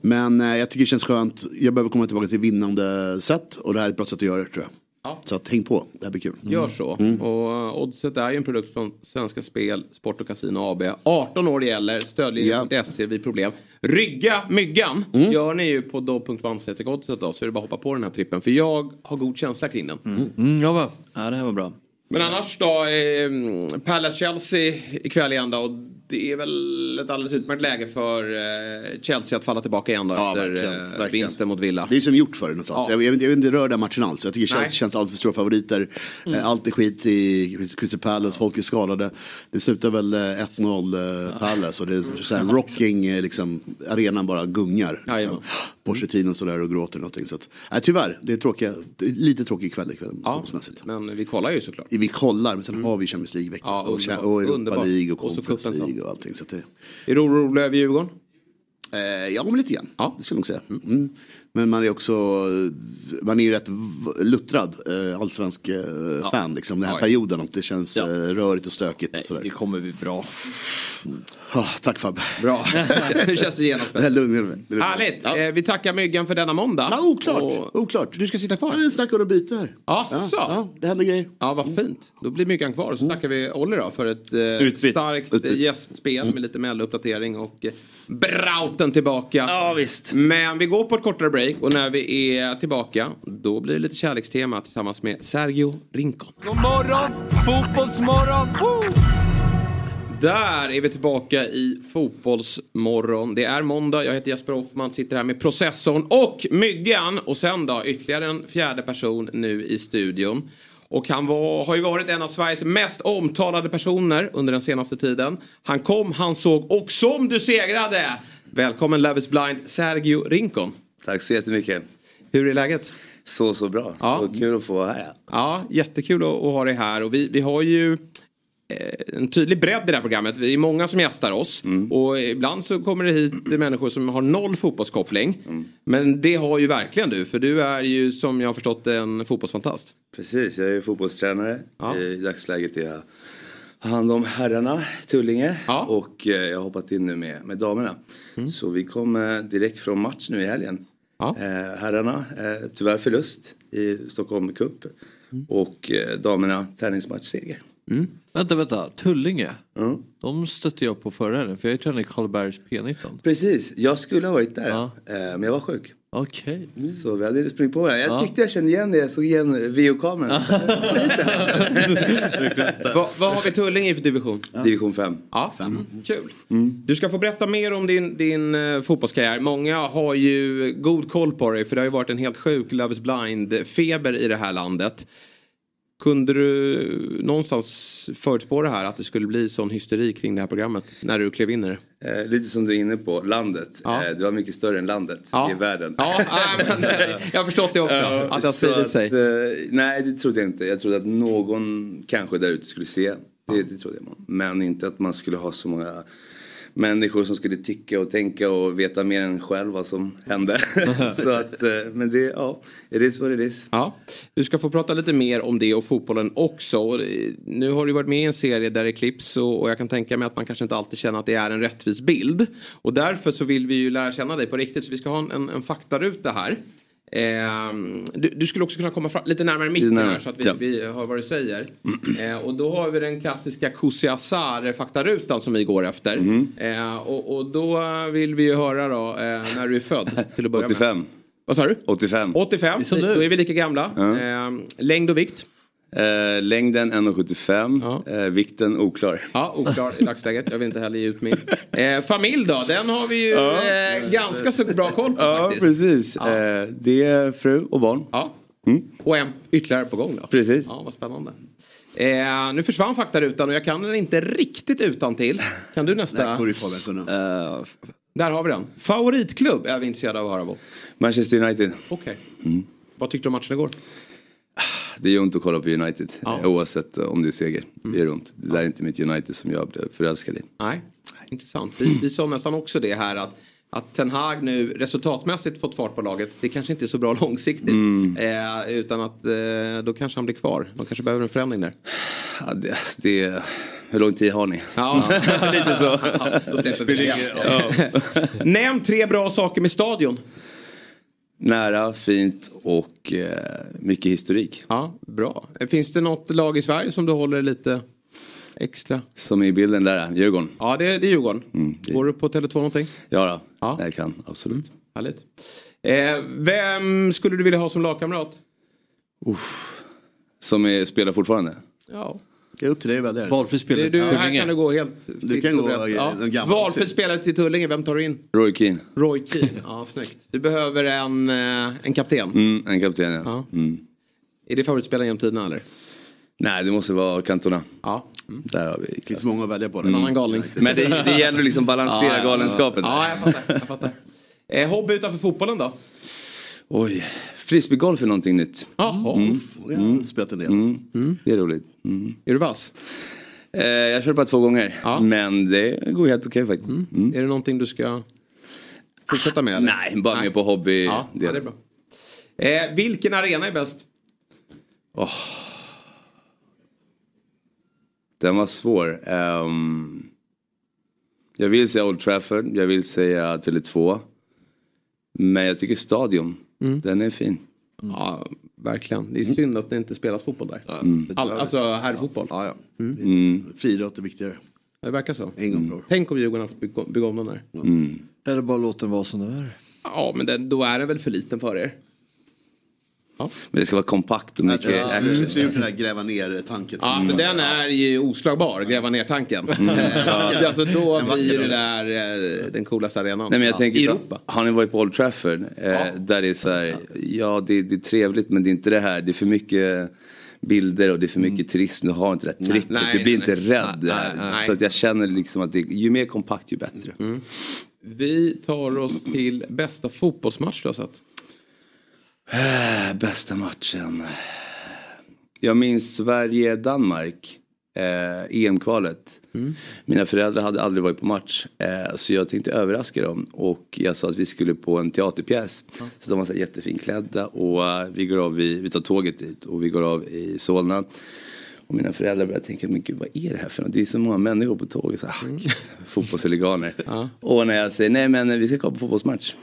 Men eh, jag tycker det känns skönt. Jag behöver komma tillbaka till vinnande sätt. Och det här är ett bra sätt att göra det tror jag. Så att häng på, det här blir kul. Gör så. Mm. Och eh, Oddset är ju en produkt från Svenska Spel, Sport och Casino AB. 18 år gäller, stödlinjen.se vid problem. Rygga myggan Mm. gör ni ju på do.1 då så är det bara att hoppa på den här trippen. För jag har god känsla kring den. Mm, jag med. Ja, det här var bra. Men annars då, eh, Palace-Chelsea ikväll igen då. Det är väl ett alldeles utmärkt läge för eh, Chelsea att falla tillbaka igen då Ja, efter verkligen, eh, verkligen. vinsten mot Villa. Det är som gjort för det någonstans. Ja. Jag, jag, jag vill inte röra den matchen alls. Jag tycker Chelsea Nej. känns alltid för stora favoriter. Eh, Allt är skit i Crystal Palace, folk är skadade. Det slutar väl eh, 1-0 eh, Palace och det är så här rocking, liksom, arenan bara gungar. Liksom. Jajamän. Pochettino står där och gråter någonting. Så att, nej, tyvärr, det är, tråkiga, det är lite tråkig kväll ikväll Ja, men vi kollar ju såklart. Vi kollar, men sen har vi Champions League-veckan Ja, och, och Europa. League och Conference. League och allting. Så att det, Är du orolig över Djurgården? Eh, ja, men lite grann. Det skulle jag nog säga. Mm. Men man är också, man är ju rätt luttrad eh, allsvensk eh, fan liksom den här Ja. perioden. Och det känns rörigt och stökigt. och sådär. Det kommer bli bra. Ah, tack Fabbe. Bra. Hur känns det genomspelat? Det lugnar mig. Härligt. Eh, vi tackar Myggan för denna måndag. Ja, oklart. Och oklart. Du ska sitta kvar? Ja, det är snack om byta här. Asså? Ja, det händer grejer. Ja, vad fint. Då blir Myggan kvar. Så tackar vi Olli då för ett eh, starkt eh, gästspel med lite Mello-uppdatering och eh, Brauten tillbaka. Ja, visst. Men vi går på ett kortare break och när vi är tillbaka då blir det lite kärlekstema tillsammans med Sergio Rincon. God morgon, fotbollsmorgon! Woo! Där är vi tillbaka i Fotbollsmorgon. Det är måndag, jag heter Jesper Hoffman, sitter här med Processorn och Myggan. Och sen då ytterligare en fjärde person nu i studion. Och han var, har ju varit en av Sveriges mest omtalade personer under den senaste tiden. Han kom, han såg och som du segrade! Välkommen Love is blind, Sergio Rincon. Tack så jättemycket. Hur är läget? Så, så bra. Ja. Så kul att få vara här. Ja, jättekul att, att ha dig här. Och vi, vi har ju en tydlig bredd i det här programmet. Vi är många som gästar oss. Och ibland så kommer det hit människor som har noll fotbollskoppling. Men det har ju verkligen du. För du är ju som jag har förstått en fotbollsfantast. Precis, jag är ju fotbollstränare. I dagsläget är jag hand om herrarna, Tullinge. Och eh, jag har hoppat in nu med, med damerna. Så vi kom eh, direkt från match nu i helgen. Eh, herrarna, eh, tyvärr förlust i Stockholm Cup. Och eh, damerna, träningsmatchseger. Vänta, vänta. Tullinge. De stötte jag på förra helgen för jag är tränare i Karlbergs P19. Precis, jag skulle ha varit där. Eh, men jag var sjuk. Okej. Så vi hade sprungit på varandra. Jag Ja. tyckte jag kände igen det. Jag såg igen videokameran. Va, vad har vi Tullinge i för division? Division 5. Ja, fem. Kul. Du ska få berätta mer om din, din uh, fotbollskarriär. Många har ju god koll på dig för det har ju varit en helt sjuk Love is blind-feber i det här landet. Kunde du någonstans förutspå det här att det skulle bli sån hysteri kring det här programmet när du klev in i det? Eh, lite som du är inne på, landet. Eh, det var mycket större än landet Ja. i världen. Ja, nej, men, eh, jag har förstått det också. Ja, att det har spridit sig. eh, nej, det trodde jag inte. Jag trodde att någon kanske där ute skulle se. Det, det trodde jag. Men inte att man skulle ha så många människor som skulle tycka och tänka och veta mer än själv vad som hände. så att, eh, men det, ja, it is what it is. Ja, du ska få prata lite mer om det och fotbollen också. Eh, Nu har du varit med i en serie där det klipps och, och jag kan tänka mig att man kanske inte alltid känner att det är en rättvis bild. Och därför så vill vi ju lära känna dig på riktigt så vi ska ha en, en, en faktaruta här. Ehm, du, du skulle också kunna komma fram, lite närmare närmare, här så att vi, ja. vi hör vad du säger. Eh, och då har vi den klassiska Kusiasar faktarutan som vi går efter. Mhm. Eh, och, och då vill vi ju höra då eh, när du är född till att börja med. 85. Vad sa du? 85. 85, som du. då är vi lika gamla. Eh, längd och vikt? Eh, längden 1,75. Eh, vikten oklar. Ja, oklar i dagsläget. Jag vill inte heller ge ut min. Eh, familj då, den har vi ju Ja. eh, ganska så bra koll på Ja, faktiskt. precis. Eh, det är fru och barn. Ja. Och en ytterligare på gång då. Precis. Ja, vad spännande. Eh, nu försvann faktarutan och jag kan den inte riktigt utan till. Kan du nästa? Ju Fabian kunna. Eh, där har vi den. Favoritklubb är vi intresserade av att höra på. Manchester United. Okej. Mm. Vad tyckte du om matchen igår? Det gör ont att kolla på United. Ja. Oavsett eh, om det är seger. Det gör ont. Det där är inte mitt United som jag blev förälskad i. Nej, intressant. Vi, vi sa nästan också det här att att Ten Hag nu resultatmässigt fått fart på laget, det kanske inte är så bra långsiktigt. Mm. Eh, utan att eh, då kanske han blir kvar. De kanske behöver en förändring där. Ja, det, det, hur lång tid har ni? Ja, lite så. Ja. Nämn tre bra saker med stadion. Nära, fint och eh, mycket historik. Ja, bra. Finns det något lag i Sverige som du håller lite extra? Som i bilden där, Djurgården. Ja, det, det är Djurgården. Mm, det- Går du på Tele2 någonting? Ja, då. Ja. jag kan absolut. Härligt. Eh, vem skulle du vilja ha som lagkamrat? Som är, spelar fortfarande? Ja. Det är upp till dig att välja. Valfri spelare Det, du, till här Tullinge. kan du gå helt Du kan gå, eh, den gamla Valfri spelare till Tullinge, vem tar du in? Roy Keane. Roy Keane, ja snyggt. Du behöver en, eh, en kapten. Mm, en kapten ja. Ja. Mm. Är det favoritspelaren genom tiderna eller? Nej, det måste vara Cantona. Ja. Där har vi Det klass. finns många att välja på. En annan galning. Men det, det gäller att liksom balansera Ja, ja, galenskapen. Ja, jag fattar. Jag fattar. Eh, hobby utanför fotbollen då? Oj, frisbeegolf är någonting nytt. Jaha. Mm. Jag har spelat en del. Alltså. Mm. Det är roligt. Mm. Är du vass? Eh, jag kört bara två gånger. Ja. Men det går helt okej faktiskt. Mm. Är det någonting du ska fortsätta med? Eller? Nej, bara med på hobby. Ja, ja, det är bra. Eh, vilken arena är bäst? Åh. Den var svår. Ehm, jag vill säga Old Trafford, jag vill säga Tele2. Men jag tycker Stadion, Mm. den är fin. Ja, verkligen. Det är synd att det inte spelas fotboll där. Mm. All, alltså herrfotboll. Ja, ja. Mm. Friidrott är viktigare. Det verkar så. En gång per år. Tänk om Djurgården har fått bygga- bygga om den där. Mm. Eller bara låt den vara som den är. Ja, men den, då är den väl för liten för er. Men det ska vara kompakt och mycket Jag action. tror ser ut den här gräva ner-tanken. Ja, alltså den är ju oslagbar, gräva ner tanken. Eh, alltså då blir det där eh, den coolaste arenan Nej, men jag Ja, tänker i Europa. har ni varit på Old Trafford? Eh, Där det är så här, ja det, det är trevligt men det är inte det här, det är för mycket bilder och det är för mycket turism, du har inte det här trycket, Mm. Nej, du blir nej, inte nej. rädd. Där. nej. Så att jag känner liksom att det, ju mer kompakt ju bättre. Mm. Vi tar oss till bästa fotbollsmatch du har sett. Äh, Bästa matchen. Jag minns Sverige-Danmark. Eh, EM-kvalet. Mm. Mina föräldrar hade aldrig varit på match. Eh, så jag tänkte överraska dem. Och jag sa att vi skulle på en teaterpjäs. Så de var så jättefinklädda. Och eh, vi går av i, vi tar tåget dit. Och vi går av i Solna. Och mina föräldrar började tänka, men gud vad är det här för något? Det är så många människor på tåget. Så, ah, gud, Fotbollshuliganer. Och när jag säger, nej men vi ska gå på fotbollsmatch.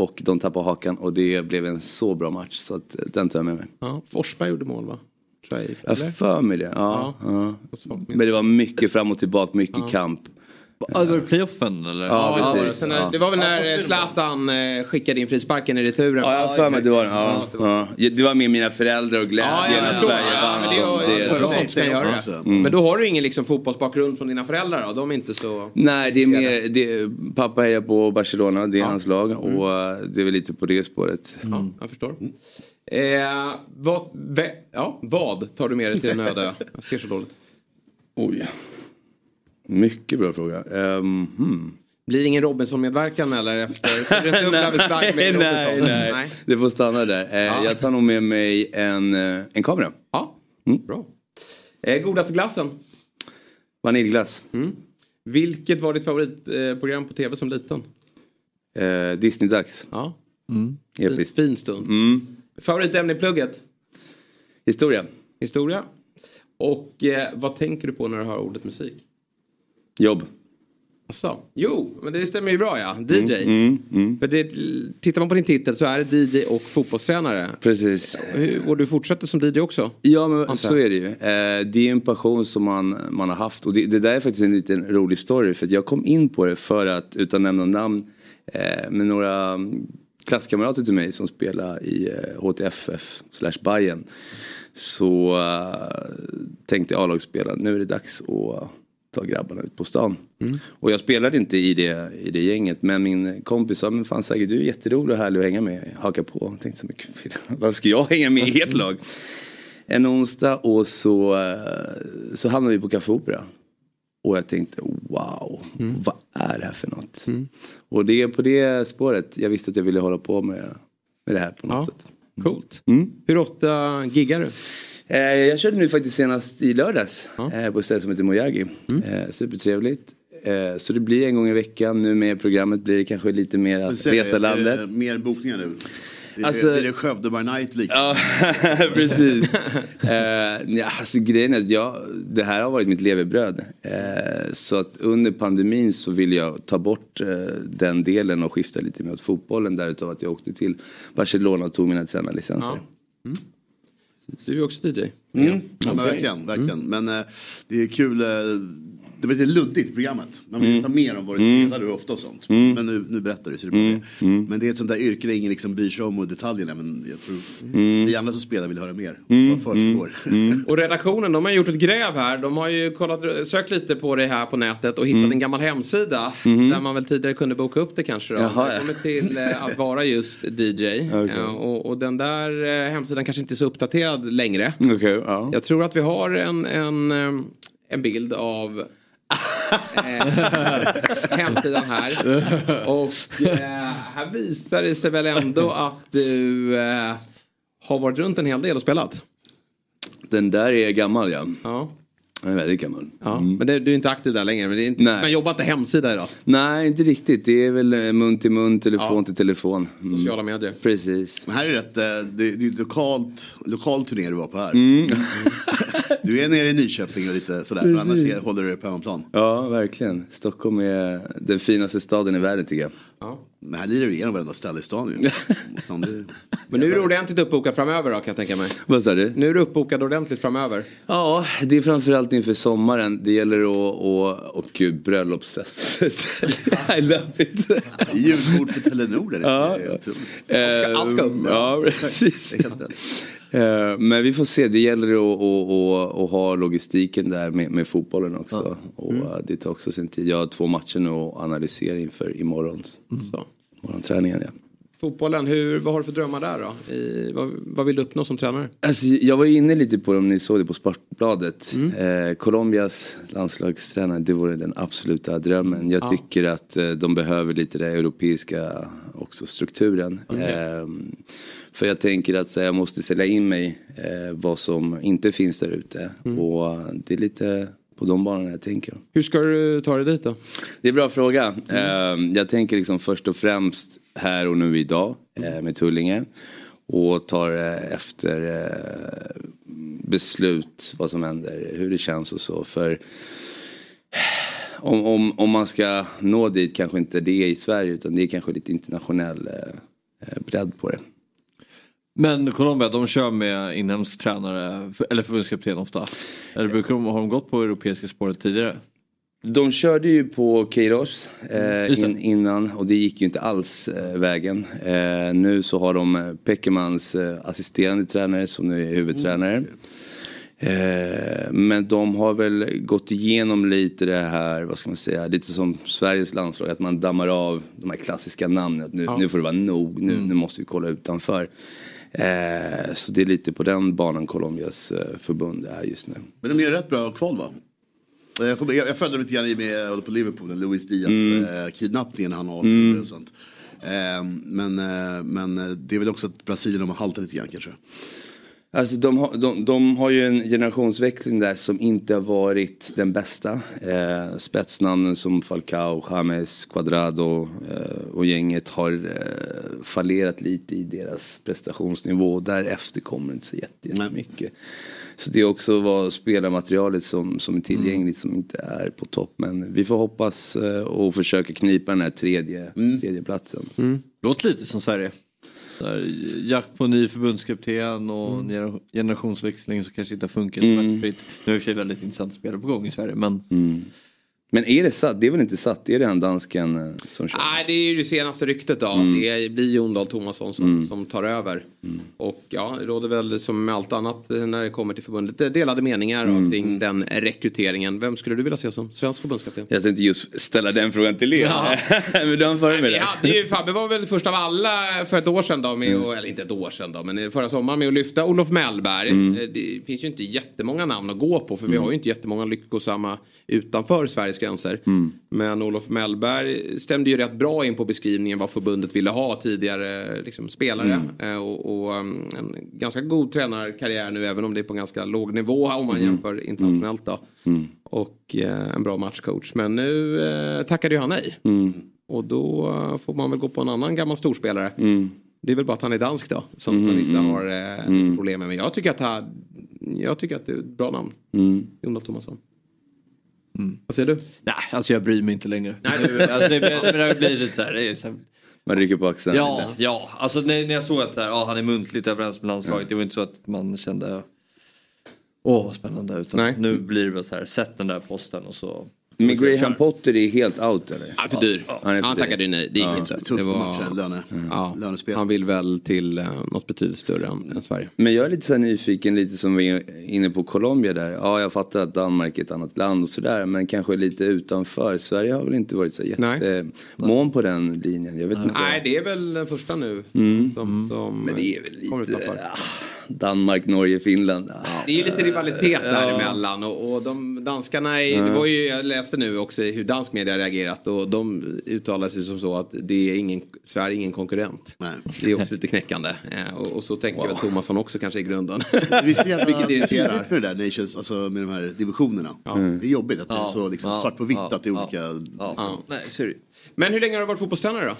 Och de tappade hakan och det blev en så bra match så att eh, den tar jag med mig. Ja, Forsberg gjorde mål va? Tror jag, för mig det. Ja, ja. Ja. Men det var mycket fram och tillbaka, mycket kamp. Ja, det var playoffen eller? Ja, Ja, precis. sen, Ja. Det var väl när eh, Zlatan eh, skickade in frisparken i returen. Ja, jag har för mig det var. Ja, ja. Det var med mina föräldrar och Ja, glädjen jag att förstår. Sverige Ja, vann. men. Mm. Men då har du ingen liksom, fotbollsbakgrund från dina föräldrar då? De är inte så... Nej, det är mer, det, pappa hejar på Barcelona, det är Ja. hans lag och eh, det är väl lite på det spåret. Ja, jag förstår. Eh, vad, vä, ja, vad tar du med dig till en öde? Jag ser så dåligt. Oj. Mycket bra fråga. Um, hmm. Blir det ingen Robinson-medverkan eller efter nej, Robinson? nej, nej. Det får stanna där. Eh, Ja. Jag tar nog med mig en, eh, en kamera. Ja, Mm. bra. Eh, godaste glassen? Vaniljglass. Mm. Vilket var ditt favoritprogram på tv som liten? Eh, Disney-dags. Ja. Episkt. Fin stund. Mm. Favoritämne i plugget? Historia. Historia. Och eh, vad tänker du på när du hör ordet musik? Jobb. Asså? Jo, men det stämmer ju bra ja. DJ. Mm, mm. För det, tittar man på din titel så är det DJ och fotbollstränare. Precis. Och du fortsätter som DJ också? Ja men Antar så jag. är det ju. Eh, det är en passion som man, man har haft och det, det där är faktiskt en liten rolig story för jag kom in på det för att, utan att nämna namn, eh, med några mm, klasskamrater till mig som spelar i eh, HTFF slash Bayern Så eh, tänkte A-lagsspelare, nu är det dags att ta grabbarna ut på stan. Och jag spelade inte i det, i det gänget men min kompis sa, men fan säkert du är jätterolig och härlig att hänga med, haka på. Jag tänkte, men gud, varför ska jag hänga med i ert lag? En onsdag och så, så hamnade vi på Café Opera. Och jag tänkte wow, vad är det här för något? Och det är på det spåret jag visste att jag ville hålla på med, med det här på något Ja. sätt. Coolt. Mm. Hur ofta giggar du? Eh, jag körde nu faktiskt senast i lördags eh, på ett ställe som heter Mojagi. Eh, supertrevligt. Så det blir en gång i veckan. Nu med programmet blir det kanske lite mer att resa landet. Mer bokningar nu. Blir, Alltså- det, blir det Skövde by night liksom? Ja, precis. eh, ja, alltså, grejen är att jag, det här har varit mitt levebröd. Eh, så att under pandemin så vill jag ta bort eh, den delen och skifta lite mer åt fotbollen. Därutav att jag åkte till Barcelona och tog mina tränarlicenser. Du är också DJ. Mm. Ja, men verkligen, verkligen. Men eh, det är kul. Eh, det var lite luddigt i programmet. Man vill Mm. veta mer om vad du Mm. spelar du ofta och sånt. Mm. Men nu, nu berättar du så det är bra Mm. det. Mm. Men det är ett sånt där yrke där ingen liksom bryr sig om och detaljerna. Men jag tror Mm. vi andra som spelar vill höra mer. Mm. Vad försiggår. Och redaktionen de har gjort ett gräv här. De har ju kollat, sökt lite på det här på nätet och hittat Mm. en gammal hemsida. Där man väl tidigare kunde boka upp det kanske. Då. Jaha, det kommer till eh, att vara just DJ. Eh, och, och den där eh, hemsidan kanske inte är så uppdaterad längre. Okej, ja. Jag tror att vi har en, en, eh, en bild av eh, hemsidan här. Och eh, här visar det sig väl ändå att du eh, har varit runt en hel del och spelat. Den där är gammal ja. Ja. Den är väldigt gammal. Ja, Men det, du är inte aktiv där längre. Men det är inte, Nej. man jobbar inte hemsida idag. Nej, inte riktigt. Det är väl eh, mun till mun, telefon Ja. till telefon. Mm. Sociala medier. Precis. Men här är rätt, eh, det, det är lokalt, lokal turné du var på här. Mm. Du är nere i Nyköping och lite sådär. Men annars är- håller du dig på hemmaplan. Ja, verkligen. Stockholm är den finaste staden i världen tycker jag. Men här lirar du igenom varenda ställe i stan ju. Men nu är du ordentligt uppbokad framöver då kan jag tänka mig. Vad sa du? Nu är du uppbokad ordentligt framöver. Ja, det är framförallt inför sommaren. Det gäller att, och, och gud, bröllopsfest. I love it. Julbord för Telenor Ja. Allt ska upp. Ja, precis. Eh, Men vi får se, det gäller att, att, att, att ha logistiken där med, med fotbollen också. Och Mm. eh, det tar också sin tid. Jag har två matcher nu att analysera inför imorgons. Så. Morgonträningen, ja. Fotbollen, hur, vad har du för drömmar där då? I, vad, vad vill du uppnå som tränare? Alltså, jag var inne lite på det om ni såg det på Sportbladet. Mm. Eh, Colombias landslagstränare, det vore den absoluta drömmen. Jag Ja. tycker att eh, de behöver lite den europeiska också strukturen. Ehm, för jag tänker att så, jag måste sälja in mig eh, vad som inte finns där ute. Mm. Och eh, det är lite på de banorna jag tänker. Hur ska du ta dig dit då? Det är en bra fråga. Ehm, Jag tänker liksom först och främst här och nu idag eh, med Tullinge. Och tar eh, efter eh, beslut vad som händer, hur det känns och så. För om, om, om man ska nå dit kanske inte det är i Sverige utan det är kanske lite internationell eh, eh, bredd på det. Men Colombia, de kör med inhemsk tränare, eller förbundskapten ofta. Eller brukar de, har de gått på europeiska spåret tidigare? De körde ju på Keiros eh, Just det. in, innan och det gick ju inte alls eh, vägen. Eh, nu så har de eh, Pekemans eh, assisterande tränare som nu är huvudtränare. Eh, men de har väl gått igenom lite det här, vad ska man säga, lite som Sveriges landslag, att man dammar av de här klassiska namnen. Nu, Ja. nu får det vara nog, nu, nu måste vi kolla utanför. Eh, så det är lite på den banan Colombias eh, förbund är just nu. Men de gör rätt bra kval va? Jag, kommer, jag, jag följde lite grann i med, på Liverpool, Luis Diaz Mm. eh, kidnappningen han har Mm. och sånt. Eh, men, eh, men eh, det är väl också att Brasilien har haltat lite grann kanske. Alltså de har, de, de har ju en generationsväxling där som inte har varit den bästa. Eh, spetsnamnen som Falcao, James, Cuadrado eh, och gänget har eh, fallerat lite i deras prestationsnivå. Därefter kommer det inte så jätte- jättemycket. Så det är också vad spelarmaterialet som, som är tillgängligt som inte är på topp. Men vi får hoppas eh, och försöka knipa den här tredje, tredje platsen. Låter lite som Sverige. Jakt på ny förbundskapten och Mm. gener- generationsväxling som kanske inte har funkat Mm. smärtfritt. Nu är i och för sig väldigt intressant spelare på gång i Sverige men Mm. Men är det satt? Det är väl inte satt? Det är det han dansken eh, som kör? Nej, det är ju det senaste ryktet då. Mm. Det blir Jon Dahl Tomasson som, som tar över. Och ja, det råder väl som med allt annat eh, när det kommer till förbundet det är delade meningar Mm. kring den rekryteringen. Vem skulle du vilja se som svensk förbundskapten? Jag tänkte just ställa den frågan till er. Ja. men du har före med Vi det. hade ju, Fabbe var väl först av alla för ett år sedan då, med, att- eller inte ett år sedan då, men förra sommaren med att lyfta Olof Mellberg. Mm. Eh, Det finns ju inte jättemånga namn att gå på för vi Mm. har ju inte jättemånga lyckosamma utanför Sveriges gränser. Mm. Men Olof Mellberg stämde ju rätt bra in på beskrivningen vad förbundet ville ha tidigare liksom, spelare. Mm. Eh, Och, och um, en ganska god tränarkarriär nu även om det är på ganska låg nivå om man Mm. jämför internationellt då. Mm. Och eh, en bra matchcoach. Men nu eh, tackade ju han nej. Mm. Och då eh, får man väl gå på en annan gammal storspelare. Mm. Det är väl bara att han är dansk då. Som, Mm, som vissa mm. har eh, Mm. problem med. Men jag tycker att han, jag tycker att det är ett bra namn. Mm. Jonas Thomasson. Vad säger du? Nej, alltså jag bryr mig inte längre. Nej, du, alltså, det, det, det blir lite så här, det är så här Man rycker på axeln Ja, lite. ja. Alltså när, när jag såg att så här, ja, han är muntligt överens med landslaget. Det var inte så att man kände Åh vad spännande. Utan nu blir det så här, sätt den där posten och så. Men Graham. Potter är helt out eller? Ja, för dyr. Han, är för Han tackade ju nej. Det gick Ja. inte. Tufft det matcher, löne- ja, lönespel. Han vill väl till eh, något betydligt större än, än Sverige. Men jag är lite så här nyfiken, lite som vi är inne på Colombia där. Ja, jag fattar att Danmark är ett annat land och sådär, men kanske lite utanför. Sverige har väl inte varit så jättemån på den linjen. Jag vet inte. Nej, det är väl den första nu. Mm. Som, som Men det är väl lite, Danmark, Norge, Finland. Det är ju lite rivalitet Ja. däremellan och, och de danskarna, är, Ja. det var ju, jag läste nu också hur dansk media har reagerat och de uttalar sig som så att det är ingen, Sverige är ingen konkurrent. Det är också lite knäckande Eh, och, och så tänker väl Thomasson också kanske i grunden. Det är så jävla Vilket irriterar. med det där Nations, alltså med de här divisionerna. Det är jobbigt att det är så liksom svart på vitt att det är olika. Ja. Nej. Men hur länge har du varit fotbollstränare då?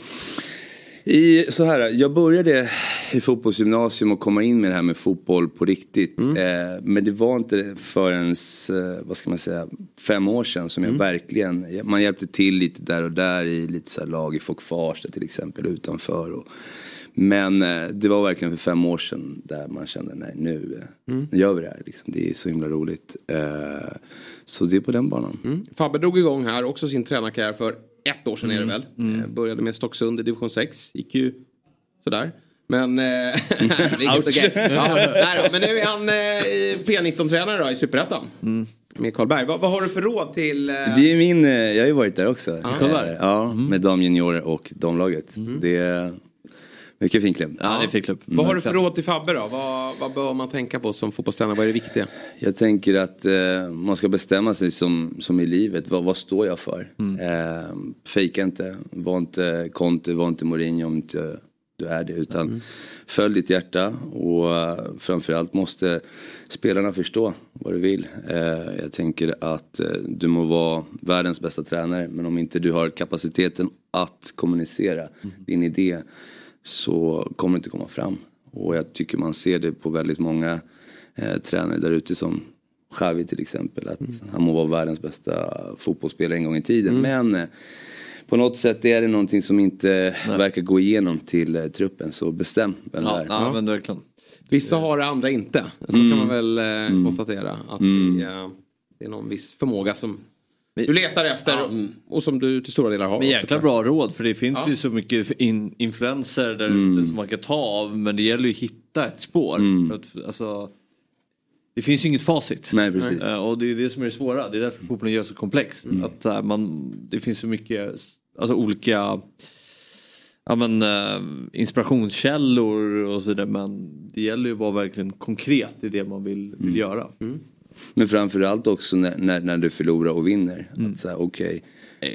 I, så här, jag började i fotbollsgymnasium och komma in med det här med fotboll på riktigt. Mm. Eh, men det var inte förrän, eh, vad ska man säga, fem år sedan som jag Mm. verkligen, man hjälpte till lite där och där i lite så här lag i Folk Farsta till exempel utanför. Och, men eh, det var verkligen för fem år sedan där man kände nej nu, eh, Mm. nu gör vi det här. Liksom. Det är så himla roligt. Eh, så det är på den banan. Mm. Fabbe drog igång här också sin tränarkarriär för ett år sedan är det väl. Mm. Eh, började med Stocksund i division 6. Gick ju sådär. Men, eh, okej. ja, nej, men nu är han eh, P19-tränare då i Superettan. Med Karlberg. Vad, vad har du för råd till... Eh, Det är min, eh, jag har ju varit där också. Ja. Eh, Ja, med damjuniorer och damlaget. Så Det är mycket fin klubb. Ja, det är fin klubb. vad har du för råd till Fabbe då? Vad, vad bör man tänka på som fotbollstränare? Vad är det viktiga? Jag tänker att eh, man ska bestämma sig som, som i livet. Vad, vad står jag för? Eh, fejka inte. Var inte Conte, var inte Mourinho om inte du är det. Utan följ ditt hjärta. Och eh, framförallt måste spelarna förstå vad du vill. Eh, jag tänker att eh, du må vara världens bästa tränare. Men om inte du har kapaciteten att kommunicera din idé. Så kommer det inte komma fram. Och jag tycker man ser det på väldigt många eh, tränare där ute som Xavi till exempel. Att han må vara världens bästa fotbollsspelare en gång i tiden. Men eh, på något sätt är det någonting som inte verkar gå igenom till eh, truppen. Så bestäm vem Ja, det är. ja, men verkligen. Vissa har det, andra inte. Så Mm. kan man väl eh, konstatera. Att det, eh, det är någon viss förmåga som du letar efter och som du till stora delar har. Men jäkla bra råd för det finns Ja. ju så mycket in, influenser där Mm. ute som man kan ta av men det gäller ju att hitta ett spår. Att, alltså, det finns ju inget facit. Nej, precis. Eh, Och det är det som är det svåra. Det är därför fotbollen gör så komplex. Att eh, man, det finns så mycket alltså, olika ja, men, eh, inspirationskällor och så vidare. Men det gäller ju att vara verkligen konkret i det man vill, vill göra. Men framförallt också när, när, när du förlorar och vinner. Att säga okej,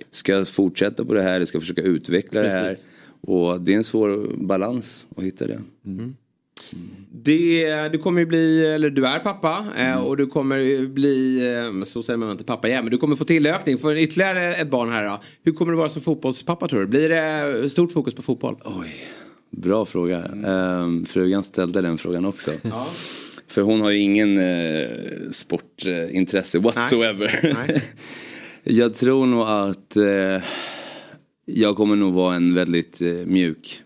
ska jag fortsätta på det här eller ska jag försöka utveckla det här? Precis. Och det är en svår balans att hitta det. Det, du kommer ju bli, eller du är pappa eh, Mm. och du kommer bli, eh, så säger man inte pappa igen, men du kommer få tillökning för ytterligare ett barn här då. Hur kommer du vara som fotbollspappa tror du? Blir det stort fokus på fotboll? Oj, bra fråga. Ehm, frugan ställde den frågan också. För hon har ju ingen eh, sportintresse whatsoever. jag tror nog att eh, jag kommer nog vara en väldigt eh, mjuk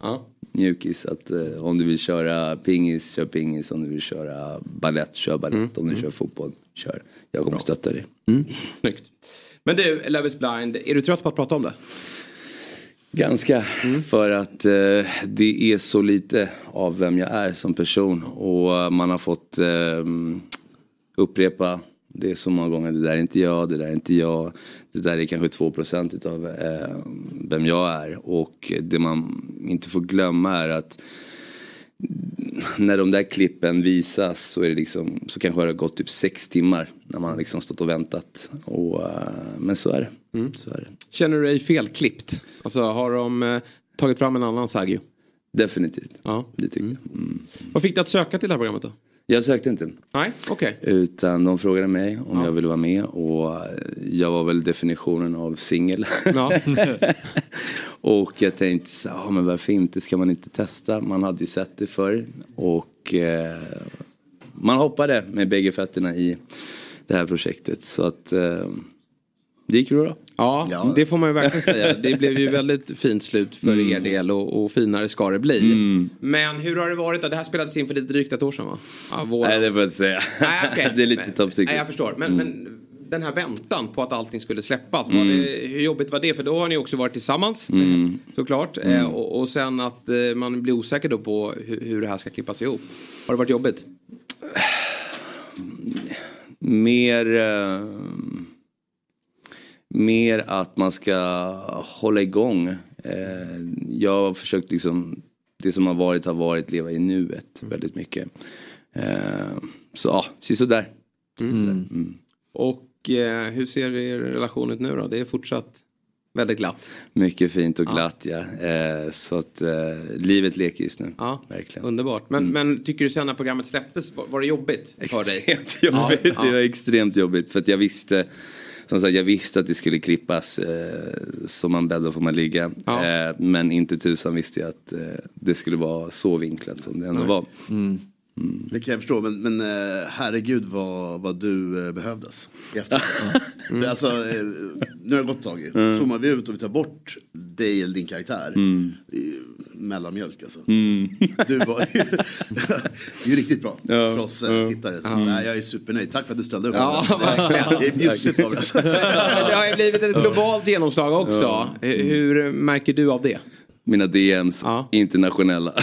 mjukis. Att eh, om du vill köra pingis, kör pingis. Om du vill köra ballett, kör ballett. Om du kör fotboll, kör. Jag kommer stötta dig. Snyggt. Men du, Love is blind, är du trött på att prata om det? Ganska. För att eh, det är så lite av vem jag är som person. Och eh, man har fått eh, upprepa det så många gånger. Det där är inte jag, det där är inte jag. Det där är kanske 2% utav eh, vem jag är. Och det man inte får glömma är att när de där klippen visas så, är det liksom, så kanske det har gått typ sex timmar när man har liksom stått och väntat. Och, eh, men så är det. Så är det. Känner du dig felklippt? Alltså har de eh, tagit fram en annan Sergio? Definitivt. Ja. Det tycker jag. Vad fick du att söka till det här programmet då? Jag sökte inte. Nej, okej. Utan de frågade mig om jag ville vara med och eh, jag var väl definitionen av singel. Ja. och jag tänkte så ja men varför inte, ska man inte testa? Man hade ju sett det förr. Och eh, man hoppade med bägge fötterna i det här projektet. Så att eh, det gick bra. Ja, det får man ju verkligen säga. Det blev ju väldigt fint slut för Mm. er del och, och finare ska det bli. Men hur har det varit då? Det här spelades in för lite drygt ett år sedan va? Ja, våren. Nej det får jag inte säga. Nej, okej. det är lite top secret. Nej, jag förstår. Men, Mm. men den här väntan på att allting skulle släppas. Var Mm. det, hur jobbigt var det? För då har ni också varit tillsammans Mm. såklart. Mm. Eh, och, och sen att eh, man blir osäker då på hur, hur det här ska klippas ihop. Har det varit jobbigt? Mer, eh, mer att man ska hålla igång. Eh, jag har försökt liksom, det som har varit har varit, leva i nuet väldigt mycket. Eh, så ja, sådär. Mm. Och eh, hur ser er relation ut nu då? Det är fortsatt väldigt glatt. Mycket fint och glatt ja. Eh, så att eh, livet leker just nu. Ja, Verkligen. Underbart. Men, men tycker du sen när programmet släpptes, var, det jobbigt för dig? Extremt jobbigt. Ja, ja. Det var extremt jobbigt för att jag visste som sagt, jag visste att det skulle klippas eh, som man bäddar får man ligga. Eh, men inte tusan visste jag att eh, det skulle vara så vinklat som det ändå Nej. var. Det kan jag förstå, men, men eh, herregud vad, vad du eh, behövdes. För Alltså, eh, nu har det gått ett tag. Mm. Zoomar vi ut och vi tar bort dig eller din karaktär. Mm. Ju Mellanmjölk alltså. Mm. Du var det är ju riktigt bra Ja, för oss eh, ja. tittare. Så, Mm. nej, jag är supernöjd. Tack för att du ställde upp. Ja, det, är bjussigt av dig. Alltså. Det har ju blivit ett globalt genomslag också. Hur märker du av det? Mina DMs, internationella.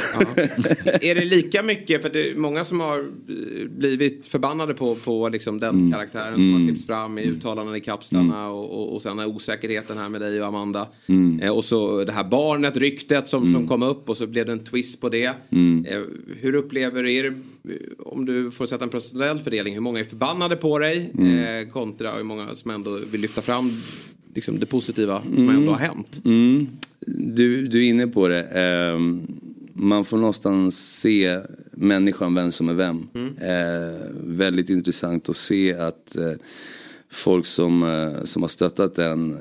Är det lika mycket, för det är många som har eh, blivit förbannade på, på liksom den Mm. karaktären som Mm. har klippts fram i uttalanden i kapslarna och, och, och sen osäkerheten här med dig och Amanda. Mm. Eh, och så det här barnet, ryktet som, som kom upp och så blev det en twist på det. Mm. Eh, hur upplever du, är det, om du får sätta en procentuell fördelning, hur många är förbannade på dig Mm. eh, kontra hur många som ändå vill lyfta fram liksom, det positiva som ändå har hänt? Mm. Du, du är inne på det. Ehm, man får någonstans se människan, vem som är vem. Eh, väldigt intressant att se att eh, folk som, eh, som har stöttat en, eh,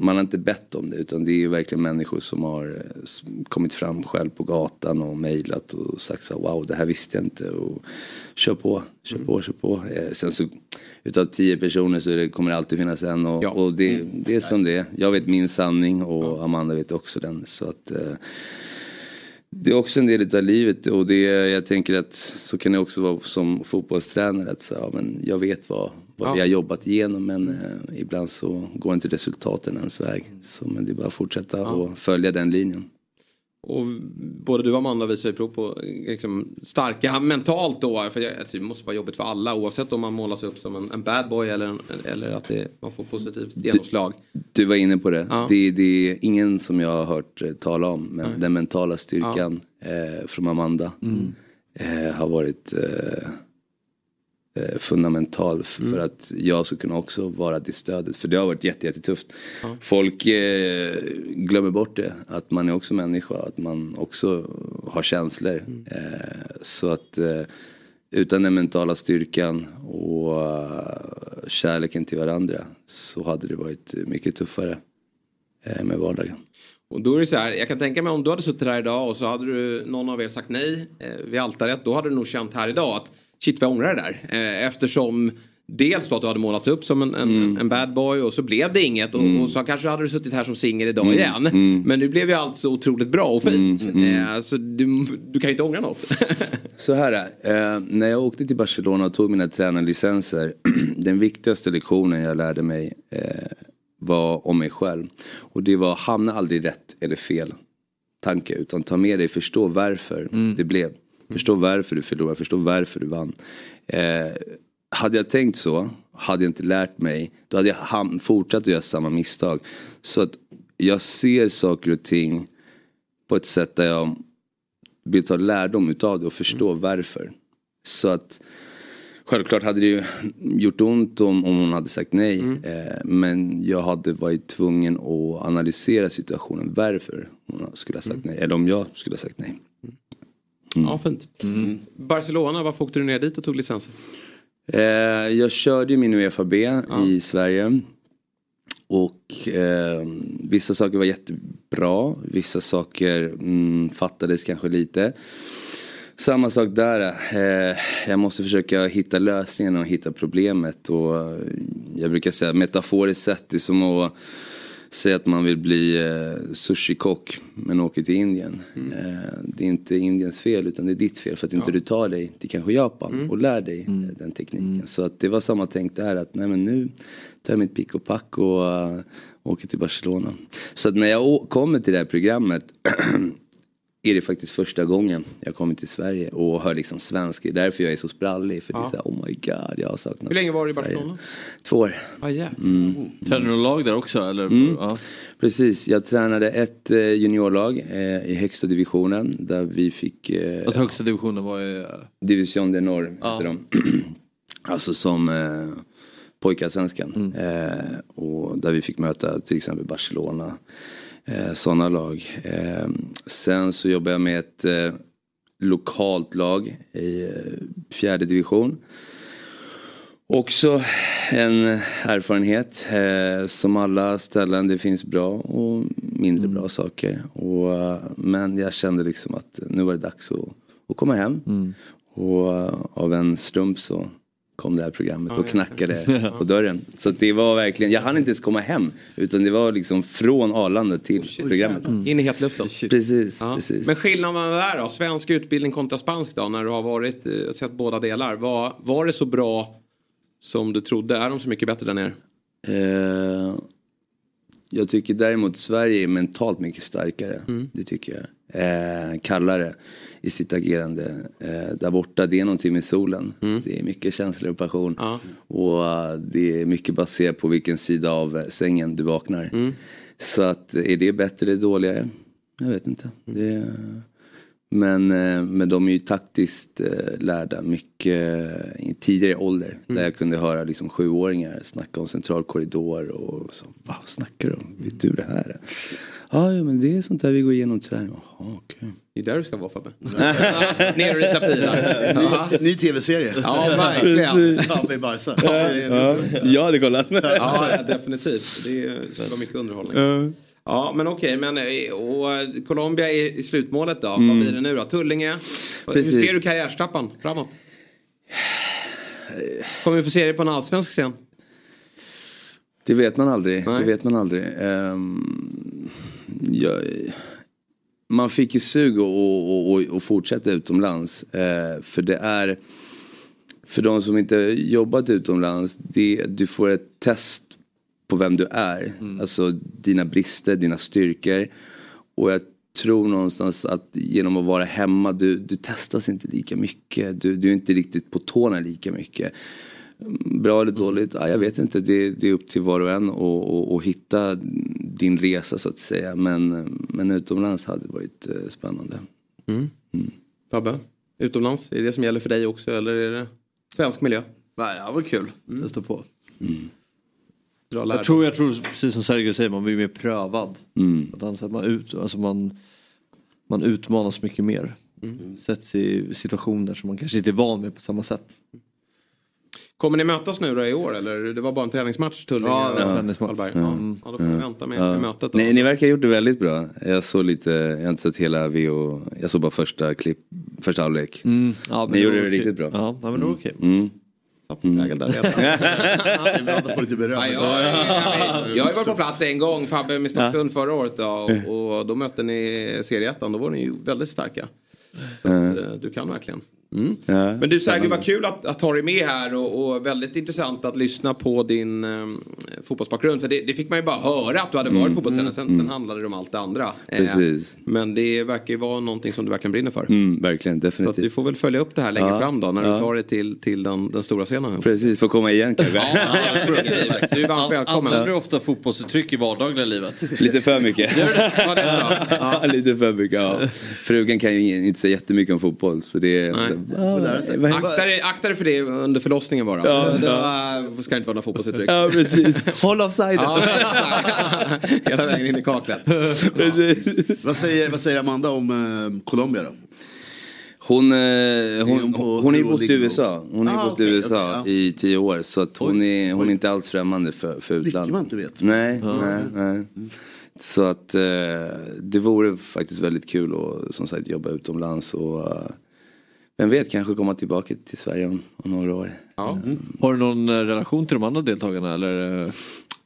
man har inte bett om det utan det är ju verkligen människor som har eh, kommit fram själv på gatan och mejlat och sagt så här, wow det här visste jag inte och kör på, kör på, kör på. Eh, sen så utav tio personer så det, kommer det alltid finnas en och, och det, det är som det är. Jag vet min sanning och Amanda vet också den så att eh, det är också en del av livet och det, jag tänker att så kan det också vara som fotbollstränare. Att så, ja, men jag vet vad, vad Ja. vi har jobbat igenom men eh, ibland så går inte resultaten ens väg. Så, men det är bara att fortsätta och följa den linjen. Och både du och Amanda visar ju prov på liksom, starka mentalt då. För jag, det måste vara jobbigt för alla oavsett om man målas upp som en, en bad boy eller, en, eller att det, man får positivt genomslag. Du var inne på det. Ja. Det, det är ingen som jag har hört eh, tala om. Men Nej. den mentala styrkan eh, från Amanda Mm. eh, har varit eh, fundamental f- Mm. för att jag ska kunna också vara det stödet. För det har varit jätte, jättetufft. Ja. Folk eh, glömmer bort det. Att man är också människa. Att man också har känslor. Mm. Eh, så att eh, utan den mentala styrkan och eh, kärleken till varandra så hade det varit mycket tuffare eh, med vardagen. Och då är det så här, jag kan tänka mig om du hade suttit här idag och så hade du, någon av er sagt nej eh, vid altaret. Då hade du nog känt här idag att shit vad jag ångrar det där. Eh, eftersom dels då att du hade målats upp som en, en, en bad boy och så blev det inget. Och, och så kanske hade du suttit här som singel idag Mm. igen. Mm. Men nu blev ju allt så otroligt bra och fint. Eh, så du, du kan ju inte ångra något. Så här är eh, när jag åkte till Barcelona och tog mina tränarlicenser. den viktigaste lektionen jag lärde mig eh, var om mig själv. Och det var hamna aldrig rätt eller fel tanke. Utan ta med dig, förstå varför det blev. Förstå varför du förlorade, förstå varför du vann. Eh, hade jag tänkt så, hade jag inte lärt mig, då hade jag fortsatt att göra samma misstag. Så att jag ser saker och ting på ett sätt där jag vill ta lärdom utav det och förstå varför. Så att självklart hade det ju gjort ont om, om hon hade sagt nej. Eh, men jag hade varit tvungen att analysera situationen varför hon skulle ha sagt nej. Eller om jag skulle ha sagt nej. Ja, fint. Barcelona, varför åkte du ner dit och tog licenser? Eh, jag körde ju min Uefa-B i Sverige. Och eh, vissa saker var jättebra, vissa saker mm, fattades kanske lite. Samma sak där. Eh, jag måste försöka hitta lösningen och hitta problemet. Och jag brukar säga metaforiskt sett, det är som att säga att man vill bli eh, sushikock men åker till Indien. Eh, det är inte Indiens fel utan det är ditt fel för att inte du tar dig till kanske Japan och lär dig eh, den tekniken. Så att det var samma tänk där att nej men nu tar jag mitt pick och pack och eh, åker till Barcelona. Så att när jag kommer till det här programmet är det faktiskt första gången jag kommer till Sverige och hör liksom svenska. Det är därför jag är så sprallig. För det är Ja. så här, oh my god, jag har saknat Hur länge var du i Sverige. Barcelona? Två år. Ah, yeah. Mm. Tränade du lag där också eller? Mm. Ja. Precis, jag tränade ett eh, juniorlag eh, i högsta divisionen där vi fick... Eh, Alltså högsta divisionen var ju... Division de Ja. heter de. alltså som eh, pojkarsvenskan. Mm. Eh, och där vi fick möta till exempel Barcelona. Eh, Sådana lag. Eh, sen så jobbade jag med ett eh, lokalt lag i eh, fjärde division. Också en erfarenhet. Eh, som alla ställen det finns bra och mindre bra saker. Och, eh, men jag kände liksom att nu var det dags att, att komma hem. Och eh, av en slump så kom det här programmet och knackade på dörren. Så det var verkligen, jag hann inte ens komma hem. Utan det var liksom från Arlanda till programmet. In i hetluften. Precis, Ja. precis. Men skillnaden där då? Svensk utbildning kontra spansk då? När du har varit, eh, sett båda delar. Var, var det så bra som du trodde? Är de så mycket bättre där nere? Eh, jag tycker däremot Sverige är mentalt mycket starkare. Det tycker jag. Eh, kallare i sitt agerande. Eh, där borta, det är någonting med solen. Det är mycket känslor och passion. Och eh, det är mycket baserat på vilken sida av sängen du vaknar. Så att är det bättre eller dåligare? Jag vet inte. Det, men, eh, men de är ju taktiskt eh, lärda mycket eh, i tidigare ålder. Där jag kunde höra liksom sjuåringar snacka om central korridor och så, vad snackar du om? Vet du det här? Ja, ja men det är sånt där vi går igenom träning. Jaha, okej. Det är där du ska vara Fabbe. Ner och rita pilar. Ja. Ny, ny tv-serie. Ja, verkligen. Fabbe i Barca. Ja, jag hade kollat. Ja, definitivt. Det skulle vara mycket underhållning. Ja, men okej. Men eh, och eh, Colombia är i slutmålet då. Vad Mm. blir det nu då? Tullinge. Hur Precis. ser du karriärstrappan framåt? Kommer vi få se dig på en allsvensk scen? Det vet man aldrig. Det vet man aldrig. Ehm, jag, man fick ju sug att och, och, och fortsätta utomlands. Eh, för det är, för de som inte jobbat utomlands, det, du får ett test på vem du är. Alltså dina brister, dina styrkor. Och jag tror någonstans att genom att vara hemma, du, du testas inte lika mycket. Du, du är inte riktigt på tårna lika mycket. Bra eller dåligt? Ja, jag vet inte. Det, det är upp till var och en att och, och hitta din resa så att säga. Men, men utomlands hade det varit eh, spännande. Mm. Fabbe, utomlands, är det det som gäller för dig också eller är det svensk miljö? Nej, det var kul. Det står på. Dra lärdom. Jag tror, jag tror precis som Sergio säger, man blir mer prövad. Mm. Att han, så att man, ut, alltså man, man utmanas mycket mer. Sätts i situationer som man kanske inte är van med på samma sätt. Kommer ni mötas nu då i år eller? Det var bara en träningsmatch Tullinge Ja, och träningsmatch. Hallberg. Ja. Ja. ja, då får vi vänta med, Ja. mötet då. Nej, ni verkar ha gjort det väldigt bra. Jag såg lite, jag har inte sett hela VO, jag såg bara första klipp, första halvlek. Mm. Ja, men ni det gjorde det okej. riktigt bra. Ja, ja, men det var okej. Mm. Prägel där redan. Det är bra att lite beröm. Ja, jag, jag har varit på plats en gång, Fabbe med Stocksund förra året då, och, och då mötte ni serieettan, då var ni ju väldigt starka. Så att, eh, du kan verkligen. Mm. Ja, Men du Sergio, spännande. vad kul att, att ha dig med här och, och väldigt intressant att lyssna på din eh, fotbollsbakgrund. För det, det fick man ju bara höra att du hade varit Mm, fotbollstränare, sen, mm, sen handlade det om allt det andra. Eh, Precis. Men det verkar ju vara någonting som du verkligen brinner för. Mm, verkligen, Så att definitivt. vi får väl följa upp det här längre Ja, fram då, när ja. du tar dig till, till den, den stora scenen. Precis, får komma igen kanske. definitivt. Du är varmt välkommen. Använder du ofta fotbollsuttryck i vardagliga livet? Lite för mycket. Det så? Ja, lite för mycket. Ja. Frugan kan ju inte säga jättemycket om fotboll. Så det är... Akta dig, akta dig för det under förlossningen bara. Ja, det ja. var, ska inte vara några fotbollsuttryck. Ja, precis. Håll offside. Ja. Hela vägen in i kaklet. Vad säger, vad säger Amanda om eh, Colombia då? Hon, eh, hon, hon på hon, hon har ju bott i? USA. Hon ju Ah, bott i USA i tio år. Så att hon, är, hon är inte alls främmande för, för utlandet. man inte vet. Nej, nej, nej. Så att eh, det vore faktiskt väldigt kul att som sagt jobba utomlands och eh, vem vet kanske komma tillbaka till Sverige om, om några år. Mm. Har du någon eh, relation till de andra deltagarna eller? eh?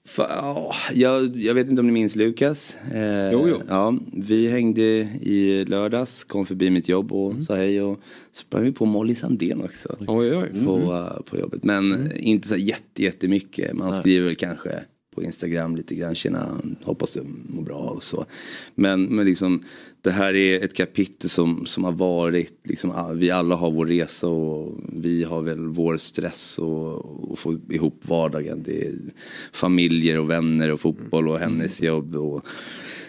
Fa, ja, jag, jag vet inte om ni minns Lukas? Eh, Jo, jo. Ja, vi hängde i lördags, kom förbi mitt jobb och sa hej och sprang vi på Molly Sandén också. Oj, oj. På, Mm. eh, på jobbet. Men inte så jätte, jättemycket. Man Nej. skriver väl kanske på Instagram lite grann, tjena, hoppas du mår bra och så. Men, men liksom det här är ett kapitel som, som har varit, liksom, ah, vi alla har vår resa och vi har väl vår stress och, och få ihop vardagen. Det är familjer och vänner och fotboll och hennes jobb. Och,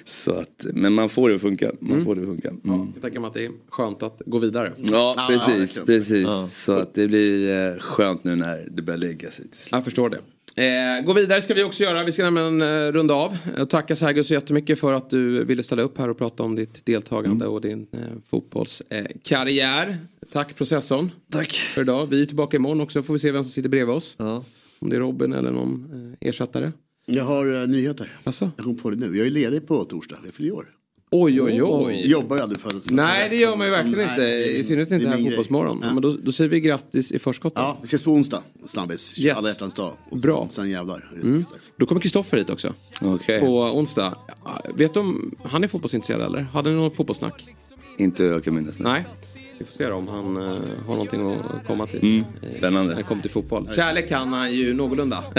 så att, men man får det att funka. Man Mm. får det att funka. Mm. Jag tänker mig att det är skönt att gå vidare. Ja, precis. precis. Så att det blir eh, skönt nu när det börjar lägga sig till slut. Jag förstår det. Eh, gå vidare ska vi också göra. Vi ska nämligen eh, runda av. Jag tackar Sergio så jättemycket för att du ville ställa upp här och prata om ditt deltagande och din eh, fotbollskarriär. Tack processorn. Tack. För idag. Vi är tillbaka imorgon också. Får vi se vem som sitter bredvid oss. Om det är Robin eller någon eh, ersättare. Jag har uh, nyheter. Alltså? Jag kom på det nu. Jag är ledig på torsdag. Jag fyller år. Oj, oj, oj. Jobbar ju aldrig för Nej, det gör man ju verkligen som- inte. nej, I synnerhet inte här min grej. Fotbollsmorgon. Ja. Men då, då säger vi grattis i förskott. Ja, vi ses på onsdag. Snabbis. Yes. Alla hjärtans dag. Och Bra. Sen, sen jävlar. Mm. Då kommer Kristoffer hit också. Okej. På onsdag. Vet du om han är fotbollsintresserad eller? Hade ni någon fotbollssnack? Inte jag kan minnas. Nej. Vi får se då om han eh, har någonting att komma till. Mm. Spännande. När det kommer till fotboll. Kärlek kan han ju någorlunda.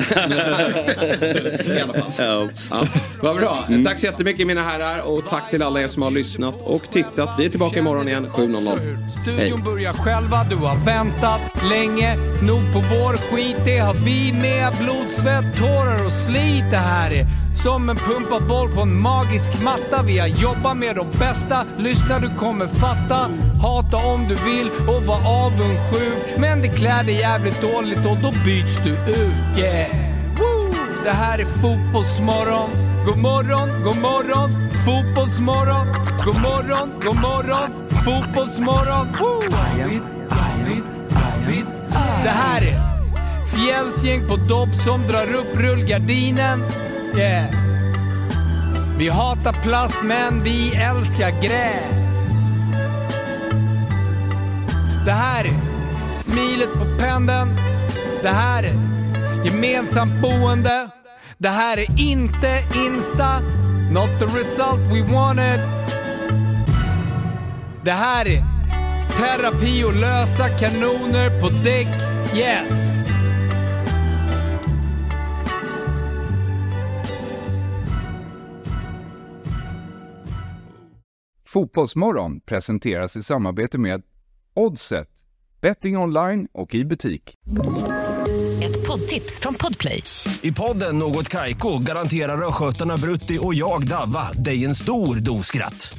I alla fall. Ja. Ja, vad bra. Tack så jättemycket mina herrar och tack till alla er som har lyssnat och tittat. Vi är tillbaka imorgon igen 7.00. Hej. Studion börjar själva, du har väntat länge nog på vår skit. Det har vi med. Blod, svett, tårar och slit. Det här är som en pumpad boll på en magisk matta. Vi har jobbat med de bästa. Lyssna, du kommer fatta. Hata om du vill och var avundsjuk. Men det klär dig jävligt dåligt och då byts du ut. Yeah! Woo! Det här är Fotbollsmorgon. God morgon, god morgon, fotbollsmorgon. God morgon, god morgon, fotbollsmorgon. Woo! David, David, David. Det här är Fjällsgäng på dopp som drar upp rullgardinen. Yeah. Vi hatar plast men vi älskar gräs. Det här är smilet på pendeln. Det här är gemensamt boende. Det här är inte Insta, not the result we wanted. Det här är terapi och lösa kanoner på däck. Yes! Fotbollsmorgon presenteras i samarbete med Oddset, betting online och i butik. Ett poddtips från Podplay. I podden Något Kaiko garanterar östgötarna Brutti och jag, Davva, dig en stor dos skratt.